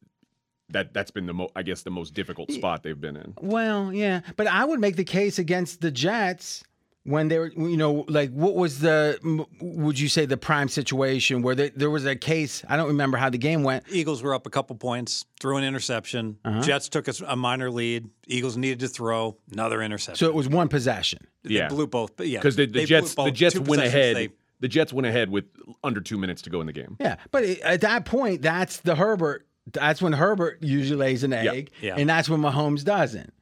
that that's been the mo- I guess the most difficult spot they've been in. Well, yeah, but I would make the case against the Jets when they were, you know, like what was the, would you say the prime situation where there, there was a case? I don't remember how the game went. Eagles were up a couple points, threw an interception. Uh-huh. Jets took a, a minor lead. Eagles needed to throw another interception. So it was one possession. they Yeah. blew both. but Yeah, Because the, they the blew Jets the. Jets went ahead. they- the Jets went ahead with under two minutes to go in the game. Yeah, but at that point, that's the Herbert. That's when Herbert usually lays an egg, yeah. and that's when Mahomes doesn't.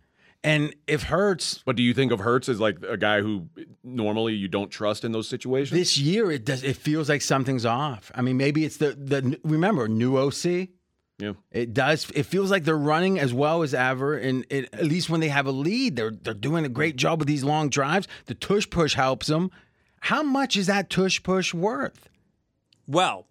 And if Hurts But do you think of Hurts as like a guy who normally you don't trust in those situations? this year, it does. It feels like something's off. I mean, maybe it's the the remember new OC. yeah. It does. It feels like they're running as well as ever, and it, at least when they have a lead, they're they're doing a great job with these long drives. The tush push helps them. How much is that tush push worth? Well,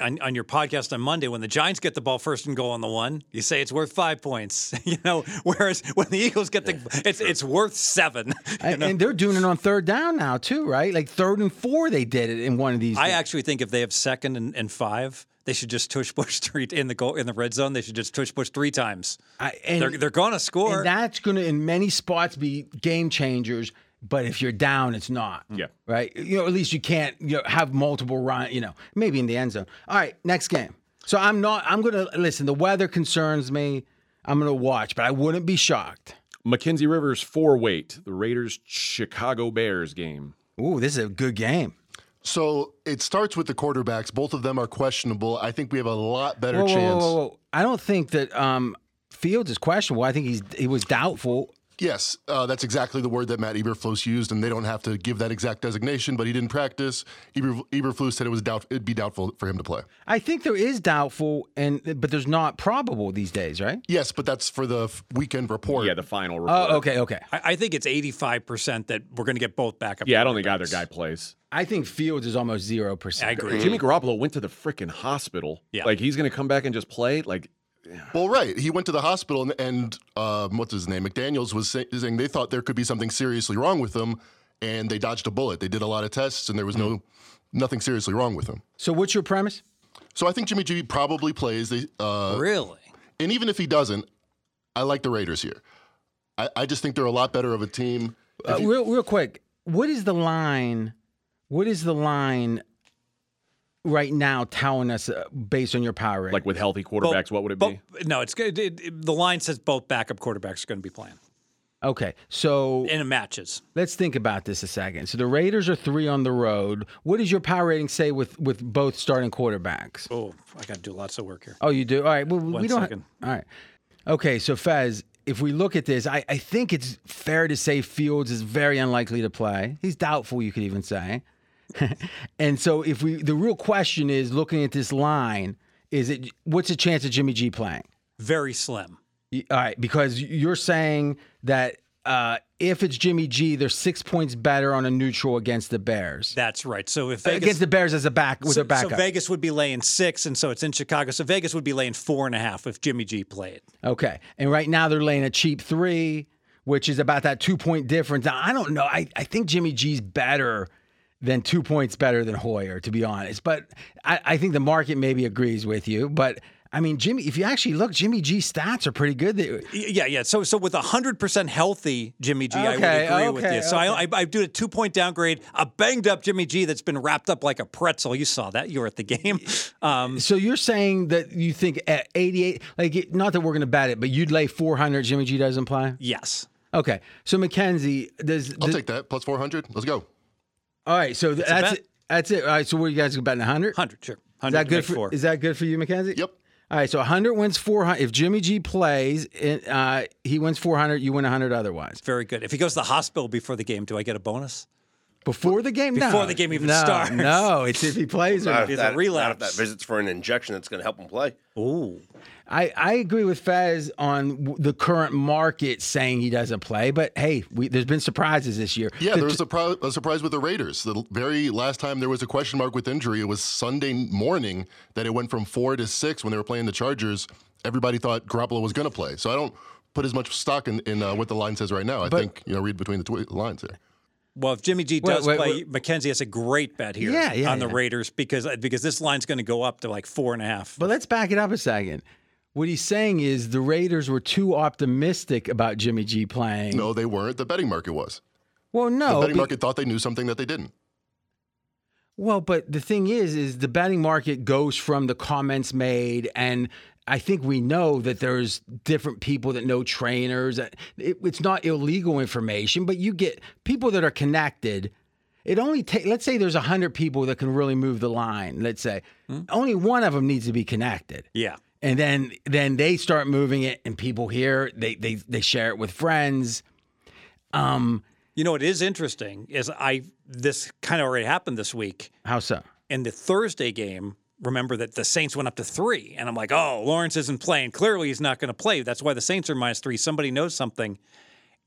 on, on your podcast on Monday, when the Giants get the ball first and goal on the one, you say it's worth five points. you know, whereas when the Eagles get the, it's it's worth seven. And, and they're doing it on third down now too, right? Like third and four, they did it in one of these. I games. actually think if they have second and, and five, they should just tush push three in the goal in the red zone. They should just tush push three times. I, and, They're they're going to score. and that's going to, in many spots, be game changers. But if you're down, it's not. Yeah. Right. You know, at least you can't you know, have multiple run. You know, maybe in the end zone. All right, next game. So I'm not. I'm going to listen. The weather concerns me. I'm going to watch, but I wouldn't be shocked. Mackenzie Rivers four weight. The Raiders Chicago Bears game. Ooh, this is a good game. So it starts with the quarterbacks. Both of them are questionable. I think we have a lot better Whoa, whoa, chance. whoa, whoa. I don't think that um, Fields is questionable. I think he's he was doubtful. Yes, uh, that's exactly the word that Matt Eberflus used, and they don't have to give that exact designation. But he didn't practice. Eber, Eberflus said it was doubt it'd be doubtful for him to play. I think there is doubtful, and but there's not probable these days, right? Yes, but that's for the f- weekend report. Yeah, the final report. Oh, okay, okay. I, I think it's eighty five percent that we're going to get both backup. Yeah, I don't think either quarterbacks. guy plays. I think Fields is almost zero percent. I agree. Jimmy Garoppolo went to the freaking hospital. Yeah. Like he's going to come back and just play. Like Well, right. He went to the hospital, and, and um, what's his name? McDaniels was say, saying they thought there could be something seriously wrong with him, and they dodged a bullet. They did a lot of tests, and there was no nothing seriously wrong with him. So what's your premise? So I think Jimmy G probably plays. They, uh, Really? and even if he doesn't, I like the Raiders here. I, I just think they're a lot better of a team. Uh, real, real quick. What is the line? What is the line right now telling us uh, based on your power rating? like with healthy quarterbacks, what would it be? No, it's good. It, it- the line says both backup quarterbacks are going to be playing, okay, so and it matches. let's think about this a second. So the Raiders are three on the road. What does your power rating say with with both starting quarterbacks? Oh, I got to do lots of work here. Oh, you do. All right. Well, we don't. second. All right. Okay. So Fez, if we look at this, I, I think it's fair to say Fields is very unlikely to play. He's doubtful. You could even say. and so if we the real question is looking at this line, is it what's the chance of Jimmy G playing? Very slim. All right, because you're saying that uh, if it's Jimmy G, they're six points better on a neutral against the Bears. That's right. So if Vegas, against the Bears as a back with so, a backup. so Vegas would be laying six, and so it's in Chicago. So Vegas would be laying four and a half if Jimmy G played. Okay. And right now they're laying a cheap three, which is about that two point difference. Now, I don't know. I, I think Jimmy G's better than two points better than Hoyer, to be honest. But I, I think the market maybe agrees with you. But I mean, Jimmy, if you actually look, Jimmy G's stats are pretty good. Yeah, yeah. So, so with hundred percent healthy Jimmy G, I Okay, would agree with you. So I, I, I do a two point downgrade. A banged up Jimmy G that's been wrapped up like a pretzel. You saw that. You were at the game. Um, So you're saying that you think at 88, like not that we're going to bet it, but you'd lay 400. Jimmy G doesn't play. yes. Okay. So Mackenzie, does, I'll does take that. Plus 400. Let's go. All right. So that's it. That's it. All right. So what are you guys betting 100? Hundred, sure. Is Hundred that good for? four. Is that good for you, Mackenzie? Yep. All right, so 100 wins 400. If Jimmy G plays, it, uh, he wins 400. You win 100 otherwise. Very good. If he goes to the hospital before the game, do I get a bonus? Before the game, no. Before the game even no, starts. No, it's if he plays or Not not. if, It's a that, not if that visits for an injection that's going to help him play. Ooh. I, I agree with Fez on w- the current market saying he doesn't play, but hey, we, there's been surprises this year. Yeah, The there was a, pro- a surprise with the Raiders. The very last time there was a question mark with injury, it was Sunday morning that it went from four to six when they were playing the Chargers. Everybody thought Garoppolo was going to play. So I don't put as much stock in, in uh, what the line says right now. I think, you know, read between the twi- lines here. Well, if Jimmy G does wait, play, wait. Mackenzie has a great bet here Yeah, yeah, on the yeah. Raiders because because this line's going to go up to like four and a half. But let's back it up a second. What he's saying is the Raiders were too optimistic about Jimmy G playing. No, they weren't. The betting market was. Well, no. The betting be- market thought they knew something that they didn't. Well, but the thing is, is the betting market goes from the comments made, and I think we know that there's different people that know trainers. It, it's not illegal information, but you get people that are connected. It only takes, let's say there's 100 people that can really move the line, let's say. Hmm? Only one of them needs to be connected. yeah. And then then they start moving it and people hear, they they they share it with friends. Um, You know, what is interesting is I this kind of already happened this week how so? in the Thursday game. Remember that the Saints went up to three, and I'm like, oh, Lawrence isn't playing. Clearly, he's not going to play. That's why the Saints are minus three. Somebody knows something,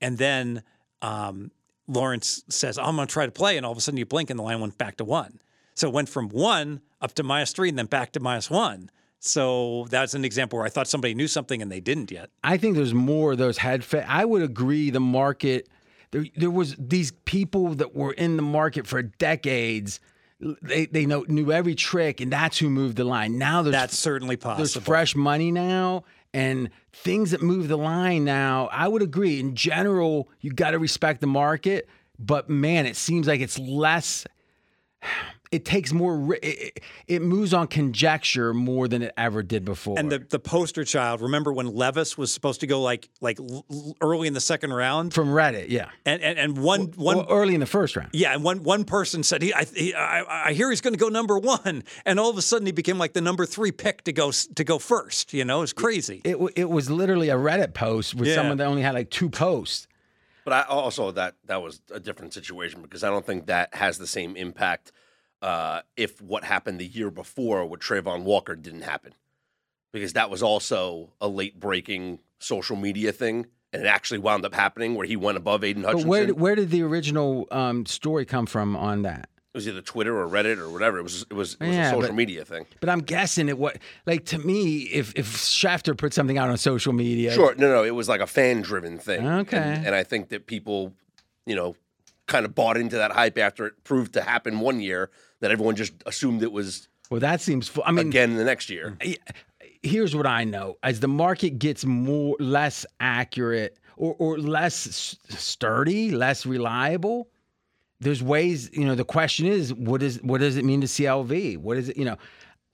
and then um, Lawrence says, I'm going to try to play, and all of a sudden you blink, and the line went back to one. So it went from one up to minus three, and then back to minus one. So that's an example where I thought somebody knew something and they didn't yet. I think there's more of those head fa I would agree the market there there was these people that were in the market for decades. They they know knew every trick and that's who moved the line. Now there's That's certainly possible. there's fresh money now and things that move the line now. I would agree in general you got to respect the market, but man, it seems like it's less it takes more it, it- it moves on conjecture more than it ever did before. And the, the poster child, remember when Levis was supposed to go like like l- l- early in the second round? from Reddit, yeah. And and, and one one Well, early in the first round. yeah, and one one person said he I he, I, I hear he's going to go number one, and all of a sudden he became like the number three pick to go to go first. You know, it's crazy. It, w- it was literally a Reddit post with Yeah. someone that only had like two posts. But I also that that was a different situation because I don't think that has the same impact uh, if what happened the year before with Travon Walker didn't happen, because that was also a late breaking social media thing, and it actually wound up happening where he went above Aidan But Hutchinson. where where did the original um, story come from on that? it was either Twitter or Reddit or whatever. It was it was, it was Yeah, a social but- media thing. But I'm guessing it what like to me if if Schefter put something out on social media, Sure, no, no, it was like a fan driven thing. Okay. and, and I think that people, you know, kind of bought into that hype after it proved to happen one year. That everyone just assumed it was well that seems. fu- I mean, again the next year. here's what I know: as the market gets more less accurate or or less sturdy, less reliable, there's ways. You know, the question is, what is what does it mean to CLV? What is it? You know,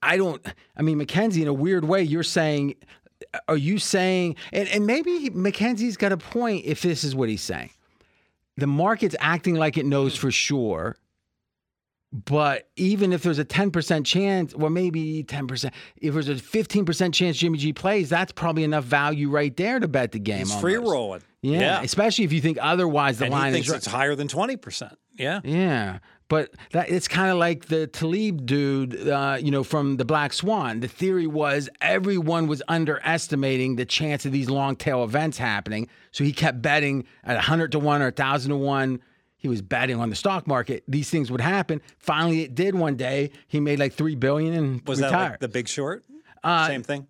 I don't. I mean, Mackenzie, in a weird way, you're saying. Are you saying, and, and maybe Mackenzie's got a point if this is what he's saying. The market's acting like it knows for sure, but even if there's a 10% chance, well, maybe 10%, if there's a 15% chance Jimmy G plays, that's probably enough value right there to bet the game. He's almost. free rolling. Yeah, especially if you think otherwise the and line is it's higher than twenty percent. Yeah. Yeah, But that it's kind of like the Taleb dude, uh, you know, from the Black Swan. The theory was everyone was underestimating the chance of these long tail events happening, so he kept betting at hundred to one or thousand to one. He was betting on the stock market these things would happen. Finally, it did one day. He made like three billion and Was that like the Big Short? Uh, Same thing.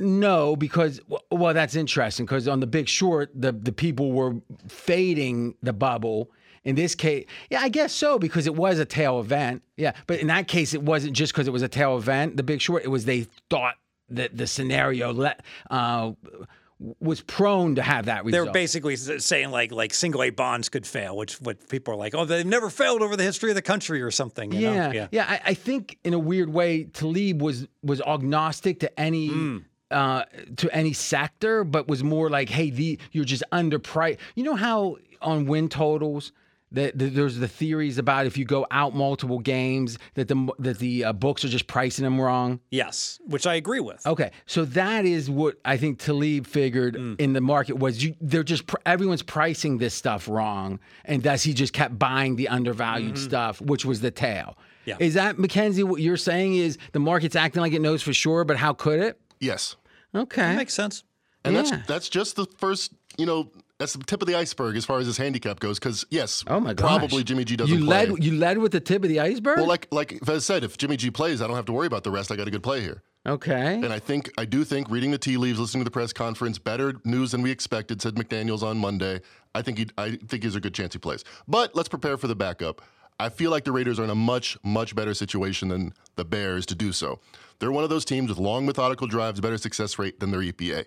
No, because well, that's interesting. Because on The Big Short, the the people were fading the bubble. In this case, yeah, I guess so because it was a tail event. Yeah, but in that case, it wasn't just because it was a tail event. The Big Short, it was they thought that the scenario let uh, was prone to have that result. They result. were basically saying like like single A bonds could fail, which what people are like, oh, they've never failed over the history of the country or something. You yeah, know? yeah. I, I think in a weird way, Taleb was was agnostic to any. Hmm. Uh, to any sector, but was more like, "Hey, the you're just underpriced." You know how on win totals, that that there's the theories about if you go out multiple games, that the that the uh, books are just pricing them wrong. Yes, which I agree with. Okay, so that is what I think Taleb figured Mm. in the market was you. They're just pr- everyone's pricing this stuff wrong, and thus he just kept buying the undervalued stuff, which was the tail. Mm-hmm. Yeah. Is that Mackenzie? What you're saying is the market's acting like it knows for sure, but how could it? Yes. Okay, That Makes sense. And Yeah. that's that's just the first, you know, that's the tip of the iceberg as far as his handicap goes. Because yes, oh my gosh, probably Jimmy G doesn't You play. led. You led with the tip of the iceberg. well, like like I said, if Jimmy G plays, I don't have to worry about the rest. I got a good play here. okay. And I think I do think reading the tea leaves, listening to the press conference, better news than we expected, said McDaniels on Monday. I think he I think he's a good chance he plays. But let's prepare for the backup. I feel like the Raiders are in a much, much better situation than the Bears to do so. They're one of those teams with long methodical drives, better success rate than their EPA.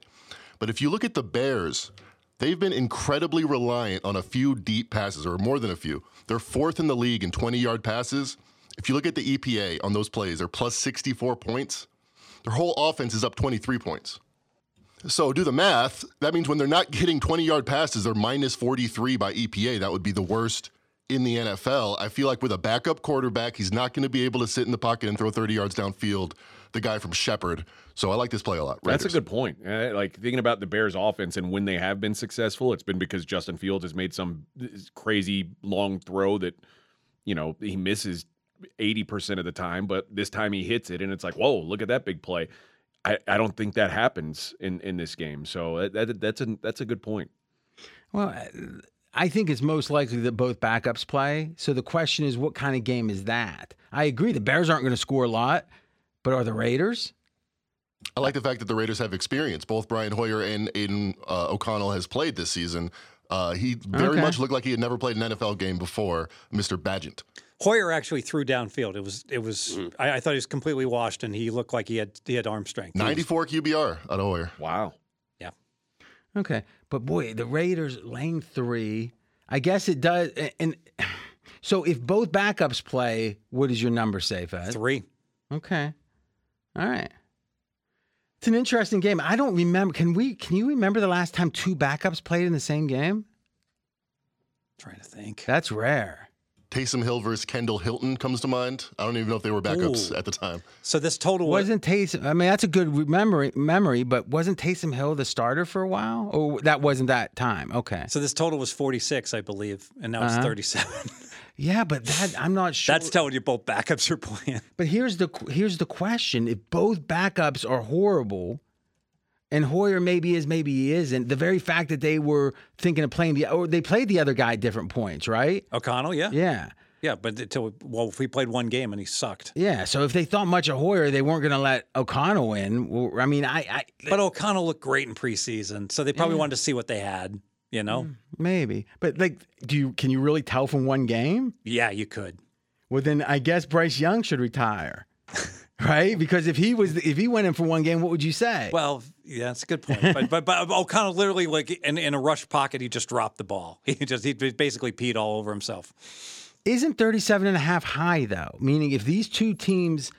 But if you look at the Bears, they've been incredibly reliant on a few deep passes, or more than a few. They're fourth in the league in 20 yard passes. If you look at the EPA on those plays, they're plus 64 points. Their whole offense is up 23 points. So do the math. That means when they're not getting 20 yard passes, they're minus 43 by EPA. That would be the worst in the NFL. I feel like with a backup quarterback, he's not going to be able to sit in the pocket and throw 30 yards downfield. The guy from Shepherd. So I like this play a lot. That's a good point. Uh, like thinking about the Bears' offense and when they have been successful, it's been because Justin Fields has made some crazy long throw that, you know, he misses 80% of the time, but this time he hits it and it's like, whoa, look at that big play. I, I don't think that happens in, in this game. So that, that, that's a that's a good point. Well, uh, I think it's most likely that both backups play. So the question is, what kind of game is that? I agree. The Bears aren't going to score a lot, but are the Raiders? I like the fact that the Raiders have experience. Both Brian Hoyer and Aidan uh, O'Connell has played this season. Uh, he very Okay. much looked like he had never played an NFL game before, Mr. Badgett. Hoyer actually threw downfield. It was it was. Mm. I, I thought he was completely washed, and he looked like he had he had arm strength. 94 QBR out of Hoyer. Wow. yeah. Okay, but boy, the Raiders lane three. I guess it does. And, and so, if both backups play, what does your number say, Fez? Three. Okay, all right. It's an interesting game. I don't remember. Can we? Can you remember the last time two backups played in the same game? trying to think. That's rare. Taysom Hill versus Kendall Hinton comes to mind. I don't even know if they were backups Ooh. at the time. So this total was Wasn't Taysom? I mean, that's a good memory. Memory, but wasn't Taysom Hill the starter for a while? Or that wasn't that time? Okay. so this total was forty six, I believe, and now Uh-huh. it's thirty seven. Yeah, but that I'm not sure. That's telling you both backups are playing. But here's the here's the question: If both backups are horrible, and Hoyer maybe is, maybe he isn't, the very fact that they were thinking of playing the or they played the other guy at different points, right? O'Connell, yeah, yeah, Yeah, but until well, if we played one game and he sucked. yeah. So if they thought much of Hoyer, they weren't going to let O'Connell in. Well, I mean, I, I But O'Connell looked great in preseason, so they probably wanted to see what they had. You know? Mm. maybe, but like, do you can you really tell from one game? Yeah, you could. Well, then I guess Bryce Young should retire, right? Because if he was if he went in for one game, what would you say? Well, yeah, that's a good point. But but, but O'Connell literally like in, in a rush pocket, he just dropped the ball. He just he basically peed all over himself. Isn't 37 and a half high though? Meaning if these two teams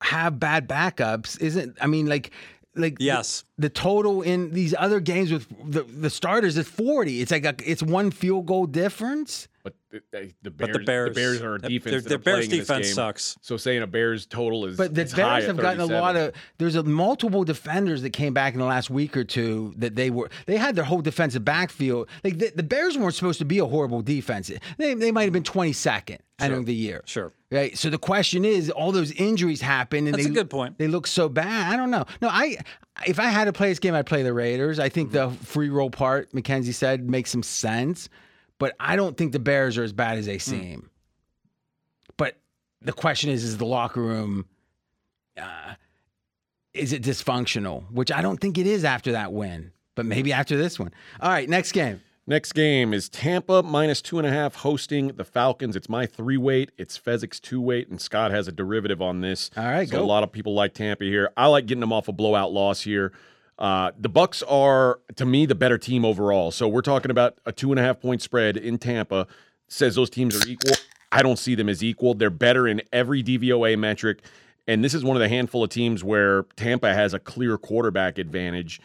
have bad backups, isn't I mean like like the- Yes. the, total in these other games with the, the starters is 40. It's like a, it's one field goal difference. But the, the, the But Bears, the Bears- Bears are a the- defense. their- that their are Bears defense game. sucks. So saying a Bears total is But the is Bears at have gotten a lot of. There's a multiple defenders that came back in the last week or two that they were. They had their whole defensive backfield. Like the, the Bears weren't supposed to be a horrible defense. They they might have been 22nd entering the year. Sure. Right. So the question is, all those injuries happen, and That's they, a good point. They look so bad. I don't know. No, I. If I had to play this game, I'd play the Raiders. I think mm-hmm. the free roll part, Mackenzie said, makes some sense. But I don't think the Bears are as bad as they seem. But the question is, is the locker room uh, is it dysfunctional? Which I don't think it is after that win, but maybe after this one. All right, next game. Next game is Tampa minus two and a half hosting the Falcons. It's my three weight. It's Fezzik's two weight, and Scott has a derivative on this. All right, so go. a lot of people like Tampa here. I like getting them off a blowout loss here. Uh, the Bucs are, to me, the better team overall. So we're talking about a two and a half point spread in Tampa. Says those teams are equal. I don't see them as equal. They're better in every DVOA metric. And this is one of the handful of teams where Tampa has a clear quarterback advantage.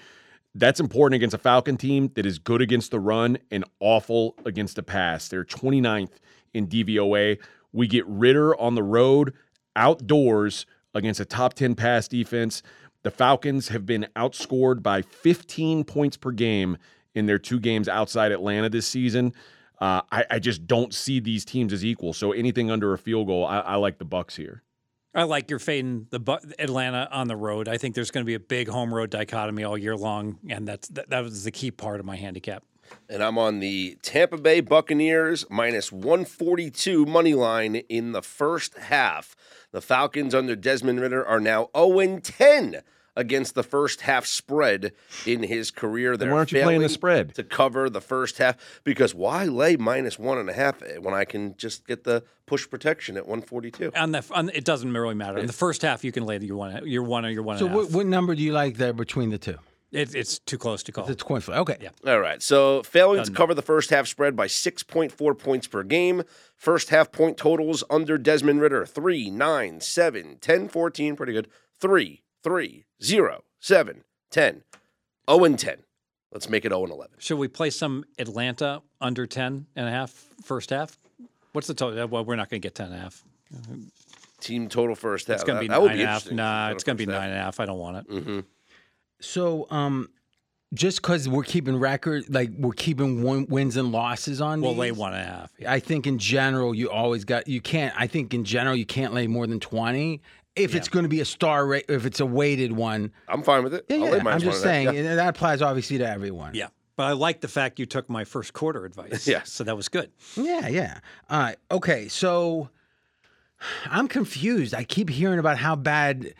That's important against a Falcon team that is good against the run and awful against the pass. They're 29th in DVOA. We get Ridder on the road, outdoors against a top 10 pass defense. The Falcons have been outscored by 15 points per game in their two games outside Atlanta this season. Uh, I, I just don't see these teams as equal. So anything under a field goal, I, I like the Bucs here. I like your fading the Bu- Atlanta on the road. I think there's going to be a big home road dichotomy all year long, and that's that, that was the key part of my handicap. And I'm on the Tampa Bay Buccaneers minus 142 money line in the first half. The Falcons under Desmond Ridder are now 0 10 against the first half spread in his career. They're why aren't you playing the spread? to cover the first half? Because why lay minus one and a half when I can just get the push protection at 142? On the on, it doesn't really matter. In the first half, you can lay your one, your one or your one So and a half. what, what number do you like there between the two? It, it's too close to call. It's coin flip. Okay. Yeah. All right. So failing to cover the first half spread by 6.4 points per game. First half point totals under Desmond Ridder 3, 9, 7, 10, 14. Pretty good. 3, 3, 0, 7, 10, 0 and 10. Let's make it 0 and 11. Should we play some Atlanta under 10 and a half first half? What's the total? Well, we're not going to get 10 and a half. Team total first half. It's going to be that, that would nine be and a half. interesting. Nah, Total it's going to be first half. nine and a half. I don't want it. Mm-hmm. So, um, just because we're keeping record, like we're keeping win- wins and losses on We'll these, lay one and a half. I think in general, you always got you can't. I think in general, you can't lay more than twenty if it's going to be a star rate. If it's a weighted one, I'm fine with it. yeah, I'll yeah. lay I'm minus just one and a half. saying and that applies obviously to everyone. Yeah. But I like the fact you took my first quarter advice. Yes. So that was good. Yeah, yeah. All right. Okay. So I'm confused. I keep hearing about how bad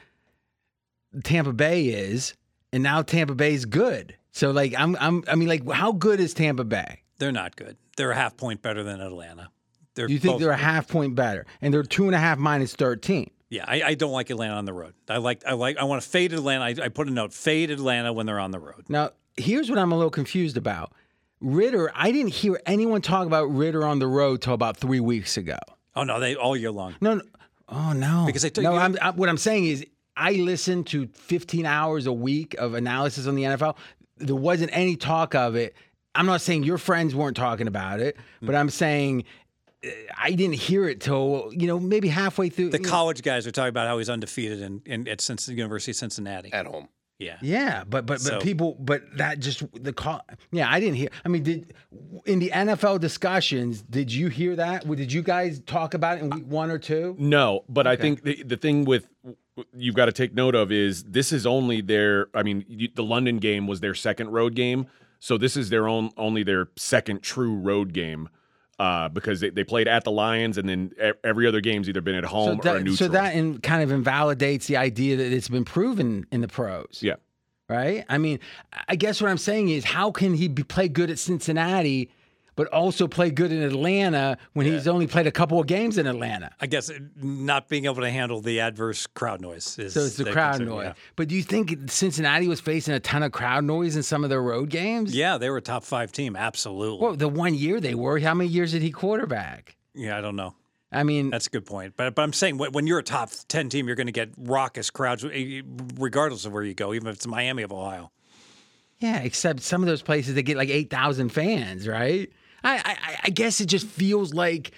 Tampa Bay is, and now Tampa Bay is good. So like I'm I'm I mean like how good is Tampa Bay? They're not good. They're a half point better than Atlanta. They're You think both- they're a half point better, and they're two and a half minus thirteen. Yeah, I, I don't like Atlanta on the road. I like I like I want to fade Atlanta. I, I put a note fade Atlanta when they're on the road. Now here's what I'm a little confused about. Ridder, I didn't hear anyone talk about Ridder on the road till about three weeks ago. Oh no, they all year long. No, no. Oh no. Because they took- no. you- I'm, I, what I'm saying is, I listen to 15 hours a week of analysis on the NFL. There wasn't any talk of it. I'm not saying your friends weren't talking about it, but I'm saying uh, I didn't hear it till you know maybe halfway through. The you know. college guys are talking about how he's undefeated in, in at Cincinnati, University of Cincinnati. At home. Yeah. Yeah, but but So- but people, but that just the call. Yeah, I didn't hear. I mean, did in the NFL discussions, did you hear that? Did you guys talk about it in week one or two? No, but I think the, the thing with you've got to take note of is this is only their. I mean, you, the London game was their second road game, so this is their own only their second true road game. Uh, because they, they played at the Lions and then every other game's either been at home so or a that, neutral. so that in, kind of invalidates the idea that it's been proven in the pros. yeah. right? I mean, I guess what I'm saying is, how can he be, play good at Cincinnati, but also play good in Atlanta when he's only played a couple of games in Atlanta? I guess not being able to handle the adverse crowd noise is So it's the crowd consider- noise. Yeah. But do you think Cincinnati was facing a ton of crowd noise in some of their road games? Yeah, they were a top five team. Absolutely. Well, the one year they were, how many years did he quarterback? yeah, I don't know. I mean, That's a good point. But but I'm saying when, you're a top ten team, you're going to get raucous crowds, eh, regardless of where you go, even if it's Miami of Ohio. yeah, except some of those places they get like 8,000 fans, right? I, I I guess it just feels like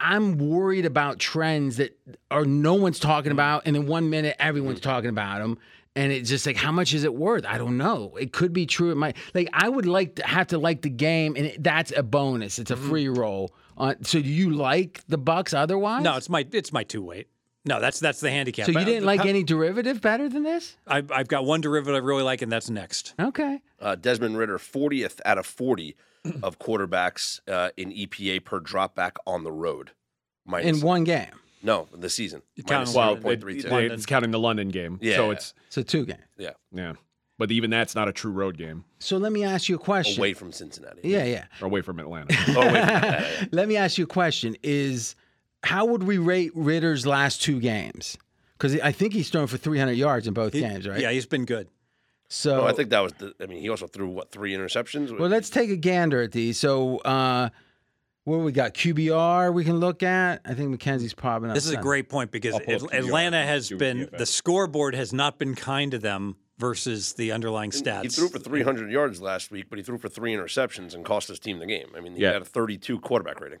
I'm worried about trends that are no one's talking about, and in one minute everyone's talking about them. And it's just like, how much is it worth? I don't know. It could be true. It might. Like, I would like to have to like the game, and it, that's a bonus. It's a free roll. Uh, so, do you like the Bucs otherwise? No, it's my it's my two weight. No, that's that's the handicap. So you didn't uh, like any derivative better than this? I've, I've got one derivative I really like, and that's next. Okay. Uh, Desmond Ridder, 40th out of 40 of quarterbacks uh, in EPA per dropback on the road. Minus, In one game. no, the season. counting Minus well, It- 0.32. it- it's counting the London game. Yeah. So it's So two games. yeah, yeah. But even that's not a true road game. So let me ask you a question. away from Cincinnati. Yeah, yeah. Or away from Atlanta. Oh, away from that. Let me ask you a question: Is how would we rate Ridder's last two games? Because I think he's thrown for 300 yards in both games, right? Yeah, he's been good. So Oh, I think that was the. I mean, he also threw what three interceptions. Well, let's take a gander at these. So, uh, what we got? QBR we can look at. I think Mackenzie's popping up. This is a great point because I'll pull up At- QBR Atlanta has see been the scoreboard has not been kind to them versus the underlying stats. He threw for 300 yards last week, but he threw for three interceptions and cost his team the game. I mean, he Yeah. had a 32 quarterback rating.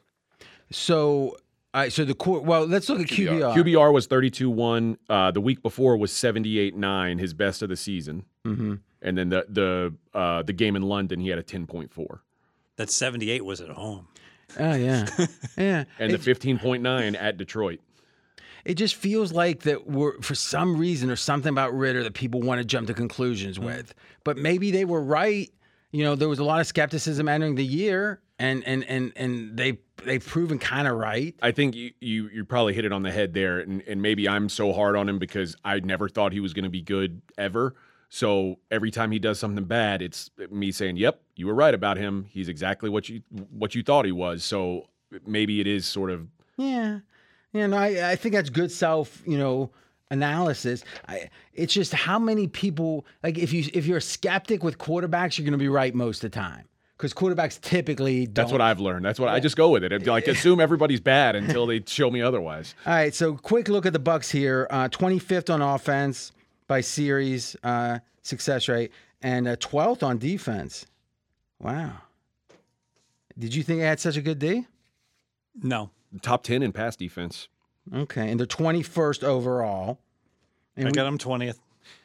So, all right. So the core. Well, let's look at QBR. QBR. QBR was 32 1. Uh, the week before was 78 9, his best of the season. Mm-hmm. And then the the uh, the game in London, he had a 10.4. that 78 was at home. Oh yeah, yeah. And it, the 15.9 at Detroit. it just feels like that we're for some reason or something about Ridder that people want to jump to conclusions with. But maybe they were right. You know, there was a lot of skepticism entering the year, and and and and they they've proven kind of right. I think you, you you probably hit it on the head there, and, and maybe I'm so hard on him because I never thought he was going to be good ever. So every time he does something bad, it's me saying, "Yep, you were right about him. He's exactly what you what you thought he was." So maybe it is sort of Yeah, you know, I I think that's good self, you know, analysis. I, it's just how many people like if you if you're a skeptic with quarterbacks, you're going to be right most of the time because quarterbacks typically. Don't. that's what I've learned. That's what I just go with it. I like assume everybody's bad until they show me otherwise. All right, so quick look at the Bucs here. Uh, 25th on offense by series uh, success rate, and uh, 12th on defense. Wow. Did you think they had such a good D? No. Top ten in pass defense. Okay, and they're 21st overall. And, I we- got him 20th.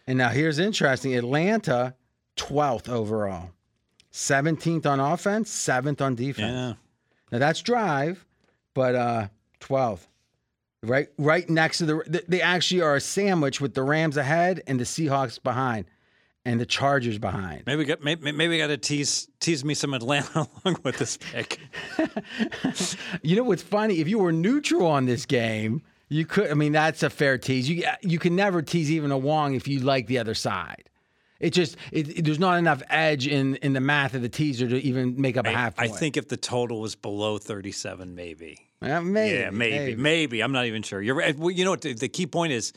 and now here's interesting: Atlanta, 12th overall, 17th on offense, 7th on defense. Yeah. Now that's drive, but uh 12th. Right right next to the they actually are a sandwich with the Rams ahead and the Seahawks behind and the Chargers behind. Maybe got maybe, maybe we got to tease tease me some Atlanta along with this pick. You know what's funny? If you were neutral on this game, you could I mean that's a fair tease. You you can never tease even a Wong if you like the other side. It just it, it- there's not enough edge in in the math of the teaser to even make up a I, half Point. I think if the total was below 37, maybe. Uh, maybe, yeah, maybe, maybe, I'm not even sure. You're. Well, you know what? The, the key point is,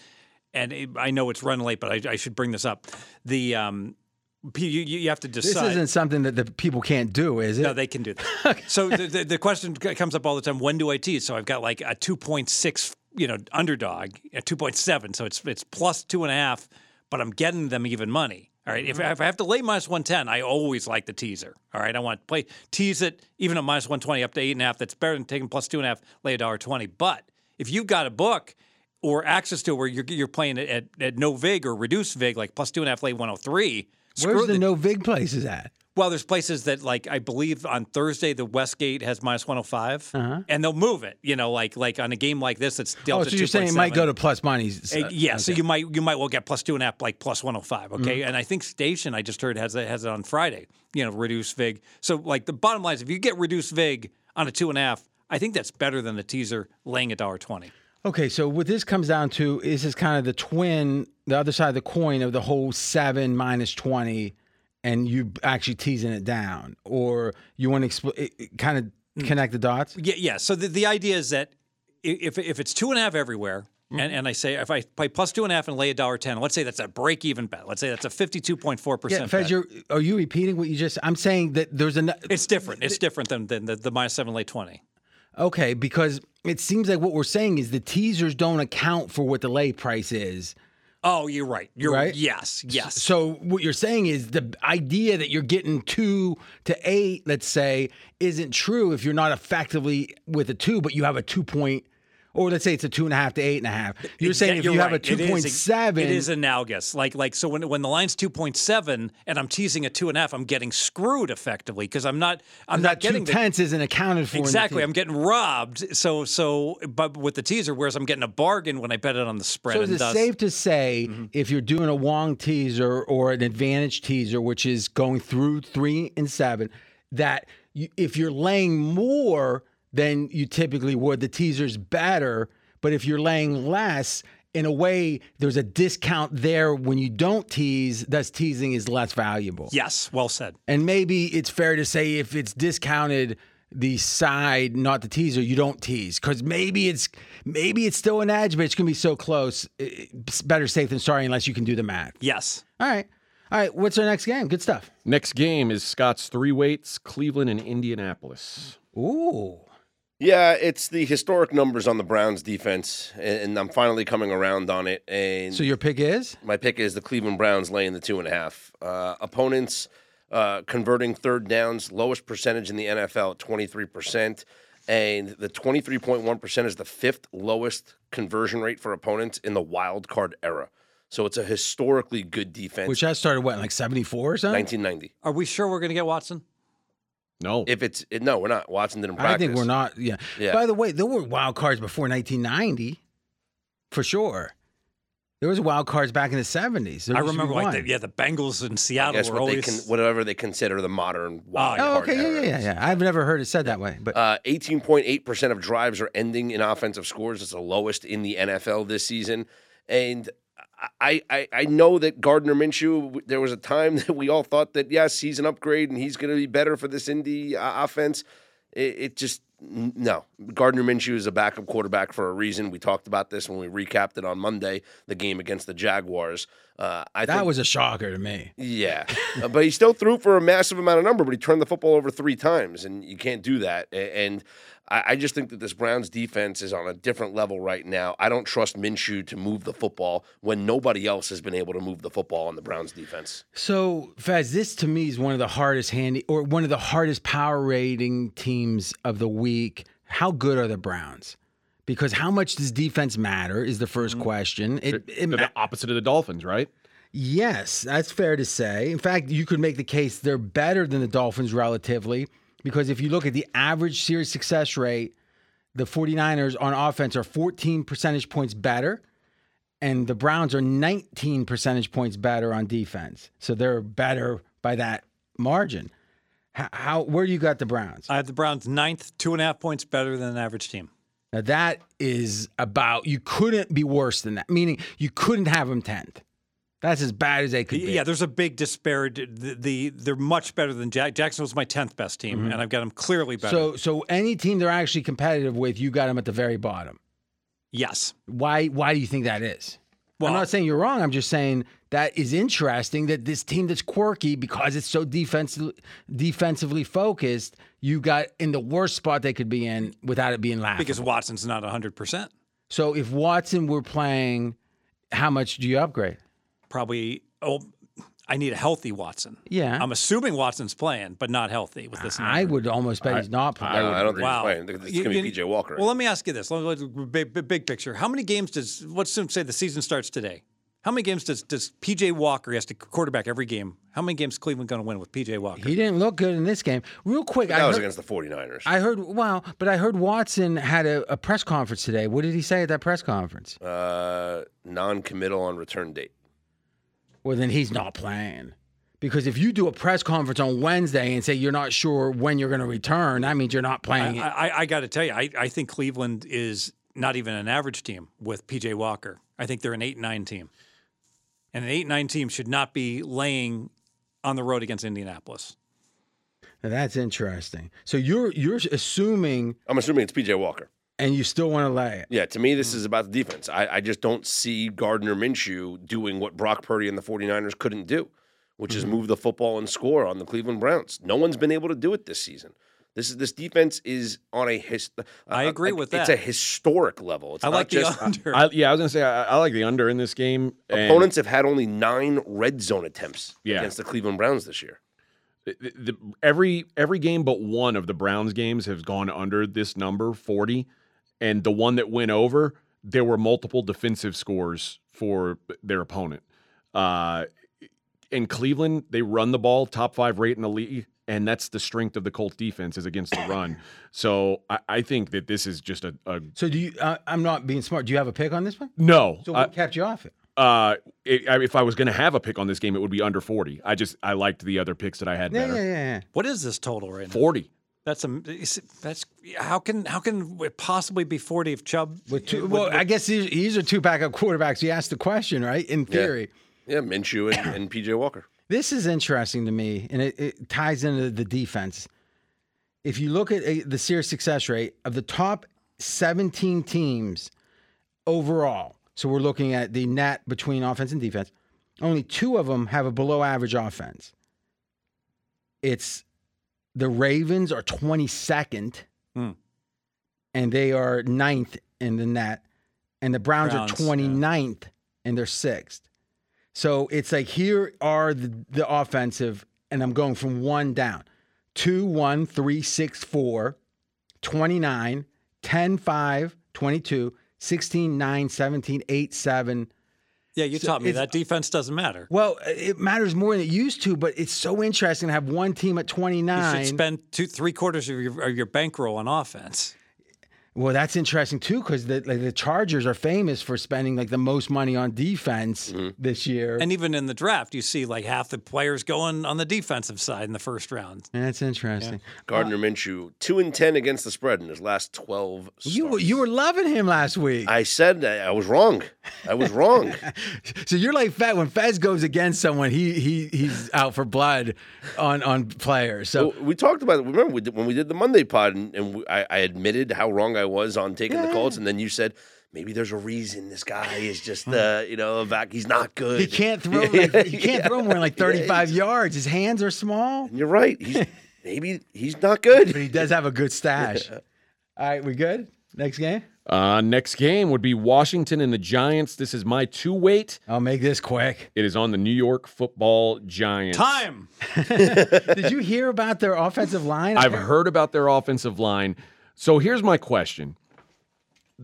and it, I know it's running late, but I, I should bring this up. The um, you, you have to decide. This isn't something that the people can't do, is it? No, they can do that. so the, the, the question comes up all the time: When do I tease? So I've got like a two point six, you know, underdog, a two point seven. So it's it's plus two and a half, but I'm getting them even money. All right. If, mm-hmm. if I have to lay minus one ten, I always like the teaser. All right. I want to play tease it even at minus one twenty up to eight and a half. That's better than taking plus two and a half, lay a dollar twenty. But if you've got a book or access to it where you're you're playing at, at no vig or reduced vig, like plus two and a half, lay one hundred three. Where's the no vig places at? Well, there's places that like I believe on Thursday the Westgate has minus 105, and they'll move it. You know, like like on a game like this, it's Oh, delta. so you're saying it might go to plus money? Uh, yeah, so you might you might well get plus two and a half, like plus 105. Okay, Mm-hmm. and I think Station I just heard has it has it on Friday. You know, reduced vig. So like the bottom line is, if you get reduced vig on a two and a half, I think that's better than the teaser laying a dollar twenty. Okay, so what this comes down to is is kind of the twin, the other side of the coin of the whole seven minus twenty, and you actually teasing it down, or you want to expl- kind of Mm. connect the dots. Yeah, yeah. So the, the idea is that if if it's two and a half everywhere, Mm-hmm. and, and I say if I play plus two and a half and lay a dollar ten, let's say that's a break even bet. Let's say that's a fifty two point four Yeah, percent. Fez, you're, are you repeating what you just? I'm saying that there's an It's different. It's different than, than the, the minus seven lay twenty. okay because it seems like what we're saying is the teasers don't account for what the lay price is Oh, you're right. You're Right? Yes, yes. So what you're saying is the idea that you're getting two to eight, let's say, isn't true if you're not effectively with a two, but you have a two point, or let's say it's a two and a half to eight and a half. You're saying if You're you have a right. It two is- point seven, it is analogous. Like like so when when the line's two point seven and I'm teasing a two and a half, I'm getting screwed effectively because I'm not I'm not that two getting the, tenths isn't accounted for. exactly. I'm getting robbed. So so but with the teaser, whereas I'm getting a bargain when I bet it on the spread. So and is it safe to say Mm-hmm. if you're doing a Wong teaser or an advantage teaser, which is going through three and seven, that you, if you're laying more than you typically would, the teaser's better. But if you're laying less, in a way, there's a discount there when you don't tease. Thus, teasing is less valuable. Yes, well said. And maybe it's fair to say if it's discounted the side, not the teaser, you don't tease because maybe it's maybe it's still an edge, but it's gonna be so close. It's better safe than sorry unless you can do the math. Yes. All right, all right. What's our next game? Good stuff. Next game is Scott's three weights, Cleveland and Indianapolis. Ooh, Yeah, it's the historic numbers on the Browns defense, and, and I'm finally coming around on it. And so your pick is my pick is the Cleveland Browns laying the two and a half. Uh, opponents uh, converting third downs, lowest percentage in the NFL at 23%. And the 23.1% is the fifth lowest conversion rate for opponents in the wild card era. So it's a historically good defense. which has started what like seventy four or something. 1990. Are we sure we're going to get Watson? No, If it's it, no, we're not. Watson didn't practice. I think we're not. Yeah. Yeah. By the way, there were wild cards before nineteen ninety, for sure. There was wild cards back in the seventies. I remember like the, yeah, the Bengals in I Seattle guess were what they always can, whatever they consider the modern wild yeah. Oh, card okay, yeah, era. yeah, yeah, yeah. I've never heard it said that way, but Uh, 18.8% of drives are ending in offensive scores. It's the lowest in the NFL this season. And I, I, I know that Gardner Minshew, there was a time that we all thought that, yes, he's an upgrade and he's going to be better for this Indy uh, offense. It, it just, no. Gardner Minshew is a backup quarterback for a reason. We talked about this when we recapped it on Monday, the game against the Jaguars. Uh, I that think, was a shocker to me. yeah, Uh, but he still threw for a massive amount of number. But he turned the football over three times, and you can't do that. And I, I just think that this Browns defense is on a different level right now. I don't trust Minshew to move the football when nobody else has been able to move the football on the Browns defense. So, Fez, this to me is one of the hardest handy or one of the hardest power rating teams of the week. How good are the Browns? Because how much does defense matter is the 1st mm-hmm. question. It, it they're the opposite of the Dolphins, right? Yes, that's fair to say. In fact, you could make the case they're better than the Dolphins relatively because if you look at the average series success rate, the 49ers on offense are 14 percentage points better and the Browns are 19 percentage points better on defense. So they're better by that margin. How, how where do you got the Browns? I have the Browns ninth, two and a half points better than an average team. Now that is about you couldn't be worse than that. Meaning you couldn't have them 10th. That's as bad as they could be. Yeah, there's a big disparity. The, the they're much better than Jack. Jacksonville's my tenth best team, and I've got them clearly better. Mm-hmm. So so any team they're actually competitive with, you got them at the very bottom. yes, Why why do you think that is? Well- I'm not saying you're wrong. I'm just saying that is interesting that this team that's quirky because it's so defensive, defensively focused, you got in the worst spot they could be in without it being laughable. because Watson's not hundred percent. so if Watson were playing, how much do you upgrade? Probably. Oh, I need a healthy Watson. Yeah. I'm assuming Watson's playing, but not healthy with this. I would almost bet he's not playing. I don't think Wow. he's playing. It's You- going to be PJ Walker. Well, let me ask you this: Let- let's- big, big, big picture. How many games does let's say the season starts today? How many games does does PJ Walker he has to quarterback every game? How many games is Cleveland going to win with PJ Walker? he didn't look good in this game. Real quick, I that was heard, against the 49ers. I heard well, but I heard Watson had a, a press conference today. What did he say at that press conference? uh, non-committal on return date. Well, then he's not playing. Because if you do a press conference on Wednesday and say you're not sure when you're going to return, that means you're not playing. I. I, I got to tell you, I, I think Cleveland is not even an average team with PJ Walker. I think they're an eight nine team, and an eight nine team should not be laying on the road against Indianapolis. Now, that's interesting. So you're you're assuming, I'm assuming it's PJ Walker. And you still want to lay it. Yeah, to me, this is about the defense. I, I just don't see Gardner Minshew doing what Brock Purdy and the 49ers couldn't do, which Mm-hmm. is move the football and score on the Cleveland Browns. No one's been able to do it this season. This is this defense is on a his. I uh, agree like, with It's a historic level. It's I not like the just under. I, yeah, I was gonna say I, I like the under in this game. and opponents have had only nine red zone attempts Yeah. against the Cleveland Browns this year. the- the- every every game but one of the Browns games has gone under this number forty, and the one that went over, there were multiple defensive scores for their opponent. Uh, in Cleveland, they run the ball top five rate in the league, and that's the strength of the Colts defense is against the run. So I, I think that this is just a, a So do you? Uh, I'm not being smart. Do you have a pick on this one? no. So I- what kept you off it? uh, it, I, if I was going to have a pick on this game, it would be under forty. I just I liked the other picks that I had Yeah, better. yeah, yeah, yeah. what is this total right now? Forty. That's a that's how can how can it possibly be forty if Chubb? With two, well, I guess these, these are two backup quarterbacks. You asked the question, right? In theory. Yeah, Minshew and, and PJ Walker. This is interesting to me, and it, it ties into the defense. If you look at uh, the series success rate of the top 17 teams overall, so we're looking at the net between offense and defense, only two of them have a below average offense. It's the Ravens are 22nd, Hmm. and they are ninth in the net, and the Browns, Browns, are yeah. 29th, and they're sixth. So it's like here are the, the offensive, and I'm going from one down. Two, one, three, six, four, 29, 10, 5, 22, 16, 9, 17, 8, 7. Yeah, you So taught me that defense doesn't matter. Well, it matters more than it used to, but it's so interesting to have one team at 29. You 29. should spend two three quarters of your, of your bankroll on offense. Well, that's interesting too, because the like the Chargers are famous for spending like the most money on defense mm-hmm. this year. And even in the draft, you see like half the players going on the defensive side in the first round. that's interesting. Gardner Minshew, two and ten against the spread in his last twelve. You were- starts. you were loving him last week. I said I, I was wrong. I was wrong. So you're like Fez. When Fez goes against someone, he he he's out for blood on on players. So Well, we talked about it. Remember we did, when we did the Monday pod, and, and we, I, I admitted how wrong I was on taking the Colts, and then you said maybe there's a reason this guy is just uh, you know a vac. He's not good. he can't throw. Yeah, Like, he can't yeah. throw more than like 35 yards. His hands are small, And you're right. He's maybe he's not good. but he does have a good stash. All right, we good? Next game. Uh, next game would be Washington and the Giants. This is my two weight. I'll make this quick. It is on the New York Football Giants. Time. Did you hear about their offensive line? I've heard about their offensive line. So here's my question.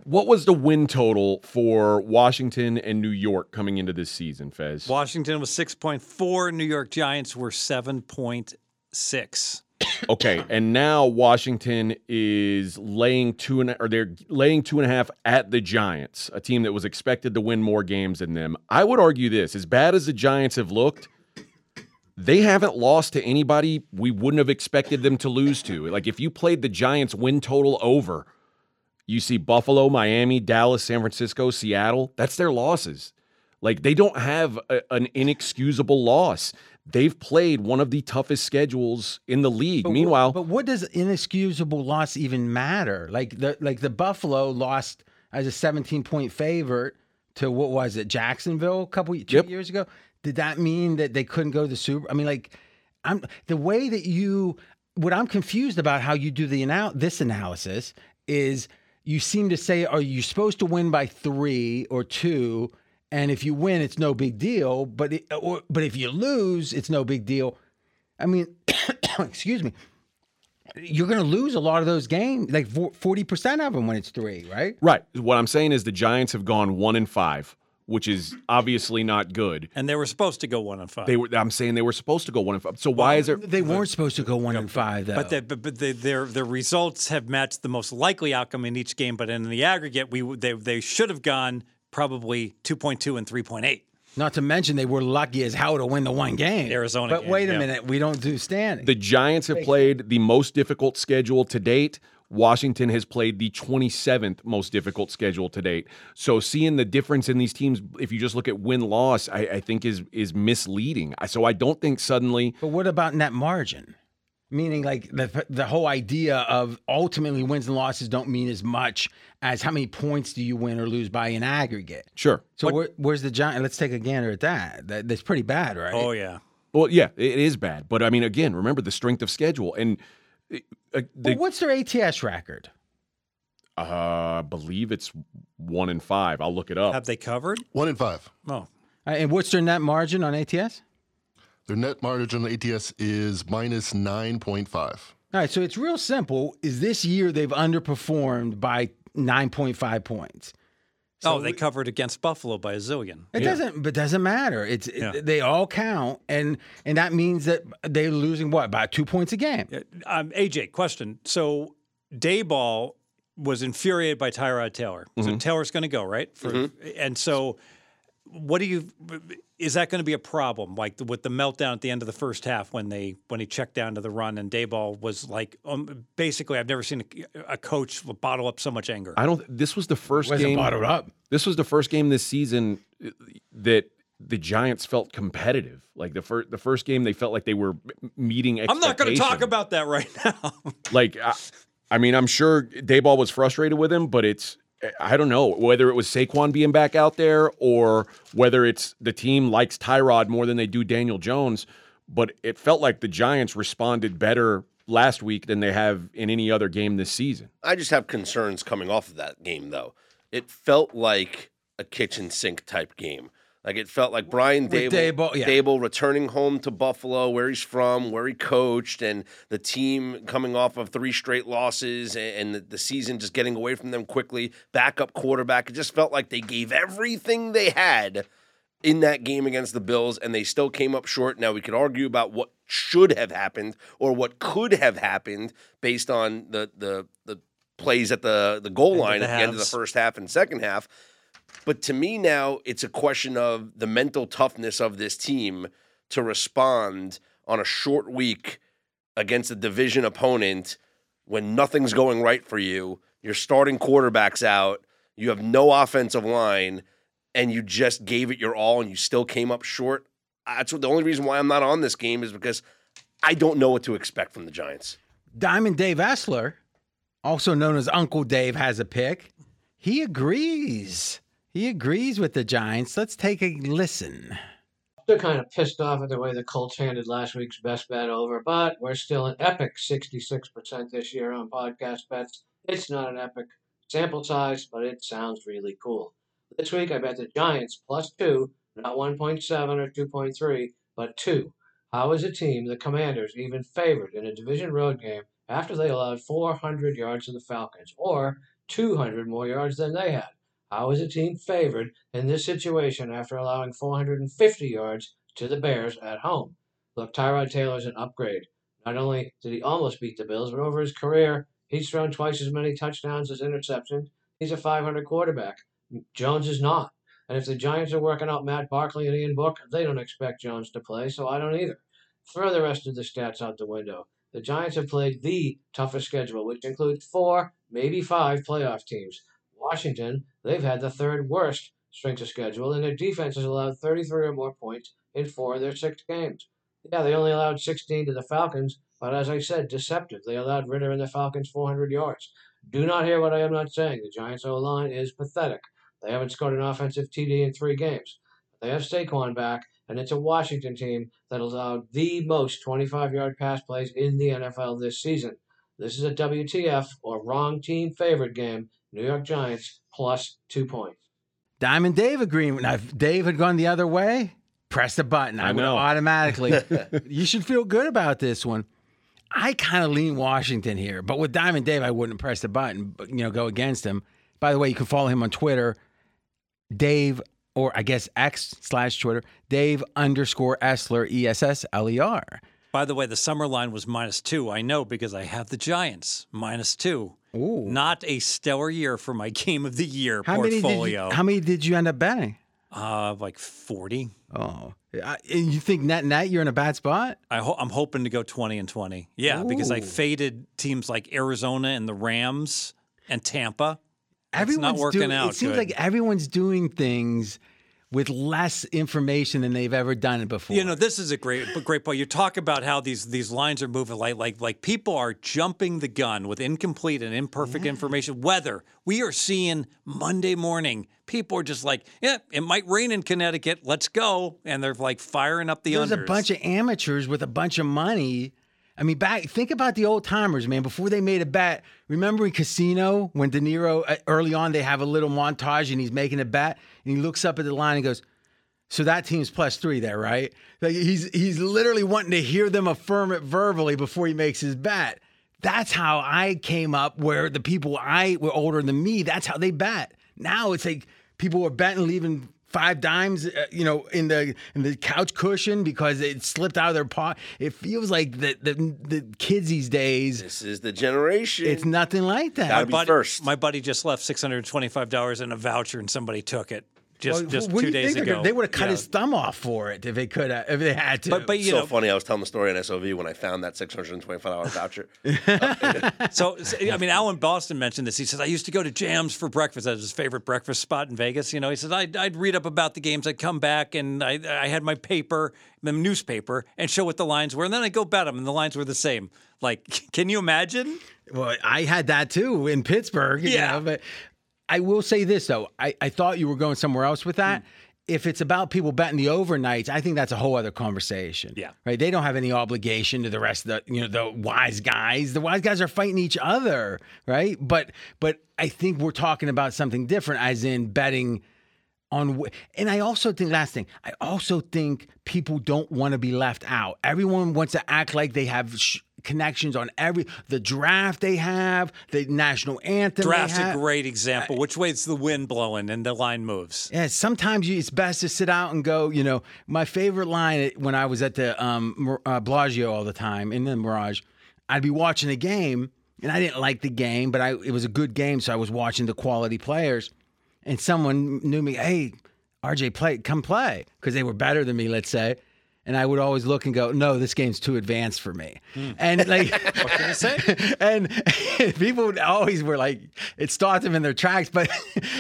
What was the win total for Washington and New York coming into this season, Fez? Washington was six point four. New York Giants were seven point six. Okay, and now Washington is laying two and or they're laying two and a half at the Giants, a team that was expected to win more games than them. I would argue this: as bad as the Giants have looked, they haven't lost to anybody we wouldn't have expected them to lose to. Like if you played the Giants win total over, you see Buffalo, Miami, Dallas, San Francisco, Seattle. That's their losses. Like they don't have a- an inexcusable loss. They've played one of the toughest schedules in the league. But wh- Meanwhile, but what does inexcusable loss even matter? Like the like the Buffalo lost as a 17 point favorite to what was it Jacksonville a couple two Yep. years ago. Did that mean that they couldn't go to the Super? I mean, like I'm the way that you what I'm confused about how you do the anal- this analysis is you seem to say are you supposed to win by three or two, and if you win, it's no big deal. But it, or but if you lose, it's no big deal. I mean, excuse me. You're going to lose a lot of those games, like forty percent of them when it's three, right? right. What I'm saying is the Giants have gone one in five, which is obviously not good. And they were supposed to go one and five. They were. I'm saying they were supposed to go one and five. So why is there? They weren't supposed to go one and five, though. But, they, but, but they, their their results have matched the most likely outcome in each game. But in the aggregate, we they they should have gone probably two point two and three point eight. Not to mention they were lucky as how to win the one game, Arizona But game, wait a yeah. minute, we don't do standing. The Giants have played the most difficult schedule to date. Washington has played the 27th most difficult schedule to date. So seeing the difference in these teams, if you just look at win loss, I, I think is is misleading. So I don't think suddenly but what about net margin? Meaning, like the the whole idea of ultimately wins and losses don't mean as much as how many points do you win or lose by in aggregate. sure. So where, where's the giant? Let's take a gander at that. that. That's pretty bad, right? Oh yeah. Well, yeah, it is bad. But I mean, again, remember the strength of schedule. And uh, Well, what's their ATS record? uh, I believe it's one in five. I'll look it up. Have they covered? One in five. Oh, Uh, and what's their net margin on ATS? Their net margin on ATS is minus 9.5. All right, so it's real simple. Is this year they've underperformed by 9.5 points? Oh, they covered against Buffalo by a zillion. It doesn't, but doesn't matter. It's it- they all count, and and that means that they're losing what about two points a game. Um, AJ, question. So Daboll was infuriated by Tyrod Taylor. So Taylor's going to go right, For, and so what do you? Is that going to be a problem? Like with the meltdown at the end of the first half when they when he checked down to the run and Daboll was like, um, basically, I've never seen a, a coach bottle up so much anger. I don't. This was the first Wasn't game. bottled up. This was the first game this season uh, that the Giants felt competitive. Like the first, the first game, they felt like they were m- meeting. I'm not going to talk about that right now. Like, I, I mean, I'm sure Daboll was frustrated with him, but it's. I don't know whether it was Saquon being back out there or whether it's the team likes Tyrod more than they do Daniel Jones. But it felt like the Giants responded better last week than they have in any other game this season. I just have concerns coming off of that game, though. It felt like a kitchen sink type game. Like it felt like Brian Daboll, Daboll, yeah. Daboll returning home to Buffalo, where he's from, where he coached, and the team coming off of three straight losses, and, the season just getting away from them quickly. Backup quarterback. It just felt like they gave everything they had in that game against the Bills, and they still came up short. Now we could argue about what should have happened or what could have happened based on the the the plays at the the goal End line the at the end of the first half and second half. But to me now, it's a question of the mental toughness of this team to respond on a short week against a division opponent when nothing's going right for you. Your starting quarterback's out. You have no offensive line, and you just gave it your all, and you still came up short. That's what the only reason why I'm not on this game is because I don't know what to expect from the Giants. Diamond Dave Essler, also known as Uncle Dave, has a pick. He agrees. He agrees with the Giants. Let's take a listen. They're kind of pissed off at the way the Colts handed last week's best bet over, but we're still an epic 66% this year on podcast bets. It's not an epic sample size, but it sounds really cool. This week I bet the Giants plus two, not 1.7 or 2.3, but two. How is a team, the Commanders, even favored in a division road game after they allowed 400 yards to the Falcons, or 200 more yards than they had? How is a team favored in this situation after allowing 450 yards to the Bears at home? Look, Tyrod Taylor's an upgrade. Not only did he almost beat the Bills, but over his career, he's thrown twice as many touchdowns as interceptions. He's a 500 quarterback. Jones is not. And if the Giants are working out Matt Barkley and Ian Book, they don't expect Jones to play, so I don't either. Throw the rest of the stats out the window. The Giants have played the toughest schedule, which includes four, maybe five playoff teams. Washington, they've had the third worst strength of schedule, and their defense has allowed 33 or more points in four of their six games. Yeah, they only allowed 16 to the Falcons, but as I said, deceptive. They allowed Ridder and the Falcons 400 yards. Do not hear what I am not saying. The Giants' O line is pathetic. They haven't scored an offensive TD in three games. They have Saquon back, and it's a Washington team that allowed the most 25 yard pass plays in the NFL this season. This is a WTF or wrong team favorite game. New York Giants plus two points. Diamond Dave agreeing. Now, if Dave had gone the other way, press the button. I, I would know. automatically. you should feel good about this one. I kind of lean Washington here, but with Diamond Dave, I wouldn't press the button. But you know, go against him. By the way, you can follow him on Twitter, Dave, or I guess X slash Twitter, Dave underscore Essler E S S L E R. By the way, the summer line was minus two. I know because I have the Giants minus two. Ooh. Not a stellar year for my game of the year How many, portfolio. you, how many did you end up betting? uh, like 40. Oh, I- and you think net net you're in a bad spot? I ho- I'm hoping to go 20 and 20. Yeah, because I Ooh. faded teams like Arizona and the Rams and Tampa. It's Everyone's not working doing, out. It seems good. like everyone's doing things with less information than they've ever done it before. You know, this is a great, great point. You talk about how these these lines are moving, like like like people are jumping the gun with incomplete and imperfect information. Weather we are seeing Monday morning, people are just like, yeah, it might rain in Connecticut. Let's go, and they're like firing up the there's a bunch of amateurs with a bunch of money, I mean, back think about the old timers, man. Before they made a bet, remember in Casino when De Niro uh, early on they have a little montage and he's making a bet and he looks up at the line and goes, "So that team's plus three there, right?" Like he's he's literally wanting to hear them affirm it verbally before he makes his bet. That's how I came up. Where the people I were older than me, that's how they bet. Now it's like people were betting leaving five dimes, uh, you know, in the in the couch cushion because it slipped out of their pot. It feels like the the, the kids these days. This is the generation. It's nothing like that. Gotta be buddy, first. My buddy just left six hundred twenty-five dollars in a voucher, and somebody took it just Well, just two days they're ago. gonna- They would have cut Yeah. his thumb off for it if they could have, if they had to. But but you so know, funny. I was telling the story on SOV when I found that six hundred and twenty-five dollar voucher. So, so, I mean, Alan Boston mentioned this. He says, I used to go to Jamms for breakfast. That was his favorite breakfast spot in Vegas. You know, he says, I'd, I'd read up about the games. I'd come back and I, I had my paper, the newspaper, and show what the lines were. And then I'd go bet them, and the lines were the same. Like, can you imagine? Well, I had that too in Pittsburgh. you Yeah. know, but I will say this though. I, I thought you were going somewhere else with that. Mm. If it's about people betting the overnights, I think that's a whole other conversation. Yeah. Right. They don't have any obligation to the rest of the, you know, the wise guys. The wise guys are fighting each other. Right. But but I think we're talking about something different, as in betting on and I also think last thing I also think people don't want to be left out. Everyone wants to act like they have sh- connections on every the draft they have, the national anthem. Draft's a great example. Which way's the wind blowing and the line moves? Yeah, sometimes you, it's best to sit out and go. You know, my favorite line when I was at the um, uh, Bellagio all the time in the Mirage, I'd be watching a game, and I didn't like the game, but I it was a good game, so I was watching the quality players, and someone knew me. Hey, RJ, play, come play, because they were better than me, let's say. And I would always look and go, no, this game's too advanced for me. Hmm. And like, What can I say? and people would always were like it stopped them in their tracks but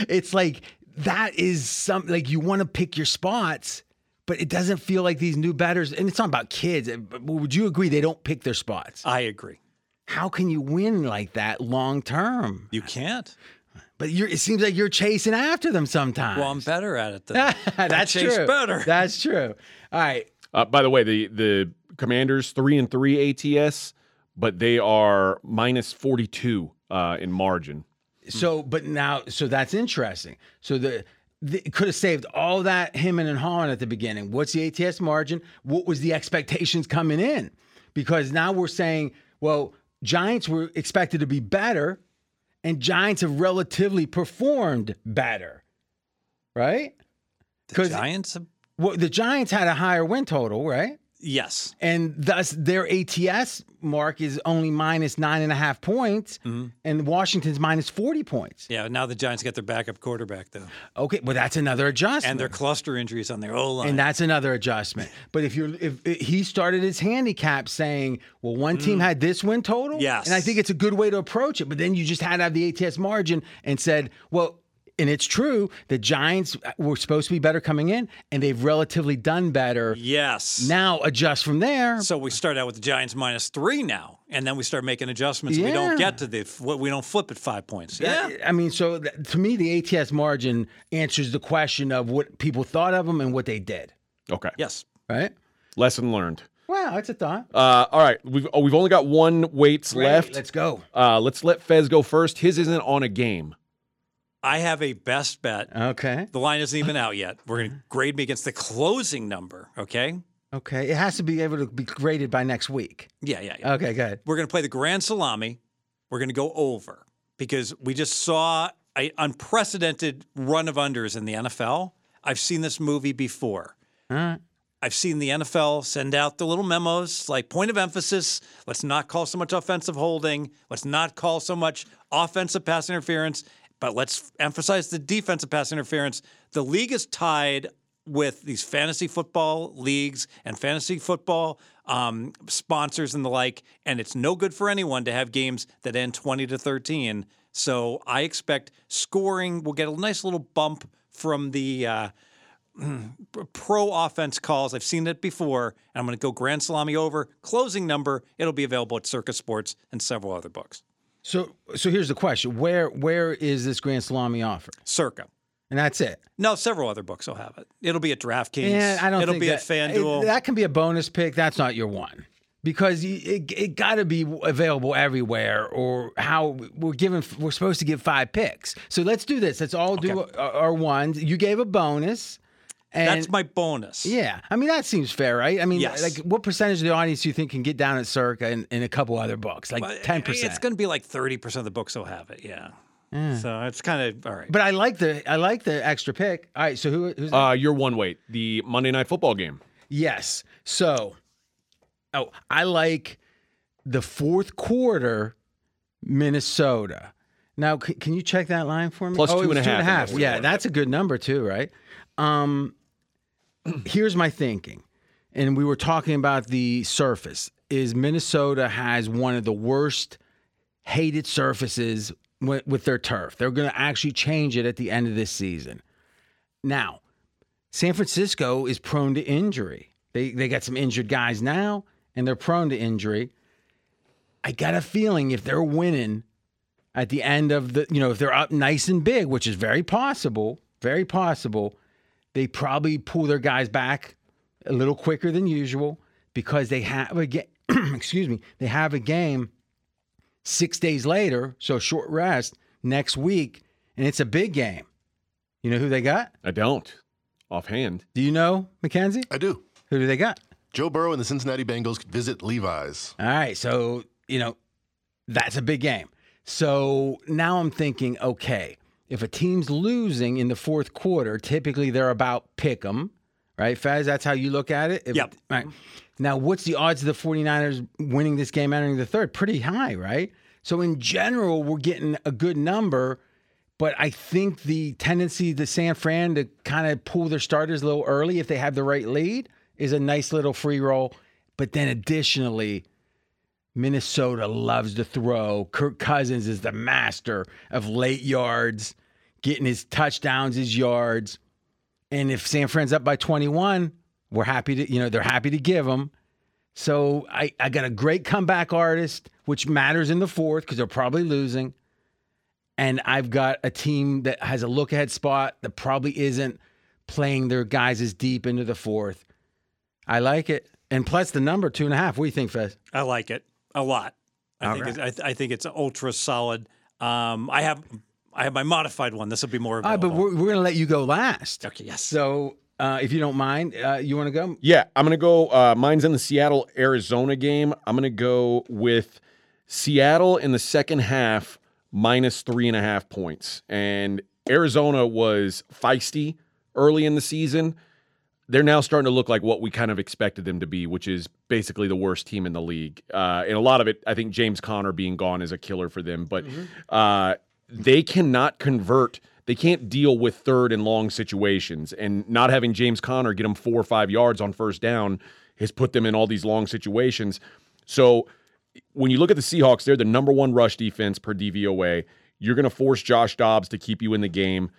it's like that is some like you want to pick your spots but it doesn't feel like these new batters and it's not about kids eh, would you agree they don't pick their spots I agree. how can you win like that long term You can't. but you're it seems like you're chasing after them sometimes Well, I'm better at it than that's chase true better. that's true all right Uh, by the way, the the Commanders three and three ATS, but they are minus forty two uh, in margin. So, but now, so that's interesting. So the, the it could have saved all that him and Holland at the beginning. What's the ATS margin? What was the expectations coming in? Because now we're saying, well, Giants were expected to be better, and Giants have relatively performed better, right? the 'Cause- Giants. have- Well, the Giants had a higher win total, right? Yes. And thus their ATS mark is only minus nine and a half points, mm-hmm. and Washington's minus 40 points. Yeah. Now the Giants get their backup quarterback though, Okay, well, that's another adjustment. and their cluster injuries on their O line. and that's another adjustment. But if you're if, if he started his handicap saying, well, one team mm. had this win total, Yes. and I think it's a good way to approach it. But then you just had to have the ATS margin and said, well. And it's true, the Giants were supposed to be better coming in, and they've relatively done better. yes. Now adjust from there. So we start out with the Giants minus three now, and then we start making adjustments. We don't get to the we don't flip at five points. Yeah. That- I mean, so th- to me, the ATS margin answers the question of what people thought of them and what they did, Okay. Yes. right? Lesson learned. Wow, that's a thought. Uh, all right, we've oh, we've only got one weights Great, left. Let's go. Uh, let's let Fez go first. His isn't on a game. I have a best bet. Okay. The line isn't even out yet. We're going to grade me against the closing number. Okay. Okay. It has to be able to be graded by next week. Yeah, yeah, yeah. Okay, good. We're going to play the Grand Salami. We're going to go over because we just saw an unprecedented run of unders in the NFL. I've seen this movie before. All right. I've seen the NFL send out the little memos like point of emphasis. Let's not call so much offensive holding. Let's not call so much offensive pass interference, but let's emphasize the defensive pass interference. The league is tied with these fantasy football leagues and fantasy football um, sponsors and the like, and it's no good for anyone to have games that end 20 to 13. So I expect scoring will get a nice little bump from the. Uh, pro offense calls. I've seen it before, and I'm going to go Grand Salami over. Closing number, it'll be available at Circa Sports and several other books. So, so here's the question: Where, where is this Grand Salami offer? Circa. And that's it. No, several other books will have it. It'll be at DraftKings. Yeah, I don't It'll be that, at FanDuel. it- that can be a bonus pick. That's not your one. because it, it got to be available everywhere or how we're given we're supposed to give five picks so let's do this let's all do our, our ones you gave a bonus and That's my bonus. yeah i mean that seems fair right i mean Yes. like what percentage of the audience do you think can get down at circa and, and a couple other books like Well, 10% It's going to be like 30% of the books will have it. Yeah. So it's kind of all right. but i like the i like the extra pick all right so who, who's Uh, you're one weight. The Monday Night Football game. Yes. So, oh, I like the fourth quarter, Minnesota. Now, c- can you check that line for me? Plus oh, it was and a two and a half half. Yeah, that's a good number too, right? Um, here's my thinking, and we were talking about the surface. Is Minnesota has one of the worst hated surfaces with, with their turf. They're going to actually change it at the end of this season. Now, San Francisco is prone to injury. They they got some injured guys now, and they're prone to injury. I got a feeling if they're winning at the end of the, you know, if they're up nice and big, which is very possible, very possible, they probably pull their guys back a little quicker than usual because they have a game. excuse me, they have a game six days later, so short rest next week, and it's a big game. You know who they got? I don't. Offhand. Do you know, Mackenzie? I do. Who do they got? Joe Burrow and the Cincinnati Bengals visit Levi's. All right, so you know that's a big game. So now I'm thinking, okay, if a team's losing in the fourth quarter, typically they're about pick 'em, right? Fez, that's how you look at it. If- Yep. Right. Now, what's the odds of the 49ers winning this game entering the third? Pretty high, right? So in general, we're getting a good number. But I think the tendency to San Fran to kind of pull their starters a little early if they have the right lead is a nice little free roll. But then additionally, Minnesota loves to throw. Kirk Cousins is the master of late yards, getting his touchdowns, his yards. And if San Fran's up by 21, we're happy to, you know, they're happy to give him. So I, I got a great comeback artist, which matters in the fourth because they're probably losing. And I've got a team that has a look ahead spot that probably isn't playing their guys as deep into the fourth. I like it. And plus the number two and a half. What do you think, Fez? I like it a lot. I All think right. it's, I, th- I think it's ultra solid. Um, I have I have my modified one. This will be more All right, available. but we're, we're going to let you go last. okay, yes. So uh, if you don't mind, uh, you want to go? Yeah, I'm gonna go. Uh, mine's in the Seattle Arizona game. I'm gonna go with Seattle in the second half minus three and a half points. And Arizona was feisty early in the season. They're now starting to look like what we kind of expected them to be, which is basically the worst team in the league. Uh, and a lot of it, I think James Conner being gone is a killer for them. But uh, they cannot convert. They can't deal with third and long situations, and not having James Conner get them four or five yards on first down has put them in all these long situations. So when you look at the Seahawks, they're the number one rush defense per DVOA. You're going to force Josh Dobbs to keep you in the game.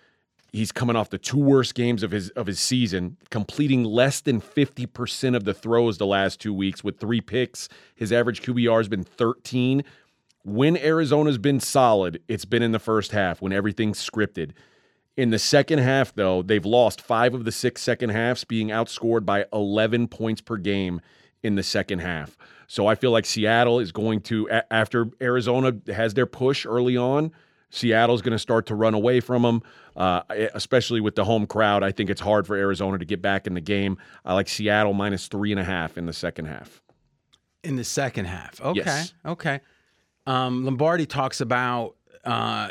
He's coming off the two worst games of his of his season, completing less than 50% of the throws the last two weeks with three picks. His average QBR has been 13. When Arizona's been solid, it's been in the first half when everything's scripted. In the second half, though, they've lost five of the six second halves, being outscored by 11 points per game in the second half. So I feel like Seattle is going to, after Arizona has their push early on, Seattle's going to start to run away from them, uh, especially with the home crowd. I think it's hard for Arizona to get back in the game. I like Seattle minus three and a half in the second half. In the second half. Okay. Yes. Okay. Um, Lombardi talks about uh,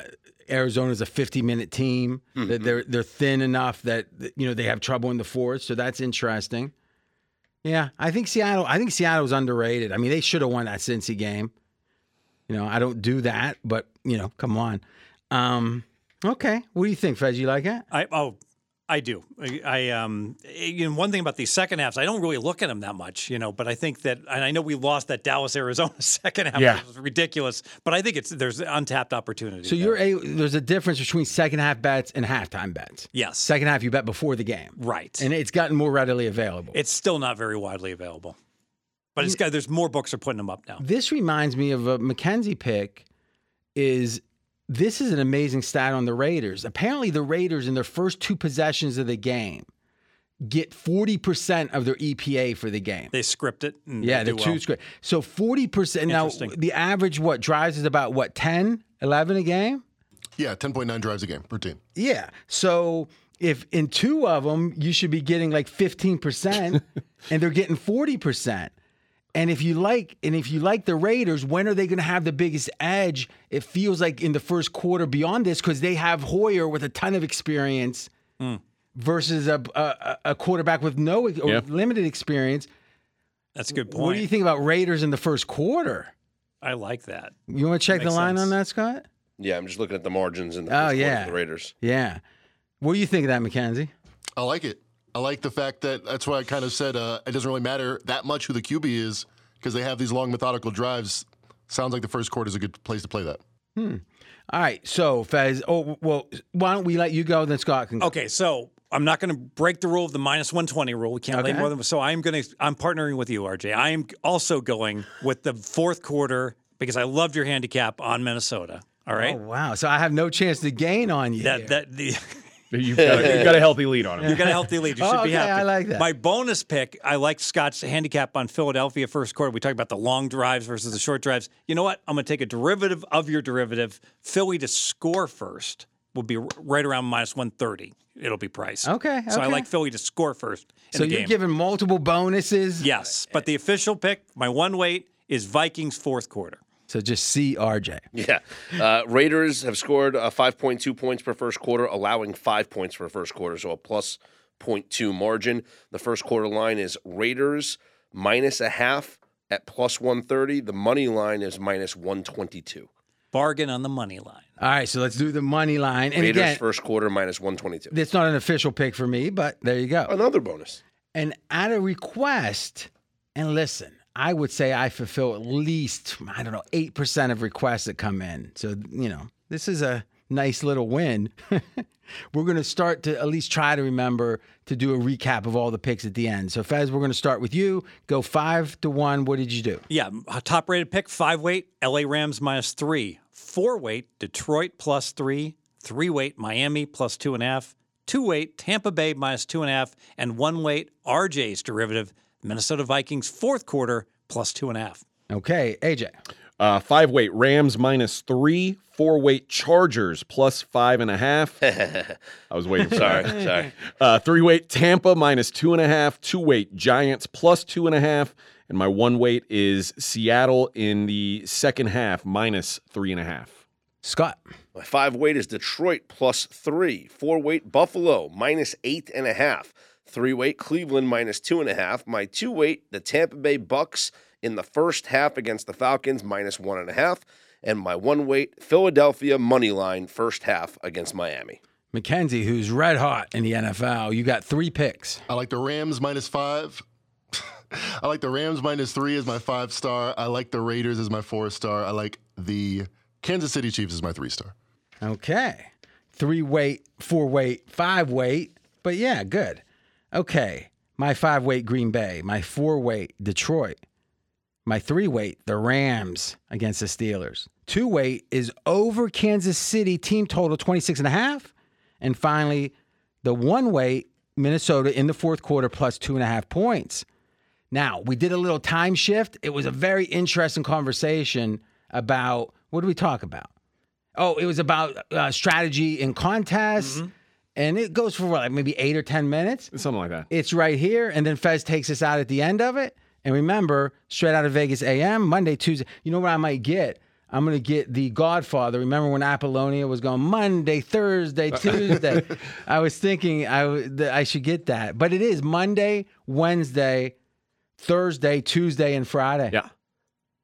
Arizona's a 50 minute team. That they're they're thin enough that you know they have trouble in the fourth. So that's interesting. Yeah, I think Seattle. I think Seattle's underrated. I mean, they should have won that Cincy game. You know, I don't do that, but you know, come on. Um, okay, what do you think, Fez? You like it? I oh, I do. I, I um, you know, one thing about these second halves, I don't really look at them that much, you know. But I think that, and I know we lost that Dallas Arizona second half, Yeah. was ridiculous. But I think it's there's untapped opportunity. So there. you're a there's a difference between second half bets and halftime bets. yes, Second half you bet before the game, right, and it's gotten more readily available. it's still not very widely available. But it's got there's more books are putting them up now. This reminds me of a Mackenzie pick. Is this is an amazing stat on the Raiders? Apparently, the Raiders in their first two possessions of the game get 40% of their EPA for the game. They script it. And Yeah, they the two well. square. So 40%. Now, the average, what, drives is about, what, 10, 11 a game? Yeah, 10.9 drives a game per team. Yeah. So if in two of them, you should be getting like 15% and they're getting 40%. And if you like, and if you like the Raiders, when are they going to have the biggest edge? It feels like in the first quarter beyond this because they have Hoyer with a ton of experience hmm. versus a, a a quarterback with no or Yeah. limited experience. That's a good point. What do you think about Raiders in the first quarter? I like that. You want to check the line sense. on that, Scott? Yeah, I'm just looking at the margins in the Oh, first quarter yeah. the Raiders. Yeah. What do you think of that, Mackenzie? I like it. I like the fact that that's why I kind of said uh, it doesn't really matter that much who the QB is because they have these long methodical drives. Sounds like the first quarter is a good place to play that. Hmm. All right. So, Fez, oh, well, why don't we let you go, then Scott can go. Okay, so I'm not going to break the rule of the minus 120 rule. We can't lay more than so. I'm going to. I'm partnering with you, RJ. I am also going with the fourth quarter because I loved your handicap on Minnesota. All right. Oh, wow. So I have no chance to gain on you. That here. that the You've got, a, you've got a healthy lead on him. You've got a healthy lead. You Oh, should be okay, happy. I like that. My bonus pick. I like Scott's handicap on Philadelphia first quarter. We talked about the long drives versus the short drives. You know what? I'm going to take a derivative of your derivative. Philly to score first will be right around minus 130. It'll be priced. Okay, So I like Philly to score first. In so the you're game. giving multiple bonuses. Yes, but the official pick, my one weight, is Vikings fourth quarter. So just see RJ. Yeah. Uh, Raiders have scored uh, 5.2 points per first quarter, allowing five points for first quarter, so a plus 0.2 margin. The first quarter line is Raiders minus a half at plus 130. The money line is minus 122. Bargain on the money line. All right. So let's do the money line. And Raiders again, first quarter minus 122. it's not an official pick for me, but there you go. Another bonus. And at a request, and listen, I would say I fulfill at least, I don't know, 8% of requests that come in. So, you know, this is a nice little win. we're going to start to at least try to remember to do a recap of all the picks at the end. So, Fez, we're going to start with you. Go five to one. What did you do? Yeah, top rated pick, five weight, LA Rams minus three. Four weight, Detroit plus three. Three weight, Miami plus two and a half. Two weight, Tampa Bay minus two and a half. And one weight, RJ's derivative, Minnesota Vikings fourth quarter plus two and a half. Okay, AJ. Uh, five weight Rams minus three. Four weight Chargers plus five and a half. I was waiting Sorry, sorry. Uh, three weight Tampa minus two and a half. Two weight Giants plus two and a half. And my one weight is Seattle in the second half minus three and a half. Scott. My five weight is Detroit plus three. Four weight Buffalo minus eight and a half. Three weight Cleveland minus two and a half. My two weight, the Tampa Bay Bucs in the first half against the Falcons minus one and a half. And my one weight, Philadelphia money line first half against Miami. Mackenzie, who's red hot in the NFL. You got three picks. I like the Rams minus five. I like the Rams minus three as my five star. I like the Raiders as my four star. I like the Kansas City Chiefs as my three star. Okay. Three weight, four weight, five weight. But yeah, good. Okay. My five weight, Green Bay. My four weight, Detroit. My three weight, the Rams against the Steelers. Two weight is over Kansas City, team total 26 and a half. And finally, the one weight, Minnesota in the fourth quarter plus two and a half points. Now, we did a little time shift. It was a very interesting conversation about what did we talk about? Oh, it was about uh, strategy in contests. And it goes for what, like maybe eight or 10 minutes. Something like that. It's right here. And then Fez takes us out at the end of it. And remember, straight out of Vegas AM, Monday, Tuesday. You know what I might get? I'm going to get the Godfather. Remember when Apollonia was going Monday, Thursday, uh, Tuesday? I was thinking I, w- that I should get that. But it is Monday, Wednesday, Thursday, Tuesday, and Friday. Yeah.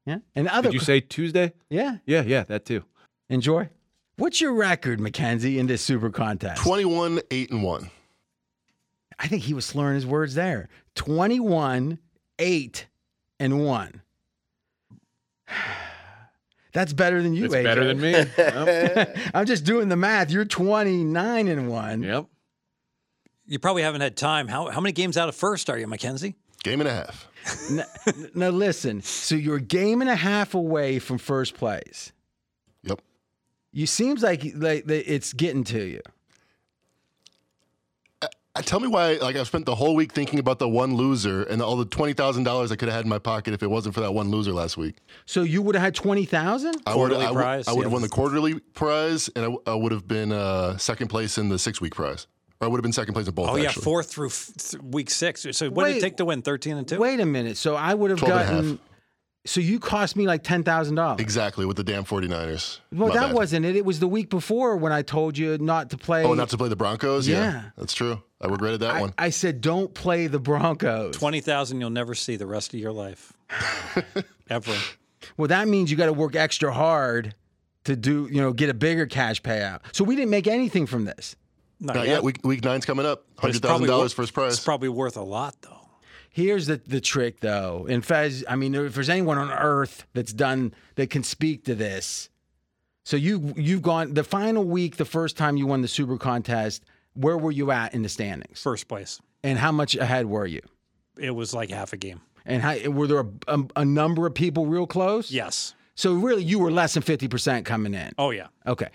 Yeah. And other. Did you say Tuesday? yeah. Yeah, yeah, that too. Enjoy. What's your record, Mackenzie, in this super contest? 21, 8, and 1. I think he was slurring his words there. 21, 8, and 1. That's better than you, It's AJ. better than me. Yep. I'm just doing the math. You're 29 and 1. Yep. You probably haven't had time. How, how many games out of first are you, Mackenzie? Game and a half. N- now, listen. So you're a game and a half away from first place. Yep. You seems like, like it's getting to you. Uh, Tell me why. Like I've spent the whole week thinking about the one loser and all the twenty thousand dollars I could have had in my pocket if it wasn't for that one loser last week. So you would have had twenty thousand. I would Quarterly I would- I have yeah. won the quarterly prize, and I would have been uh, second place in the six week prize. Or I would have been second place in both. Oh yeah, actually. fourth through f- th- week six. So what did Wait. it take to win? Thirteen and two. Wait a minute. So I would have 12 and a half. gotten. So you cost me like ten thousand dollars. Exactly with the damn 49ers. Well, My that bad. wasn't it. It was the week before when I told you not to play. Oh, not to play the Broncos. Yeah. that's true. I regretted that I, one. I said don't play the Broncos. Twenty thousand you'll never see the rest of your life. Ever. Well, that means you got to work extra hard to do, you know, get a bigger cash payout. So we didn't make anything from this. Not, Not yet. yet. Week week nine's coming up. Hundred thousand dollars first prize. It's probably worth a lot though. Here's the the trick, though. And Fez, I mean, if there's anyone on earth that's done that can speak to this, so you you've gone the final week, the first time you won the Super Contest. Where were you at in the standings? First place. And how much ahead were you? It was like half a game. And how, were there a, a, a number of people real close? Yes. So really, you were less than fifty percent coming in. Oh yeah. Okay.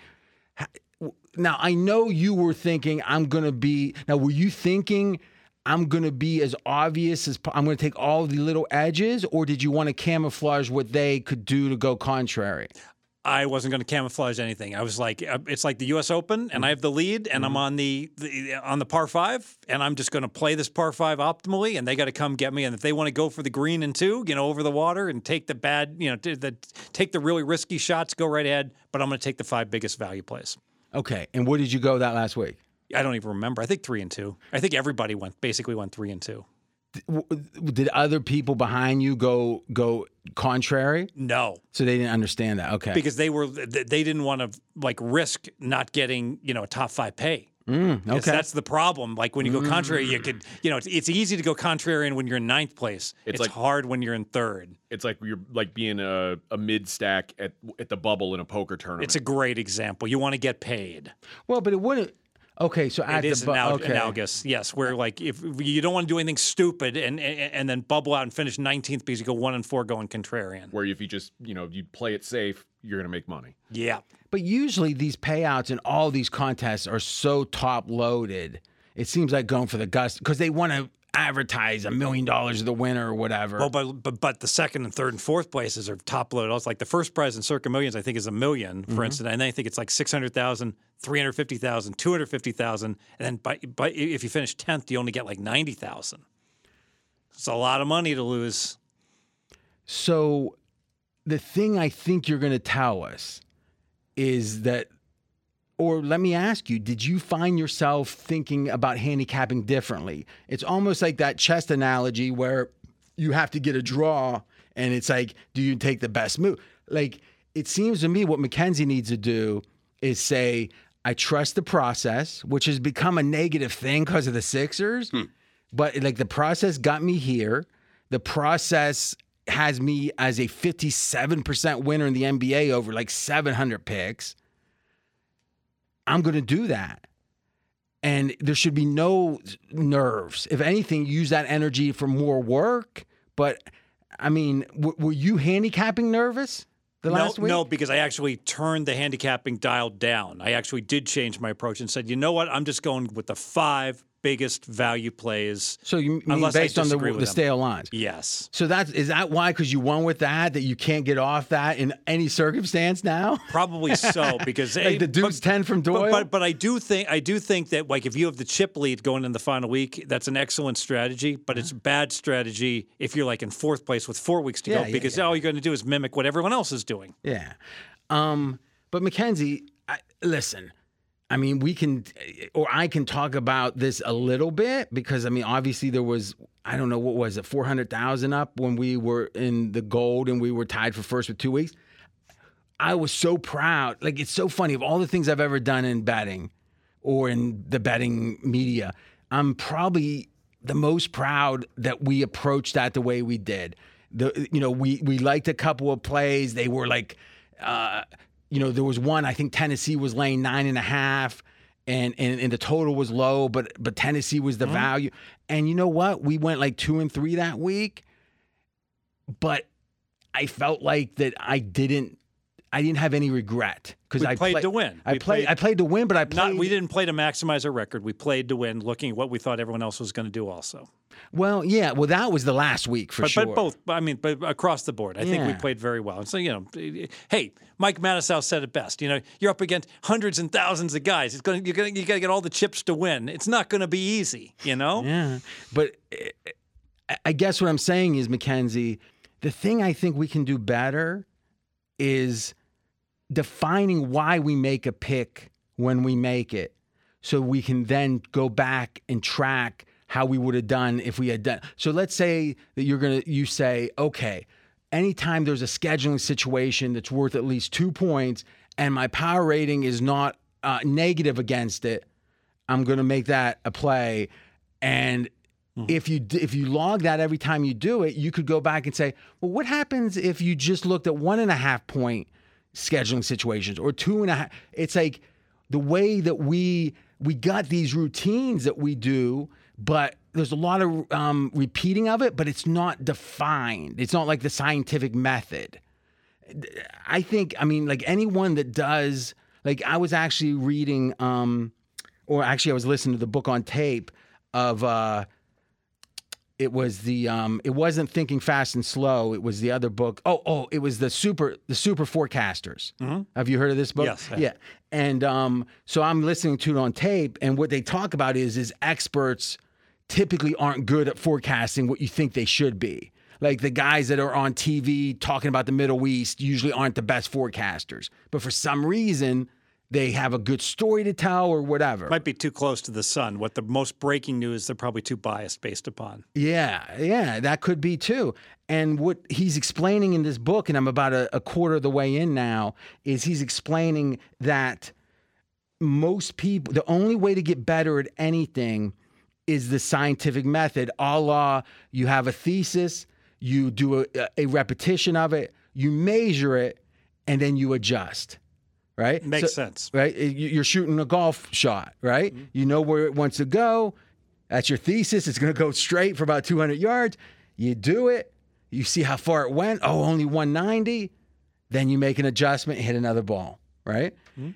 Now I know you were thinking I'm gonna be. Now were you thinking I'm gonna be as obvious as I'm gonna take all the little edges, or did you want to camouflage what they could do to go contrary? I wasn't going to camouflage anything. I was like, uh, it's like the U.S. Open, and I have the lead, and Mm-hmm. I'm on the, the on the par five, and I'm just going to play this par five optimally, and they got to come get me. And if they want to go for the green and two, you know, over the water, and take the bad, you know, t- the, take the really risky shots, go right ahead. But I'm going to take the five biggest value plays. Okay. And where did you go that last week? I don't even remember. I think three and two. I think everybody went basically went three and two. Did other people behind you go go contrary? No, So they didn't understand that. Okay. because they were they didn't want to like risk not getting you know a top five pay. Mm, okay. that's the problem. Like when you go contrary, you could, you know, it's, it's easy to go contrarian when you're in ninth place. It's, It's like- hard when you're in third. It's like you're like being a, a mid stack at at the bubble in a poker tournament. It's a great example. You want to get paid. well, but it wouldn't. Okay. So at It is the bu- anal- okay. analogous. Yes, where like if you don't want to do anything stupid and, and and then bubble out and finish 19th because you go one and four going contrarian. where if you just you know you play it safe, you're gonna make money. Yeah. But usually these payouts and all these contests are so top loaded. It seems like going for the gusto because they want to advertise a million dollars of the winner or whatever. Well, but, but but the second and third and fourth places are top loaded. It's like the first prize in Circa Millions, I think, is a 1000000 for Mm-hmm. instance, and I think it's like 600,000, 350,000, 250,000, and then by, by if you finish tenth, you only get like ninety thousand. It's a lot of money to lose. so the thing I think you're going to tell us is that, or let me ask you, did you find yourself thinking about handicapping differently? It's almost like that chess analogy where you have to get a draw and it's like, do you take the best move? Like, it seems to me what Mackenzie needs to do is say, I trust the process, which has become a negative thing because of the Sixers. Hmm. But like the process got me here. The process has me as a 57% winner in the NBA over like 700 picks. I'm going to do that. And there should be no nerves. If anything, use that energy for more work. But I mean, w- were you handicapping nervous the no, last week? no, because I actually turned the handicapping dial down. I actually did change my approach and said, you know what? I'm just going with the five biggest value plays. So you mean based on the, the stale lines? Yes. So that's is that why? Because you won with that, that you can't get off that in any circumstance now. Probably so because Like the Duke's 10 from but- Doyle? But, but I do think I do think that like if you have the chip lead going in the final week, that's an excellent strategy. But it's bad strategy if you're like in fourth place with four weeks to Yeah, go yeah, because yeah. all you're going to do is mimic what everyone else is doing. Yeah. Um, but Mackenzie, I, listen, I mean, we can, or I can talk about this a little bit because I mean, obviously there was, I don't know, what was it, 400,000 up when we were in the gold and we were tied for first with two weeks. I was so proud. Like, it's so funny of all the things I've ever done in betting or in the betting media. I'm probably the most proud that we approached that the way we did. The you know we we liked a couple of plays. They were like, uh, you know, there was one I think Tennessee was laying nine and a half. And, and and the total was low, but but Tennessee was the mm-hmm. value. And you know what? We went like two and three that week, but I felt like that I didn't I didn't have any regret because I played play- to win. I played, played- I played to win, but I played. Not, we didn't play to maximize our record. We played to win, looking at what we thought everyone else was going to do. Also, Well, yeah. Well, that was the last week for but, sure. but both. I mean, but across the board, I think we played very well. And so you know, hey, Mike Matusow said it best. You know, you're up against hundreds and thousands of guys. It's going. You're going. You got to get all the chips to win. It's not going to be easy. You know. Yeah, but I- I guess what I'm saying is, Mackenzie, the thing I think we can do better is defining why we make a pick when we make it, so we can then go back and track how we would have done if we had done. So let's say that you're gonna you say, okay, anytime there's a scheduling situation that's worth at least two points, and my power rating is not uh, negative against it, I'm to make that a play. And if you if you log that every time you do it, you could go back and say, well, what happens if you just looked at one and a half point scheduling situations or two and a half? It's like the way that we we got these routines that we do, but there's a lot of um, repeating of it, but it's not defined. It's not like the scientific method. I think, I mean, like anyone that does, like I was actually reading, um, or actually I was listening to the book on tape of, uh, it was the, um, it wasn't Thinking Fast and Slow. It was the other book. Oh, oh, it was the super, the super forecasters. Have you heard of this book? Yes, Yeah. And um, so I'm listening to it on tape, and what they talk about is, is experts typically aren't good at forecasting what you think they should be. Like the guys that are on TV talking about the Middle East usually aren't the best forecasters, but for some reason they have a good story to tell or whatever. Might be too close to the sun. What the most breaking news they're probably too biased based upon. Yeah, yeah, that could be too. And what he's explaining in this book, and I'm about a, a quarter of the way in now, is he's explaining that most people, the only way to get better at anything is the scientific method, a la you have a thesis, you do a, a repetition of it, you measure it, and then you adjust. Right? Makes So- sense. right? You- You're shooting a golf shot, right? Mm-hmm. You know where it wants to go. That's your thesis. It's going to go straight for about 200 yards. You do it. You see how far it went. Oh, only 190. Then you make an adjustment, hit another ball, right? Mm-hmm.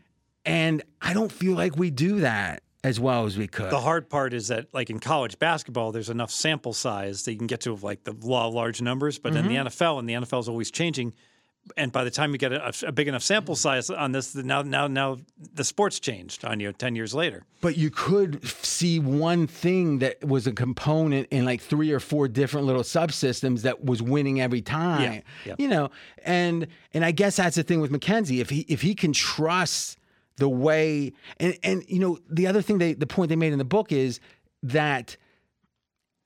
And I don't feel like we do that as well as we could. The hard part is that, like in college basketball, there's enough sample size that you can get to like the law of large numbers. But in the mm-hmm. NFL, and the NFL is always changing, and by the time you get a, a big enough sample mm. size on this, now now now the sport's changed on you ten years later. but you could see one thing that was a component in like three or four different little subsystems that was winning every time. yeah. You know, and and I guess that's the thing with Mackenzie. If he if he can trust the way and and you know the other thing they the point they made in the book is that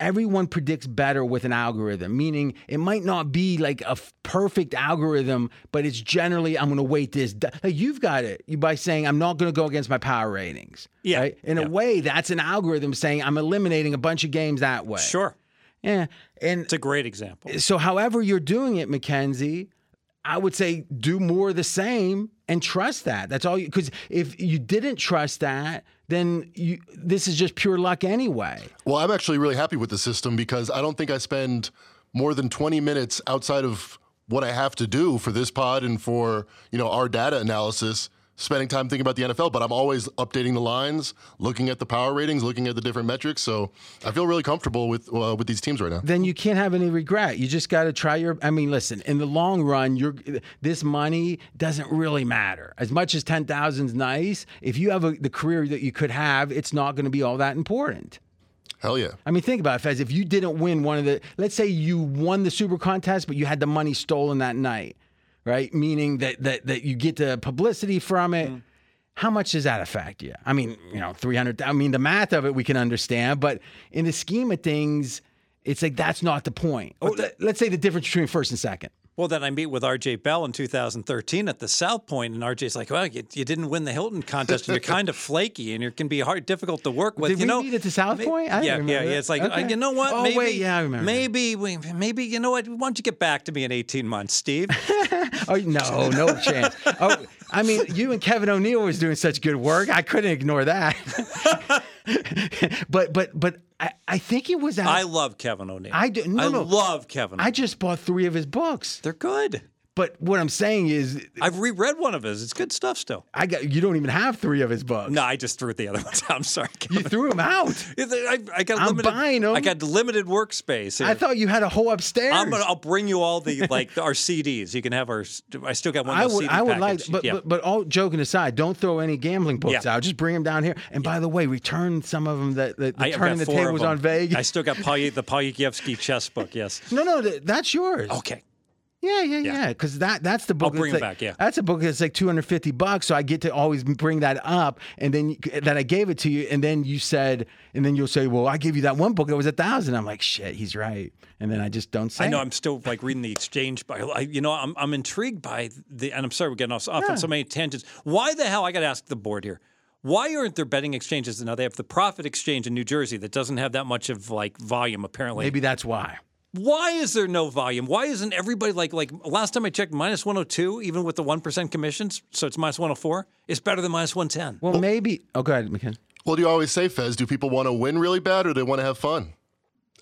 everyone predicts better with an algorithm meaning it might not be like a f- perfect algorithm but it's generally i'm going to weight this d- like you've got it by saying i'm not going to go against my power ratings Yeah, right? in yeah. a way that's an algorithm saying i'm eliminating a bunch of games that way Sure, yeah and it's a great example. so however you're doing it mackenzie i would say do more of the same and trust that that's all you because if you didn't trust that then you this is just pure luck anyway. Well, I'm actually really happy with the system because I don't think I spend more than 20 minutes outside of what I have to do for this pod and for, you know, our data analysis spending time thinking about the NFL, but I'm always updating the lines, looking at the power ratings, looking at the different metrics. So I feel really comfortable with uh, with these teams right now. then you can't have any regret. You just got to try your. I mean, listen. In the long run, you're this money doesn't really matter as much as ten is nice. If you have a, the career that you could have, it's not going to be all that important. Hell yeah. I mean, think about it, Fez. If you didn't win one of the, let's say you won the super contest, but you had the money stolen that night, right? Meaning that that that you get the publicity from it. Mm-hmm. How much does that affect you? I mean, you know, three hundred. I mean, the math of it we can understand, but in the scheme of things, it's like that's not the point. Or let- let's say the difference between first and second. Well, then I meet with RJ Bell in 2013 at the South Point, and RJ's like, "Well, you, you didn't win the Hilton contest, and you're kind of flaky, and you can be hard, difficult to work with." Did you we know, meet at the South Point? I yeah, remember yeah, that. yeah. It's like, Okay. uh, you know what? Oh, maybe, wait, yeah, I remember. Maybe, we, maybe, you know what? Why don't you get back to me in 18 months, Steve? Oh no, no chance. Oh, I mean, you and Kevin O'Neill was doing such good work. I couldn't ignore that. but but but I, I think it was. Out, I love Kevin O'Neill. I do- no, I no. love Kevin. I just bought three of his books. They're good. But what I'm saying is, I've reread one of his. It's good stuff still. I got you don't even have three of his books. No, I just threw the other ones. out. I'm sorry. you threw them out. I, I got I'm limited. buying 'em. I got limited workspace. I thought you had a whole upstairs. I'm gonna. I'll bring you all the like our CDs. You can have our. I still got one. I of would, CD I would like, but, yeah. but but all joking aside, don't throw any gambling books Yeah. out. Just bring them down here. And by the way, return some of them that, that the turning the tables on Vegas. I still got Paul, the Palyevsky chess book. Yes. no, no, th- that's yours. Okay. Yeah, yeah, Yeah. yeah. Because that that's the book. I'll bring like- back, yeah. that's a book that's like two hundred fifty bucks. So I get to always bring that up, and then eh, that I gave it to you, and then you said, and then you'll say, well, I gave you that one book that was a thousand. I'm like, shit, he's right, and then I just don't say. I know. it. I'm still like reading the exchange by. I, you know, I'm I'm intrigued by the. And I'm sorry we're getting off, off on so many tangents. Why the hell? I got to ask the board here. Why aren't there betting exchanges now? They have the Prophet Exchange in New Jersey that doesn't have that much of like volume apparently. Maybe that's why. Why is there no volume? Why isn't everybody like like last time I checked minus 102 even with the 1% commissions, so it's minus 104, it's better than minus 110. Well, maybe. Oh, go ahead, McKen. Well, do you always say, Fez? Do people want to win really bad, or do they want to have fun?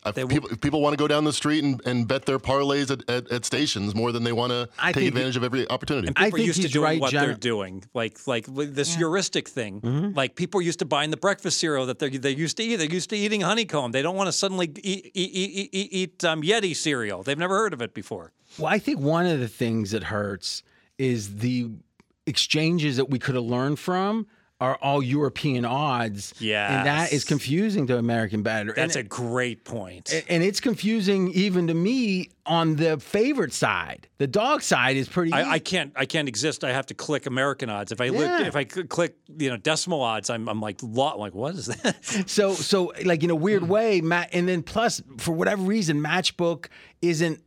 If They- people, if people want to go down the street and, and bet their parlays at, at, at stations more than they want to I take think- advantage of every opportunity. People I are think used to he's doing right, what John. they're doing, like like with this heuristic thing. Like people are used to buying the breakfast cereal that they're they're used to eat. They're used to eating honeycomb. They don't want to suddenly eat eat, eat, eat, eat um, Yeti cereal. They've never heard of it before. Well, I think one of the things that hurts is the exchanges that we could have learned from are all European odds. Yeah. And that is confusing to American batter. That's and, a great point. and it's confusing even to me on the favorite side. The dog side is pretty I, I can't I can't exist. I have to click American odds. If I look if I click you know decimal odds, I'm I'm like lot like what is that? So so like in a Hmm. weird way, Matt and then plus for whatever reason, Matchbook isn't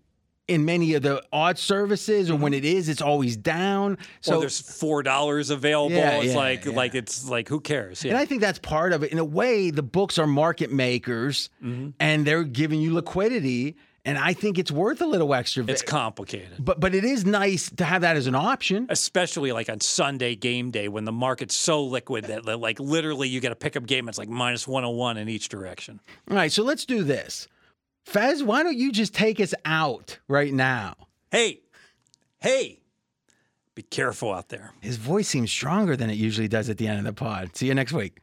in many of the odd services or when it is, it's always down. so So there's four dollars available. Yeah, it's yeah, like yeah. like it's like who cares? And I think that's part of it. In a way, the books are market makers Mm-hmm. and they're giving you liquidity. And I think it's worth a little extra. It's complicated. but but it is nice to have that as an option. especially like on Sunday game day when the market's so liquid that like literally you get a pickup game it's like minus 101 in each direction. All right, so let's do this. Fez, why don't you just take us out right now? Hey, hey, be careful out there. His voice seems stronger than it usually does at the end of the pod. See you next week.